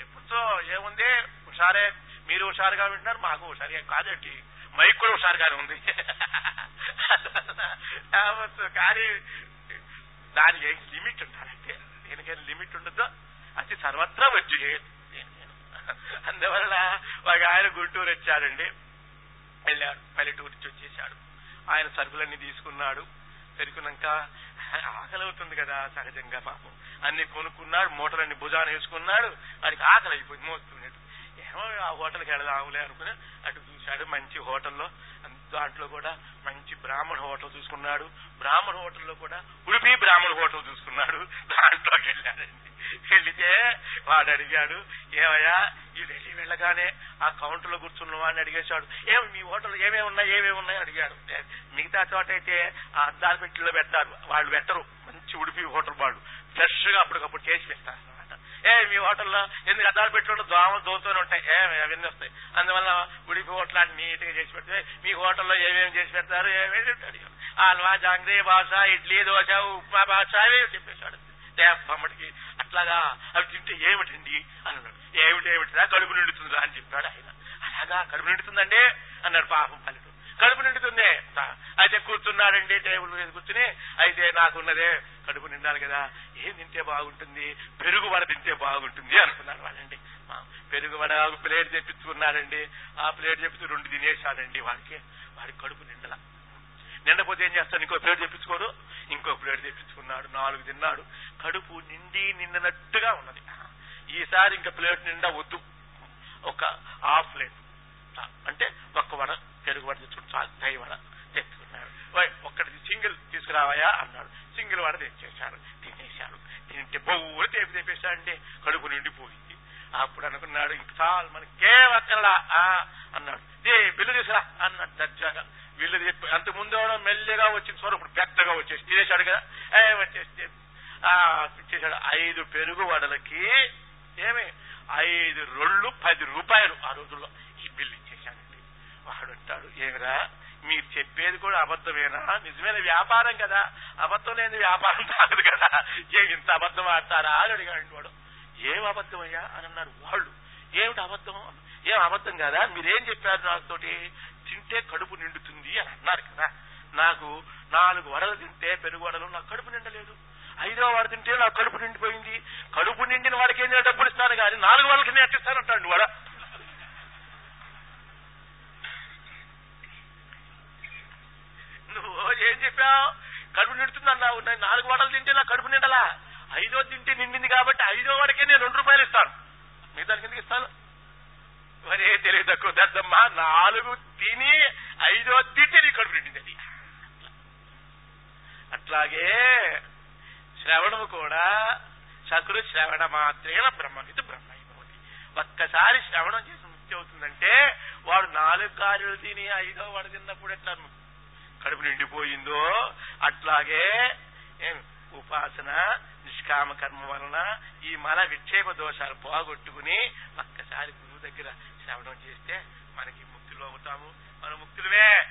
చెప్పుతో ఏముంది? హుషారే. మీరు హుషారుగా వింటున్నారు మాకు హుషారుగా కాదండి. మైక్ కూడా హుషారుగానే ఉంది. కావచ్చు కానీ దానికి లిమిట్ ఉండాలంటే దేనికైనా లిమిట్ ఉండదు అది సర్వత్రా వచ్చి అందువల్ల ఒక ఆయన గుంటూరు వచ్చాడండి. వెళ్ళాడు. పల్లెటూరు నుంచి వచ్చేసాడు. ఆయన సరుకులన్నీ తీసుకున్నాడు. పెరుకున్నాక ఆకలి అవుతుంది కదా సహజంగా పాపం. అన్ని కొనుక్కున్నాడు మూటలన్నీ భుజాన వేసుకున్నాడు. వాడికి ఆకలి అయిపోయింది మోస్తున్నాడు. ఏమో ఆ హోటల్కి వెళదాములే అనుకుని అటు చూశాడు. మంచి హోటల్లో దాంట్లో కూడా మంచి బ్రాహ్మణ హోటల్ చూసుకున్నాడు. బ్రాహ్మణ హోటల్లో కూడా ఉడిపి బ్రాహ్మణ హోటల్ చూసుకున్నాడు. దాంట్లోకి వెళ్ళాడండి. వెళితే వాడు అడిగాడు ఏమయ్యా ఈ ఢిల్లీ వెళ్ళగానే ఆ కౌంటర్లో కూర్చున్న వాడిని అడిగేశాడు ఏమి మీ హోటల్ ఏమేమి ఉన్నాయి ఏమేమి ఉన్నాయి? అడిగాడు. మిగతా చోట అయితే ఆ అద్దాల పెట్టిలో పెడతారు వాళ్ళు పెట్టరు. మంచి ఉడిపి హోటల్ వాళ్ళు. ఫ్రెష్గా అప్పటికప్పుడు చేసి పెడతారు. ఏ మీ హోటల్లో ఎందుకు అద్దాలు పెట్టుకుంటే దోమలు దోతూనే ఉంటాయి. ఏ అవన్నీ వస్తాయి. అందువల్ల ఉడిపి హోటల్ అన్ని నీట్గా చేసి పెడితే మీ హోటల్లో ఏమేమి చేసి పెడతారు ఏమేమి ఆల్వా జాంగ్రీ బాస ఇడ్లీ దోశ ఉప్మా బాస అవి చెప్పేశాడు దేవమ్మటికి అట్లాగా అవి తింటే ఏమిటండి? అన్నాడు. ఏమిటి ఏమిటిరా? కడుపు నిండుతుందిరా అని చెప్పాడు ఆయన. అలాగా కడుపు నిండుతుందండి? అన్నాడు పాపం పల్లెటూరు. కడుపు నిండుతుంది. అయితే కూర్చున్నాడండి టేబుల్ మీద కూర్చుని అయితే నాకున్నదే కడుపు నిండాలి కదా. ఏం తింటే బాగుంటుంది? పెరుగు వడ తింటే బాగుంటుంది అనుకున్నాడు వాళ్ళండి. పెరుగు వడ ఒక ప్లేట్ తెప్పించుకున్నాడండి ఆ ప్లేట్ తెప్పించి రెండు తినేశాడండి వాడికి వాడికి కడుపు నిండల. నిండపోతే ఏం చేస్తాడు? ఇంకో ప్లేట్ తెప్పించుకోడు. ఇంకో ప్లేట్ తెప్పించుకున్నాడు. నాలుగు తిన్నాడు. కడుపు నిండి నిండినట్టుగా ఉన్నది. ఈసారి ఇంకా ప్లేట్ నిండా వద్దు. ఒక హాఫ్ ప్లేట్. అంటే ఒక్క వడ. పెరుగు వడ తెచ్చుకుని వాడ తెచ్చుకున్నాడు ఓయ్, సింగిల్ తీసుకురావాయా అన్నాడు. సింగిల్ వాడ తెచ్చేశాడు తినేశాడు. తింటే బొవ్వు తేపి తెప్పేశాడంటే కడుపు నిండిపోయింది అప్పుడు అనుకున్నాడు చాలు మనకేం అక్కర్లా ఆ అన్నాడు. ఏ బిల్లు తీసుకురా అన్నాడు దర్జాగా. బిల్లు చెప్పి అంత ముందు ఎవడో మెల్లిగా వచ్చిన స్వరం ఇప్పుడు పెద్దగా వచ్చేసి తినేశాడు కదా. ఏ వచ్చేసి ఆ చేశాడు ఐదు పెరుగు వడలకి ఏమి? ఐదు రొళ్ళు పది రూపాయలు ఆ రోజుల్లో ఈ బిల్లు. వాడు అంటాడు ఏమిరా? మీరు చెప్పేది కూడా అబద్ధమేనా? నిజమైన వ్యాపారం కదా. అబద్ధం లేని వ్యాపారం కాదు కదా. ఏ ఇంత అబద్ధం ఆడతారా అని అడిగాడు వాడు. ఏం అబద్దమయ్యా అని అన్నారు వాళ్ళు. ఏమిటి అబద్ధం? ఏం అబద్ధం కదా? మీరేం చెప్పారు నాతోటి? తింటే కడుపు నిండుతుంది అని అన్నారు కదా. నాకు నాలుగు వడలు తింటే పెరుగు వడలు నాకు కడుపు నిండలేదు. ఐదో వాడు తింటే నాకు కడుపు నిండిపోయింది. కడుపు నిండిన వాడికి ఏం డబ్బులు ఇస్తాను కానీ నాలుగు వాళ్ళకి నేను ఎట్టిస్తానంటాడు వాడ. నువ్వు ఏం చెప్పావు? కడుపు నిండుతుందన్నావు నేను నాలుగు వడలు తింటే నా కడుపు నిండలా? ఐదో తింటే నిండింది కాబట్టి ఐదో వాడికే నేను రెండు రూపాయలు ఇస్తాను. మిగతా కిందకి ఇస్తాను? మరే తెలివి తక్కువ దద్దమ్మ నాలుగు తిని ఐదో తింటే నీ కడుపు నిండింది అది అట్లాగే శ్రవణము కూడా సకృ శ్రవణ మాత్రేన బ్రహ్మవిత్ బ్రహ్మైభవతి ఒక్కసారి శ్రవణం చేసి ముక్తి అవుతుందంటే వాడు నాలుగు కార్యాలు తిని ఐదో వాడు తిన్నప్పుడు ఎట్లా కడుపు నిండిపోయిందో అట్లాగే ఉపాసన నిష్కామ కర్మ వలన ఈ మల విక్షేప దోషాలు పోగొట్టుకుని ఒక్కసారి గురువు దగ్గర శ్రవణం చేస్తే మనకి ముక్తులు అవుతాము. మన ముక్తులవే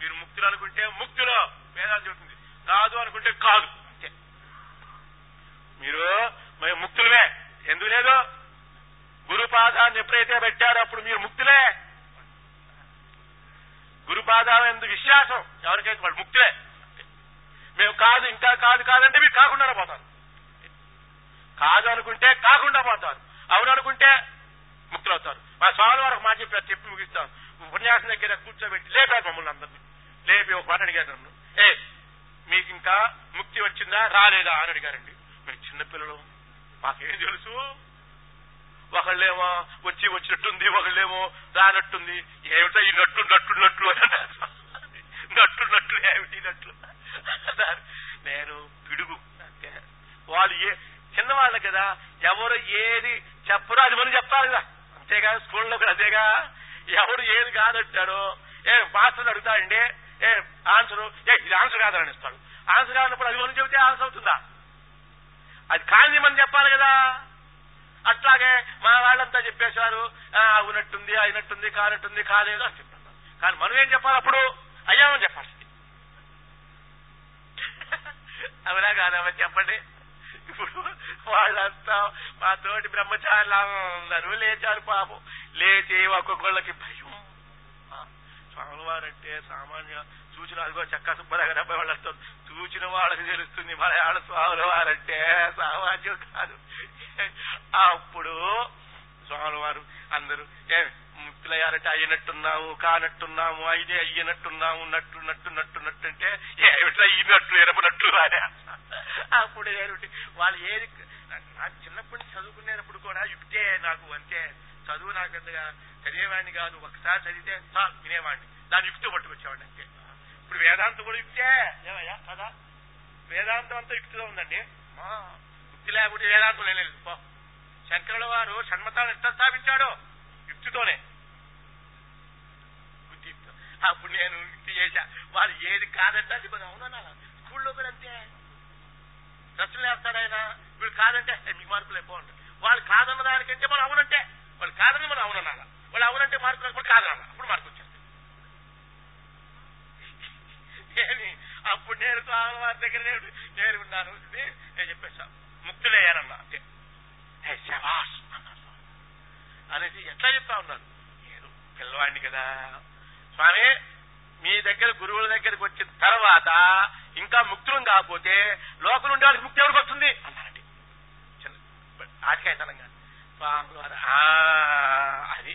మీరు ముక్తులు అనుకుంటే ముక్తులు. వేదాలు చెబుతుంది. కాదు అనుకుంటే కాదు. అంతే. మీరు మేము ముక్తులమే. ఎందుకు లేదు? గురుపాదాన్ని ఎప్పుడైతే పెట్టారో అప్పుడు మీరు ముక్తులే. గురుపాదాల ఎందు విశ్వాసం. ఎవరికైతే వాడు ముక్తులే. మేము కాదు ఇంకా కాదు కాదంటే మీరు కాకుండా పోతారు. కాదు అనుకుంటే కాకుండా పోతారు. అవును అనుకుంటే ముక్తులవుతారు. మా స్వామి వారు మాట చెప్పారు చెప్పి ముగిస్తాం ఉపన్యాసం దగ్గర కూర్చోబెట్టి లేపారు మమ్మల్ని అందరినీ. లేపి ఒక మాట అడిగారు నన్ను. ఏ మీకు ఇంకా ముక్తి వచ్చిందా రాలేదా అని అడిగారండి. మేము చిన్నపిల్లలు మాకేం తెలుసు? ఒకళ్ళేమో వచ్చి వచ్చినట్టుంది ఒకళ్ళేమో రానట్టుంది. ఏమిటో ఈ నట్టు నట్టు నట్లు నట్టు నట్లు ఏమిటి నట్లు అన్నారు. నేను పిడుగు. అంతే వాళ్ళు ఏ చిన్నవాళ్ళు కదా ఎవరు ఏది చెప్పరో అది మనం చెప్పాలి కదా. అంతేగా స్కూల్లో కూడా అదేగా ఎవరు ఏది కాదంటాడో ఏ మాస్టర్ అడుగుతాడండి ఏ ఆన్సర్ ఏ ఇది ఆన్సర్ కాదని ఇస్తాడు ఆన్సర్ కాదన్నప్పుడు అది మనం చెబితే ఆన్సర్ అవుతుందా? అది కాదని మనం చెప్పాలి కదా. అట్లాగే మా వాళ్ళంతా చెప్పేశారు ఆ, అవునట్టుంది అయినట్టుంది కానట్టుంది కాలేదు అని చెప్పారు. కానీ మనం ఏం చెప్పాలి అప్పుడు? అయ్యామని చెప్పాల్సింది అవునా కాదమ్మా చెప్పండి. ఇప్పుడు వాళ్ళంతా మా తోటి బ్రహ్మచారులు అందరూ లేచారు పాపం. లేచి ఒక్కొక్కళ్ళకి భయం. స్వామివారంటే సామాన్య సూచన అదిగో చక్క సుబ్బరాగా అబ్బాయి వాళ్ళతో చూచిన వాళ్ళకి తెలుస్తుంది మలయాళ స్వాముల వారంటే. సామాన్యం కాదు. అప్పుడు స్వాముల వారు అందరూ ఏ ముక్తులయ్యారంటే అయినట్టున్నాము కానట్టున్నాము అయితే అయ్యినట్టున్నాము నట్టు నట్టు నట్టు నట్టు అంటే ఏమిట్లా ఎరపనట్లు అని. అప్పుడు ఏమిటి వాళ్ళు ఏది నాకు చిన్నప్పటి చదువుకునేటప్పుడు కూడా యుక్తే నాకు అంతే. చదువు నాకు చదివేవాడిని కాదు ఒకసారి చదివితే చాలు వినేవాడిని. దాని యుక్తి పట్టుకొచ్చేవాడిని అంతే. ఇప్పుడు వేదాంతం కూడా యుక్తే. ఏమయ్యా కదా వేదాంతం అంతా యుక్తిగా ఉందండి. యుక్తి లేకపోతే వేదాంతం లేదు. పో. శంకరుల వారు షణ్మతాన్ని ఎట్లా స్థాపించాడో? యుక్తితోనే. బుద్ధితో అప్పుడు నేను యుక్తి చేశా. వాళ్ళు ఏది కాదంటే అది మనం అవునా స్కూల్లో కూడా అంతే. ప్రశ్నలు వేస్తాడు ఆయన. వీళ్ళు కాదంటే మీ మీకు మార్కులు ఎక్కువ ఉంటాయి వాళ్ళు కాదన్న దానికంటే మనం అవునంటే వాళ్ళు కాదని మనం అవునన్నా వాళ్ళు అవునంటే మార్కులు కాదన్నా అప్పుడు మార్కులు వచ్చేస్తాయి అప్పుడు నేను స్వామి వారి దగ్గర నేను నేను ఉన్నాను. నేను చెప్పేసా ముక్తులయ్యానన్నా అంటే శవాస్ అన్నారు అనేసి ఎట్లా చెప్తా ఉన్నారు? నేను పిల్లవాడిని కదా. స్వామి మీ దగ్గర గురువుల దగ్గరికి వచ్చిన తర్వాత ఇంకా ముక్తులం కాకపోతే లోకలు ఉండే వాళ్ళకి ముక్తి ఎవరికి వస్తుంది? అన్నారండి. చిన్న ఆశకాయతనంగా స్వామి వారు, అది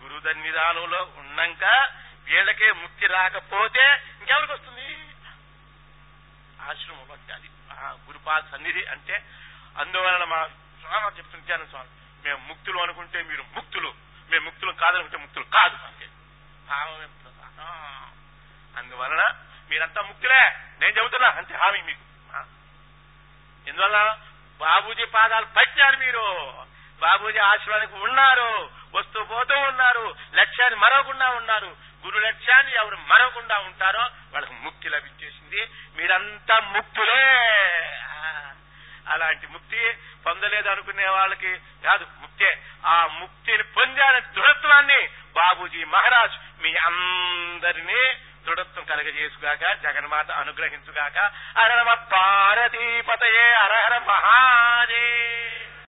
గురుదన్నిదానంలో ఉన్నాక వీళ్ళకే ముక్తి రాకపోతే ఇంకెవరికి వస్తుంది? ఆశ్రమం బట్టి అది గురుపాద సన్నిధి అంటే అందువలన మా స్వామి చెప్తుంటాను స్వామి మేము ముక్తులు అనుకుంటే మీరు ముక్తులు. మేము ముక్తులు కాదనుకుంటే ముక్తులు కాదు అంతే. భావమే అందువలన మీరంతా ముక్తులే. నేను చెబుతున్నా అంతే హామీ మీకు. ఎందువల్ల బాబూజీ పాదాలు పట్టారు మీరు. బాబూజీ ఆశ్రమానికి ఉన్నారు వస్తూ పోతూ ఉన్నారు లక్ష్యాన్ని మరవకుండా ఉన్నారు. గురు లక్ష్యాన్ని ఎవరు మరవకుండా ఉంటారో వాళ్ళకి ముక్తి లభించేసింది. మీరంతా ముక్తులే. అలాంటి ముక్తి పొందలేదు అనుకునే వాళ్ళకి కాదు ముక్తే. ఆ ముక్తిని పొందిన దృఢత్వాన్ని బాబూజీ మహారాజ్ మీ అందరినీ దృఢత్వం కలగజేసుగాక జగన్మాత అనుగ్రహించుగాక హర నమ పార్వతీపతయే హర హర